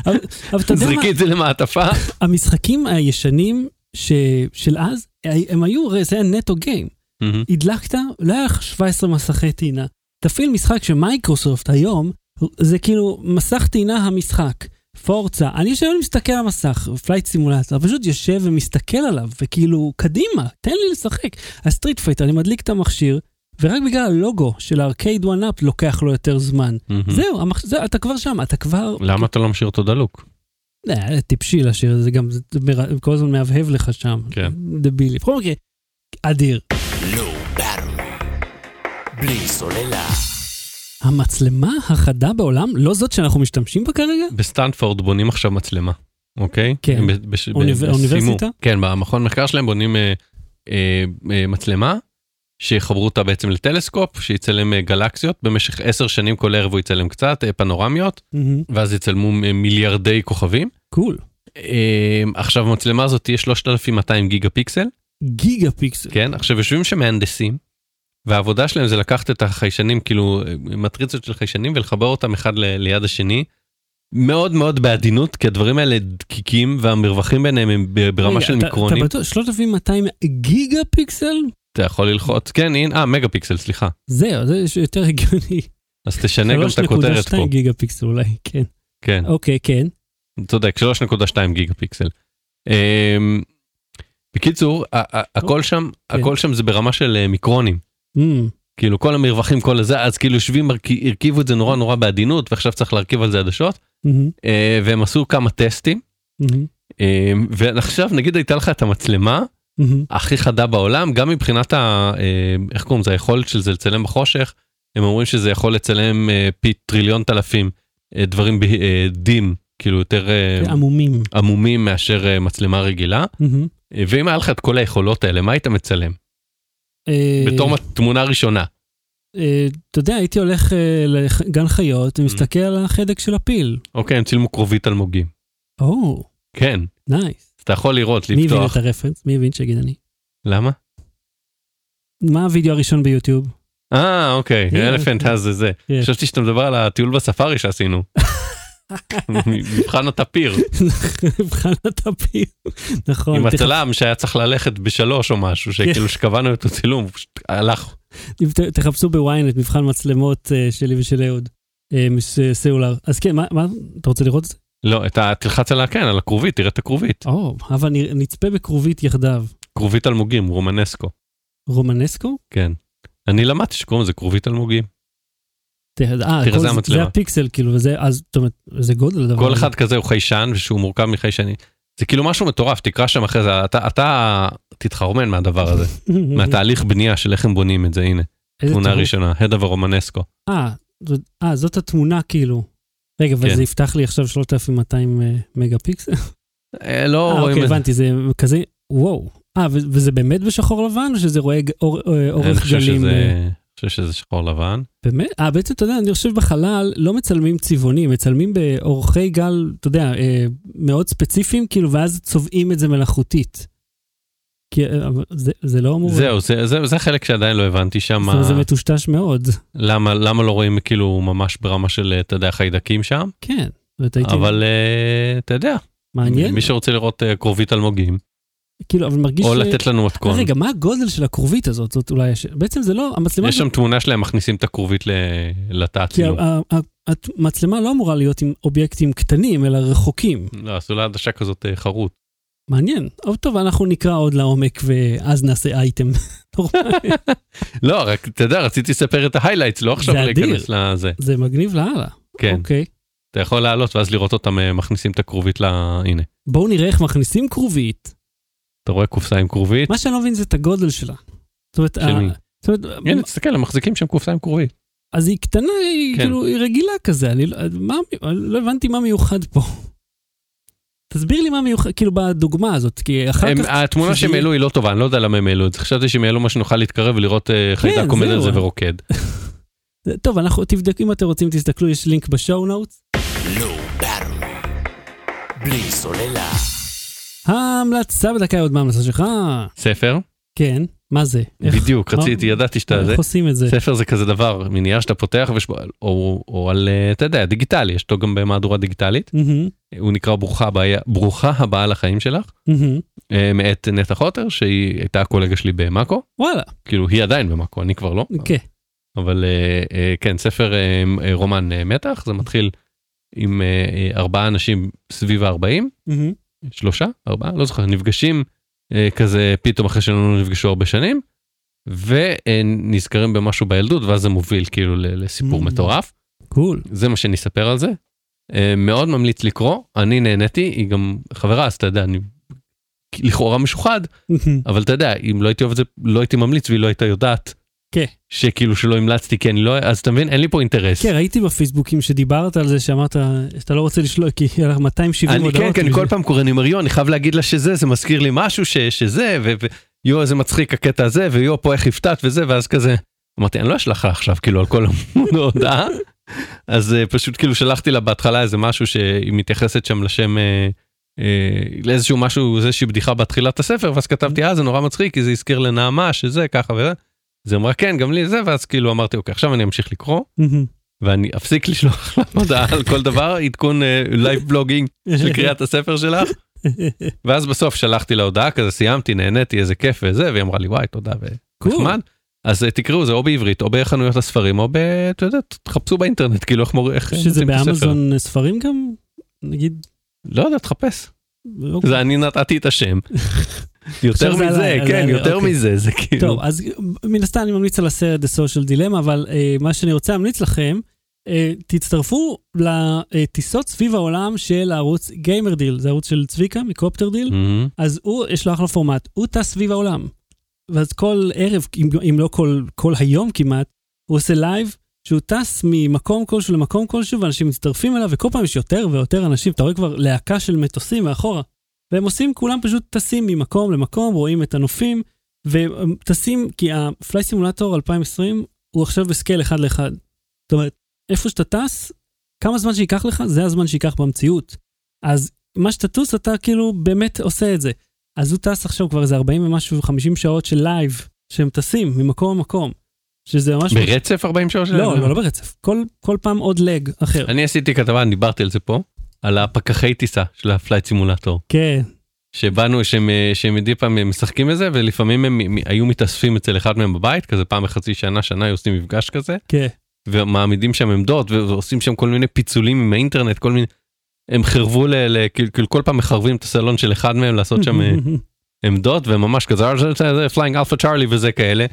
Speaker 1: אבל אבל אתה יודע מה,
Speaker 2: זריקי את זה למעטפה.
Speaker 1: המשחקים הישנים ש... של אז, הם היו, זה היה נטו
Speaker 2: game.
Speaker 1: הדלקת, לא היה לך 17 מסכי טעינה. תפעיל משחק של מייקרוסופט היום, זה כאילו מסך טעינה המשחק. פורזה, אני יושב ומסתכל על המסך, Flight Simulator, פשוט יושב ומסתכל עליו, וכאילו, קדימה, תן לי לשחק. ה Street Fighter, אני מדליק את המכשיר, ורק בגלל הלוגו של ה Arcade1Up לוקח לו יותר זמן.
Speaker 2: מהמם.
Speaker 1: זהו, המח... זה, אתה כבר שם, אתה כבר...
Speaker 2: למה אתה לא משאיר אותו דלוק?
Speaker 1: אה, טיפשי להשאיר, זה גם, זה. כל הזמן מהבהב לך שם.
Speaker 2: כן.
Speaker 1: דבילי. בכל מקרה, אדיר.
Speaker 3: Battery. בלי סוללה.
Speaker 1: המצלמה החדה בעולם, לא זאת שאנחנו משתמשים בה כרגע?
Speaker 2: בסטנפורד בונים עכשיו מצלמה, אוקיי?
Speaker 1: כן.
Speaker 2: בש- ב-
Speaker 1: אוניב-
Speaker 2: סיימו.
Speaker 1: אוניברסיטה?
Speaker 2: כן, במכון מחקר שלהם בונים אה, אה, אה, מצלמה, שיחברו אותה בעצם לטלסקופ, שיצלם אה, גלקסיות, במשך עשר שנים כל ערב הוא יצלם קצת, אה, פנורמיות,
Speaker 1: מהמם.
Speaker 2: ואז יצלמו מיליארדי כוכבים.
Speaker 1: קול.
Speaker 2: אה, עכשיו המצלמה הזאת תהיה 3200 גיגה פיקסל,
Speaker 1: גיגה פיקסל.
Speaker 2: כן? עכשיו יושבים שם מהנדסים, והעבודה שלהם זה לקחת את החיישנים, כאילו אה, מטריצות של חיישנים ולחבר אותם אחד ל- ליד השני. מאוד מאוד בעדינות, כי הדברים האלה דקיקים והמרווחים ביניהם הם ברמה
Speaker 1: רגע,
Speaker 2: של
Speaker 1: אתה-
Speaker 2: מיקרונים.
Speaker 1: אתה בטוח 3200 גיגה פיקסל?
Speaker 2: אתה יכול ללחוץ, כן, הנה, אה, מגה פיקסל, סליחה.
Speaker 1: זהו, זה יותר הגיוני.
Speaker 2: אז תשנה גם את הכותרת פה.
Speaker 1: 3.2 גיגה פיקסל אולי, כן.
Speaker 2: כן,
Speaker 1: אוקיי, כן.
Speaker 2: צודק, 3.2 גיגה פיקסל. אמ, בקיצור, הכל שם,
Speaker 1: כן.
Speaker 2: הכל שם זה ברמה של אה, מיקרונים.
Speaker 1: אמ,
Speaker 2: כאילו כל המרווחים, כל הזה, אז כאילו יושבים, הרכ- הרכיבו את זה נורא נורא בעדינות, ועכשיו צריך להרכיב על זה עדשות,
Speaker 1: אמ,
Speaker 2: אה, והם עשו כמה טסטים,
Speaker 1: אמ,
Speaker 2: אה, ועכשיו נגיד הייתה לך את המצלמה
Speaker 1: אמ.
Speaker 2: הכי חדה בעולם, גם מבחינת ה... אה, איך קוראים לזה, היכולת של זה לצלם בחושך, הם אומרים שזה יכול לצלם אה, פי טריליון תלפים אה, דברים בים, כאילו יותר אה,
Speaker 1: עמומים.
Speaker 2: עמומים מאשר אה, מצלמה רגילה,
Speaker 1: אמ.
Speaker 2: אה, ואם היה לך את כל היכולות האלה, מה היית מצלם?
Speaker 1: אה,
Speaker 2: בתור תמונה ראשונה.
Speaker 1: אה, אתה יודע, הייתי הולך אה, לגן חיות
Speaker 2: Mm.
Speaker 1: ומסתכל על החדק של הפיל.
Speaker 2: אוקיי, הם צילמו כרובית אלמוגים.
Speaker 1: או,
Speaker 2: כן, nice. אתה יכול לראות,
Speaker 1: מי הבין
Speaker 2: לפתוח.
Speaker 1: את ה reference? מי הבין שיגיד אני?
Speaker 2: למה?
Speaker 1: מה הווידאו הראשון ביוטיוב?
Speaker 2: אה, אוקיי,
Speaker 1: כן,
Speaker 2: elephant
Speaker 1: כן.
Speaker 2: אז זה זה.
Speaker 1: כן.
Speaker 2: חשבתי שאתה מדבר על הטיול בספארי שעשינו. מבחן הטפיר,
Speaker 1: מבחן הטפיר. נכון.
Speaker 2: עם הצלם שהיה צריך ללכת בשלוש או משהו, שכאילו שקבענו את הצילום, הוא פשוט הלך.
Speaker 1: תחפשו בוויינט מבחן מצלמות אה, שלי ושל אהוד. אה, מס- סלולר. אז כן, מה, אתה רוצה לראות את זה?
Speaker 2: לא, את ה- תלחץ על. כן, על הכרובית, תראה את הכרובית.
Speaker 1: או, אבל נ- נצפה בכרובית יחדיו.
Speaker 2: כרובית אלמוגים, רומנסקו.
Speaker 1: רומנסקו?
Speaker 2: כן. אני למדתי שקוראים לזה כרובית אלמוגים.
Speaker 1: אה,
Speaker 2: תראה,
Speaker 1: כל
Speaker 2: זה
Speaker 1: זה
Speaker 2: המצלמה.
Speaker 1: הפיקסל, כאילו, וזה, אז, זאת אומרת, זה גודל הדבר.
Speaker 2: כל. אחד כזה הוא חיישן ושהוא מורכב מחיישנים. זה כאילו משהו מטורף, תקרא שם אחרי זה, אתה, אתה תתחרמן מהדבר הזה, מהתהליך בנייה של איך הם בונים את זה, הנה, תמונה. ראשונה, הדה ורומנסקו.
Speaker 1: אה, אה, זאת התמונה כאילו. רגע, אבל
Speaker 2: כן.
Speaker 1: זה יפתח לי עכשיו 3200 אה, מגה פיקסל?
Speaker 2: אה, לא
Speaker 1: אה,
Speaker 2: רואים
Speaker 1: אוקיי,
Speaker 2: את זה.
Speaker 1: הבנתי, זה כזה, וואו. אה, וזה באמת בשחור לבן, או שזה רואה אה, אורך גלים? אה,
Speaker 2: אני חושב שזה שחור לבן.
Speaker 1: באמת? אה, בעצם, אתה יודע, אני חושב בחלל לא מצלמים צבעונים, מצלמים באורכי גל, אתה יודע, אה, מאוד ספציפיים, כאילו, ואז צובעים את זה מלאכותית. כי אה, זה, זה לא אמור...
Speaker 2: זהו, זה- זה זה החלק שעדיין לא הבנתי שם,
Speaker 1: אומרת, זה מטושטש מאוד.
Speaker 2: למה למה לא רואים כאילו ממש ברמה של, אתה יודע, חיידקים שם,
Speaker 1: כן.
Speaker 2: אבל אה, אתה יודע,
Speaker 1: מעניין.
Speaker 2: מי שרוצה לראות אה, כרובית אלמוגים,
Speaker 1: כאילו, אבל מרגיש...
Speaker 2: או
Speaker 1: ש-
Speaker 2: לתת לנו מתכון.
Speaker 1: רגע, מה הגודל של הכרובית הזאת? זאת אולי... הש- בעצם זה לא... המצלמה...
Speaker 2: יש שם תמונה שלהם מכניסים את הכרובית ל- לתא
Speaker 1: כי
Speaker 2: הצילום.
Speaker 1: ה- ה- המצלמה לא אמורה להיות עם אובייקטים קטנים, אלא רחוקים.
Speaker 2: לא, עשו לה עדשה כזאת אה, חרוט.
Speaker 1: מעניין. אבל טוב, אנחנו נקרא עוד לעומק ואז נעשה אייטם.
Speaker 2: לא, רק אתה יודע, רציתי לספר את ה highlights, לא עכשיו. להיכנס לזה.
Speaker 1: זה מגניב לאללה.
Speaker 2: כן,
Speaker 1: אוקיי.
Speaker 2: אתה יכול לעלות ואז לראות אותם אה, מכניסים את הכרובית ל... הנה.
Speaker 1: בואו נראה איך מכניסים כרובית.
Speaker 2: אתה רואה קופסה עם כרובית?
Speaker 1: מה שאני לא מבין זה את הגודל שלה. זאת אומרת,
Speaker 2: של מי?
Speaker 1: זאת אומרת,
Speaker 2: הנה, תסתכל, הם מחזיקים שם קופסה עם כרובית.
Speaker 1: אז היא קטנה, היא
Speaker 2: כן.
Speaker 1: כאילו, היא רגילה כזה, אני לא- אני לא הבנתי מה מיוחד פה. תסביר לי מה מיוחד, כאילו בדוגמה הזאת, כי אחר
Speaker 2: הם-
Speaker 1: כך...
Speaker 2: התמונה
Speaker 1: שזה-
Speaker 2: שהם העלו היא לא טובה, אני לא יודע למה הם העלו את זה. חשבתי שהם העלו מה שנוכל להתקרב ולראות אה, חיידק עומד על. זה ורוקד.
Speaker 1: טוב, אנחנו תבדקו אם אתם רוצים, תסתכלו, יש לינק בשואו נוטס.
Speaker 3: לא. בלי סוללה.
Speaker 1: ההמלצה בדקה עוד מה ההמלצה שלך?
Speaker 2: ספר,
Speaker 1: כן, מה זה? איך-
Speaker 2: בדיוק,
Speaker 1: מה-
Speaker 2: רציתי, ידעתי שאתה.
Speaker 1: איך עושים את זה?
Speaker 2: ספר זה כזה דבר, מנייר שאתה פותח, ויש בו- או או על, אה, אתה יודע, דיגיטלי, יש אותו גם במהדורה דיגיטלית. הוא נקרא ברוכה הבאה, ברוכה הבאה לחיים שלך. אה, מאת נטע חוטר, שהיא הייתה הקולגה שלי במאקו,
Speaker 1: וואלה,
Speaker 2: כאילו היא עדיין במאקו, אני כבר לא,
Speaker 1: כן.
Speaker 2: אבל אה, כן, ספר רומן מתח, זה מתחיל עם ארבעה אנשים סביב ה-40,
Speaker 1: מהמם.
Speaker 2: שלושה, ארבעה, לא זוכר, נפגשים כזה פתאום אחרי שלא נפגשו הרבה שנים, ונזכרים במשהו בילדות, ואז זה מוביל כאילו לסיפור
Speaker 1: Mm.
Speaker 2: מטורף.
Speaker 1: קול.
Speaker 2: זה מה שאני אספר על זה. אה, מאוד ממליץ לקרוא, אני נהניתי, היא גם חברה, אז אתה יודע, אני לכאורה משוחד. אבל אתה יודע, אם לא הייתי אוהב את זה, לא הייתי ממליץ והיא לא הייתה יודעת.
Speaker 1: כן.
Speaker 2: שכאילו שלא המלצתי כי אני לא, אז אתה מבין, אין לי פה אינטרס.
Speaker 1: כן, ראיתי בפייסבוקים שדיברת על זה, שאמרת שאתה לא רוצה לשלוח, כי היה לך 270
Speaker 2: אני
Speaker 1: הודעות.
Speaker 2: כן, כן,
Speaker 1: בשביל-
Speaker 2: כל פעם קורא, אני אומר, יו, אני חייב להגיד לה שזה, זה מזכיר לי משהו ש- שזה, ויו, איזה מצחיק הקטע הזה, ויו, פה איך הפתעת וזה, ואז כזה, אמרתי, אני לא אשלח לה עכשיו, כאילו, על כל ההודעה. אז אה, פשוט כאילו שלחתי לה בהתחלה איזה משהו שהיא מתייחסת שם לשם, אה, אה, לאיזשהו משהו, איזושהי בדיחה בתחילת הספר, ואז כתבתי, אה, זה נורא מצחיק, כי זה הזכיר לנעמה, שזה ככה וזה. אז היא אמרה, כן, גם לי זה, ואז כאילו אמרתי, אוקיי, עכשיו אני אמשיך לקרוא. ואני אפסיק לשלוח לה הודעה על כל דבר, עדכון live blogging של קריאת הספר שלך. ואז בסוף שלחתי לה הודעה כזה, סיימתי, נהניתי, איזה כיף וזה, והיא אמרה לי, וואי, תודה. ונחמד. אז אה, תקראו, זה או בעברית, או בחנויות הספרים, או ב... אתה יודע, תחפשו באינטרנט, כאילו איך מור... איך
Speaker 1: שזה. באמזון ספרים גם? נגיד?
Speaker 2: לא יודע, תחפש.
Speaker 1: אוקיי.
Speaker 2: זה אני נתתי את השם. יותר מזה,
Speaker 1: עליי,
Speaker 2: כן,
Speaker 1: עליי,
Speaker 2: יותר
Speaker 1: אוקיי.
Speaker 2: מזה, זה כאילו...
Speaker 1: טוב, אז מן הסתם אני ממליץ על הסרט The Social Dilemma, אבל אה, מה שאני רוצה להמליץ לכם, אה, תצטרפו לטיסות סביב העולם של הערוץ Gamer Deal, זה ערוץ של צביקה מ Copter Deal,
Speaker 2: מהמם.
Speaker 1: אז הוא, יש לו אחלה פורמט, הוא טס סביב העולם. ואז כל ערב, אם, אם לא כל, כל היום כמעט, הוא עושה live, שהוא טס ממקום כלשהו למקום כלשהו, ואנשים מצטרפים אליו, וכל פעם יש יותר ויותר אנשים, אתה רואה כבר להקה של מטוסים מאחורה. והם עושים, כולם פשוט טסים ממקום למקום, רואים את הנופים, והם טסים, כי ה Flight Simulator 2020 הוא עכשיו ב scale אחד לאחד. זאת אומרת, איפה שאתה טס, כמה זמן שייקח לך, זה הזמן שייקח במציאות. אז מה שתטוס, אתה כאילו באמת עושה את זה. אז הוא טס עכשיו כבר איזה 40 ומשהו, 50 שעות של live, שהם טסים ממקום למקום. שזה ממש...
Speaker 2: ברצף 40 שעות?
Speaker 1: לא, לא, לא ברצף. כל, כל פעם עוד leg אחר.
Speaker 2: אני עשיתי כתבה, אני דיברתי על זה פה, על הפקחי טיסה של ה Flight Simulator.
Speaker 1: כן,
Speaker 2: שבאנו שהם, שהם מדי פעם משחקים בזה ולפעמים הם היו מתאספים אצל אחד מהם בבית כזה פעם בחצי שנה שנה היו עושים מפגש כזה
Speaker 1: כן.
Speaker 2: ומעמידים שם עמדות ועושים שם כל מיני פיצולים עם האינטרנט כל מיני הם חירבו ל, ל, כאילו, כאילו כל פעם מחרבים את הסלון של אחד מהם לעשות שם אה, עמדות וממש כזה flying alpha charlie וזה כאלה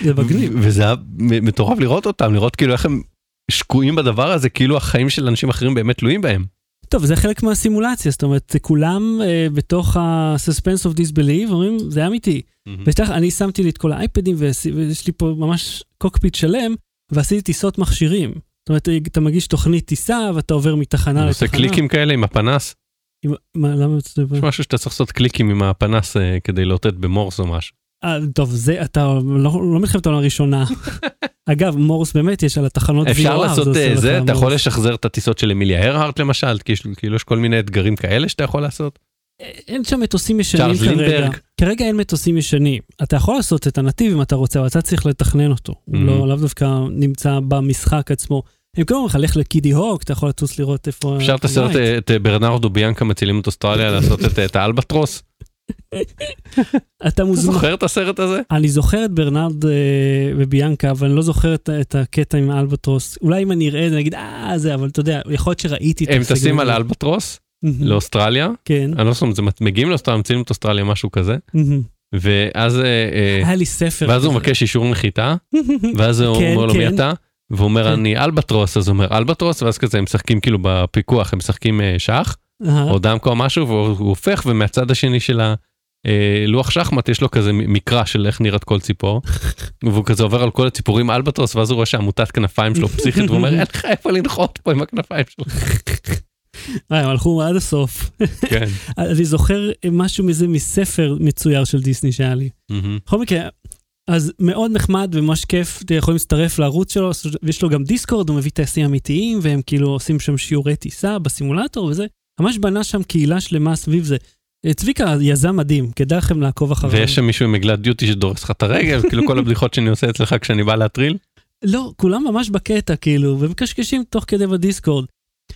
Speaker 1: זה מגניב.
Speaker 2: וזה היה מטורף לראות אותם לראות כאילו איך הם שקועים בדבר הזה כאילו החיים של אנשים אחרים באמת תלויים בהם.
Speaker 1: טוב, זה חלק מהסימולציה, זאת אומרת, כולם אה, בתוך ה-suspense of disbelief, אומרים, זה אמיתי. ושתכף, אני שמתי לי את כל האייפדים, ויש לי פה ממש cockpit שלם, ועשיתי טיסות מכשירים. זאת אומרת, אתה מגיש תוכנית טיסה, ואתה עובר מתחנה לתחנה.
Speaker 2: עושה קליקים כאלה עם הפנס
Speaker 1: עם- מה, למה.
Speaker 2: יש משהו שאתה צריך לעשות קליקים עם הפנס אה, כדי לאותת במורס או משהו.
Speaker 1: אה, טוב, זה, אתה לא, לא מלחמת העולם הראשונה. אגב, מורס באמת יש על התחנות
Speaker 2: אפשר לעשות
Speaker 1: עושה
Speaker 2: אה, זה, אתה יכול. לשחזר את הטיסות של אמיליה הרהרט למשל, כאילו יש כל מיני אתגרים כאלה שאתה יכול לעשות.
Speaker 1: אין שם מטוסים ישנים כרגע. כרגע אין מטוסים ישנים. אתה יכול לעשות את הנתיב אם אתה רוצה, אבל אתה צריך לתכנן אותו.
Speaker 2: Mhm.
Speaker 1: לא, לאו דווקא נמצא במשחק עצמו. הם כאילו אומרים לך, לך לקידי הוק, אתה יכול לטוס לראות איפה...
Speaker 2: אפשר את הסרט. אה, את אה, ברנרדו ביאנקה מצילים את אוסטרליה לעשות את האלבטרוס.
Speaker 1: אתה מוזמן.
Speaker 2: זוכר את הסרט הזה?
Speaker 1: אני זוכר את ברנרד אה, וביאנקה, אבל אני לא זוכר את, את הקטע עם האלבטרוס. אולי אם אני אראה את זה, נגיד, אה, זה, אבל אתה יודע, יכול להיות שראיתי את
Speaker 2: הם
Speaker 1: הסגנון
Speaker 2: טסים על. האלבטרוס
Speaker 1: מהמם.
Speaker 2: לאוסטרליה.
Speaker 1: כן.
Speaker 2: אני לא זוכר, מגיעים לאוסטרליה, מצילים את אוסטרליה משהו כזה. ואז אה, אה,
Speaker 1: היה לי ספר.
Speaker 2: ואז הוא. מבקש אישור נחיתה. ואז הוא
Speaker 1: כן,
Speaker 2: אומר לו מי
Speaker 1: כן.
Speaker 2: אתה? והוא אומר
Speaker 1: כן.
Speaker 2: אני אלבטרוס אז הוא אומר אלבטרוס ואז כזה הם משחקים כאילו בפיקוח הם משחקים אה, שח
Speaker 1: אהה.
Speaker 2: או דמקה או משהו והוא הוא הופך ומהצד השני של הלוח שחמט יש לו כזה מקרא של איך נראית כל ציפור והוא כזה עובר על כל הציפורים אלבטרוס ואז הוא רואה שעמותת כנפיים שלו פסיכית והוא אומר אין לך איפה לנחות פה עם הכנפיים שלך.
Speaker 1: אה, הם הלכו עד הסוף.
Speaker 2: כן.
Speaker 1: אני זוכר משהו מזה מספר מצויר של דיסני שהיה לי. בכל מקרה, אז מאוד נחמד וממש כיף, אתם יכולים להצטרף לערוץ שלו, ויש לו גם דיסקורד, הוא מביא טייסים אמיתיים, והם כאילו עושים שם שיעורי טיסה בסימולטור וזה. ממש בנה שם קהילה שלמה סביב זה. אה, צביקה יזם מדהים, כדאי לכם לעקוב אחריו.
Speaker 2: ויש שם מישהו עם עגלת דיוטי שדורס לך את הרגל, כאילו כל הבדיחות שאני עושה אצלך כשאני בא להטריל.
Speaker 1: לא, כולם ממש בקטע, כאילו, ומקשקשים תוך כדי ב Discord.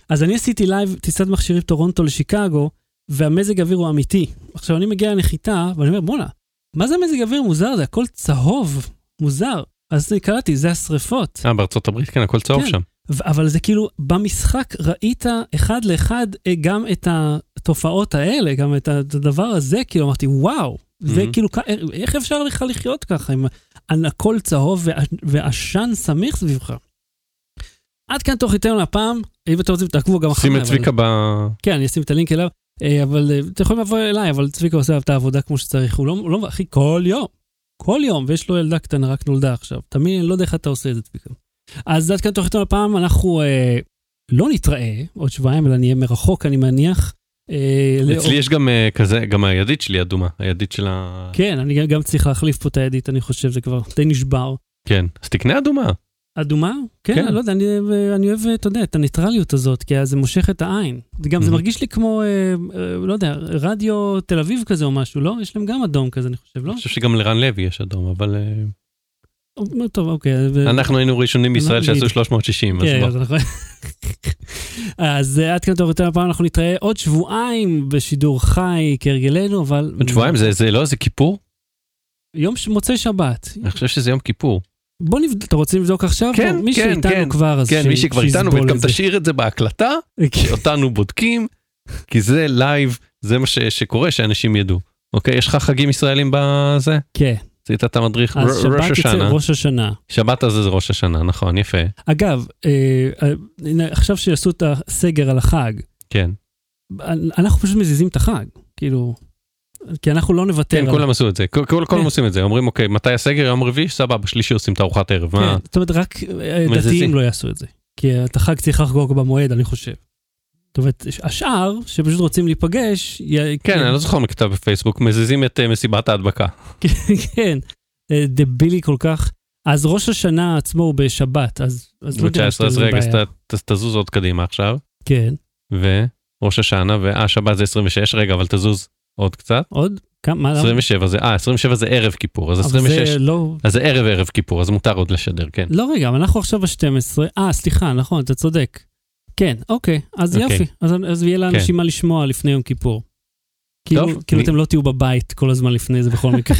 Speaker 1: אז אני עשיתי live טיסת מכשירים טורונטו לשיקגו, והמזג האוויר הוא אמיתי. עכשיו, אני מגיע לנחיתה, ואני אומר, בואנה, מה זה המזג האוויר מוזר? זה הכל צהוב, מוזר. אז קלטתי, זה השריפות.
Speaker 2: אה, בארצות הברית כן, הכל צהוב
Speaker 1: כן.
Speaker 2: שם.
Speaker 1: אבל זה כאילו, במשחק ראית אחד לאחד אה, גם את התופעות האלה, גם את הדבר הזה, כאילו אמרתי, וואו, זה
Speaker 2: Mhm.
Speaker 1: כאילו, כ- איך אפשר לך לחיות ככה, עם הכל צהוב וע- ועשן סמיך סביבך? עד כאן תוכניתנו הפעם, אם אתם רוצים תעקבו גם אחריי.
Speaker 2: שים את צביקה ב...
Speaker 1: כן, אני אשים את הלינק אליו, אה, אבל אה, אתם יכולים לבוא אליי, אבל צביקה עושה את העבודה כמו שצריך, הוא לא, הוא לא, אחי, כל יום, כל יום, ויש לו ילדה קטנה, רק נולדה עכשיו. תמיד, אני לא יודע איך אתה עושה את זה, צביקה. אז עד כאן תוכניתנו הפעם, אנחנו אה, לא נתראה עוד שבועיים, אלא נהיה מרחוק, אני מניח. אה,
Speaker 2: אצלי יש גם אה, כזה, גם הידית שלי אדומה, הידית של ה...
Speaker 1: כן, אני גם- גם צריך להחליף פה את הידית, אני חושב, זה כבר די נשבר.
Speaker 2: כן. אז תקנה אדומה.
Speaker 1: אדומה? כן,
Speaker 2: כן.
Speaker 1: אני לא יודע, אני, אני אוהב, אתה יודע, את הניטרליות הזאת, כי זה מושך את העין. גם זה
Speaker 2: Mhm.
Speaker 1: מרגיש לי כמו, אה, אה, לא יודע, רדיו תל אביב כזה או משהו, לא? יש להם גם אדום כזה, אני חושב, לא?
Speaker 2: אני חושב שגם לרן לוי יש אדום, אבל אה,
Speaker 1: אה, טוב, אוקיי. ו-
Speaker 2: אנחנו היינו ראשונים בישראל שעשו 360, אז
Speaker 1: כן,
Speaker 2: בוא.
Speaker 1: אז אה, עד כאן תורתנו הפעם, אנחנו נתראה עוד שבועיים בשידור חי כהרגלנו, אבל...
Speaker 2: עוד שבועיים זה- זה לא, זה כיפור?
Speaker 1: יום מוצאי שבת.
Speaker 2: אני חושב שזה יום כיפור.
Speaker 1: בוא נבדוק, אתה רוצה לבדוק עכשיו?
Speaker 2: כן,
Speaker 1: בוא, מי
Speaker 2: כן,
Speaker 1: שאיתנו
Speaker 2: כן.
Speaker 1: כבר, אז
Speaker 2: כן,
Speaker 1: ש-
Speaker 2: מי שכבר איתנו, וגם. תשאיר את זה בהקלטה, שאותנו בודקים, כי זה live, זה מה ש- שקורה, שאנשים ידעו. אוקיי, יש לך חגים ישראלים בזה?
Speaker 1: כן,
Speaker 2: עשית את המדריך
Speaker 1: אז
Speaker 2: ר- ראש השנה.
Speaker 1: ראש השנה.
Speaker 2: שבת הזה זה ראש השנה, נכון, יפה.
Speaker 1: אגב, אה, אה, עכשיו שעשו את הסגר על החג,
Speaker 2: כן,
Speaker 1: אנחנו פשוט מזיזים את החג, כאילו, כי אנחנו לא נוותר.
Speaker 2: כן,
Speaker 1: על-
Speaker 2: כולם עשו את זה, כל- כל- כולם
Speaker 1: כן.
Speaker 2: עושים את זה, אומרים אוקיי, מתי הסגר? יום רביעי? סבבה, שלישי עושים את ארוחת ערב. מה?
Speaker 1: כן, זאת אומרת, רק אה,
Speaker 2: מזיזים.
Speaker 1: דתיים לא יעשו את זה. כי את החג צריך לחגוג במועד, אני חושב. זאת אומרת, השאר, שפשוט רוצים להיפגש, י-
Speaker 2: כן, אני לא זוכר מכתב בפייסבוק, מזיזים את אה, מסיבת ההדבקה.
Speaker 1: כן, אה, דבילי כל כך. אז ראש השנה עצמו הוא בשבת, אז... אז לא יודע,
Speaker 2: ב-19, אז רגע, אז תזוז עוד קדימה עכשיו.
Speaker 1: כן,
Speaker 2: וראש השנה, ואה, שבת זה 26, רגע, אבל תזוז עוד קצת.
Speaker 1: עוד? כמה? מה?
Speaker 2: 27 זה, אה, 27 זה ערב כיפור, אז
Speaker 1: אבל
Speaker 2: 26,
Speaker 1: זה לא...
Speaker 2: אז זה ערב ערב כיפור, אז מותר עוד לשדר, כן.
Speaker 1: לא רגע, אבל אנחנו עכשיו ב-12, אה, סליחה, נכון, אתה צודק. כן, אוקיי, אז
Speaker 2: אוקיי.
Speaker 1: יופי, אז, אז יהיה לאנשים מה לשמוע לפני יום כיפור. כאילו, כאילו
Speaker 2: מי-
Speaker 1: אתם לא תהיו בבית כל הזמן לפני זה בכל מקרה.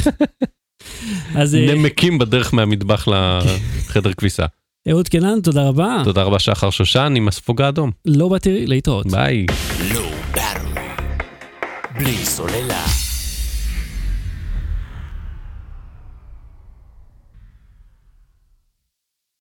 Speaker 1: אז אה,
Speaker 2: נמקים בדרך מהמטבח לחדר כביסה.
Speaker 1: אהוד קנן, תודה רבה.
Speaker 2: תודה רבה שחר שושן עם הספוג האדום.
Speaker 1: לא באתי להתראות.
Speaker 2: ביי.
Speaker 3: Low Battery. בלי סוללה.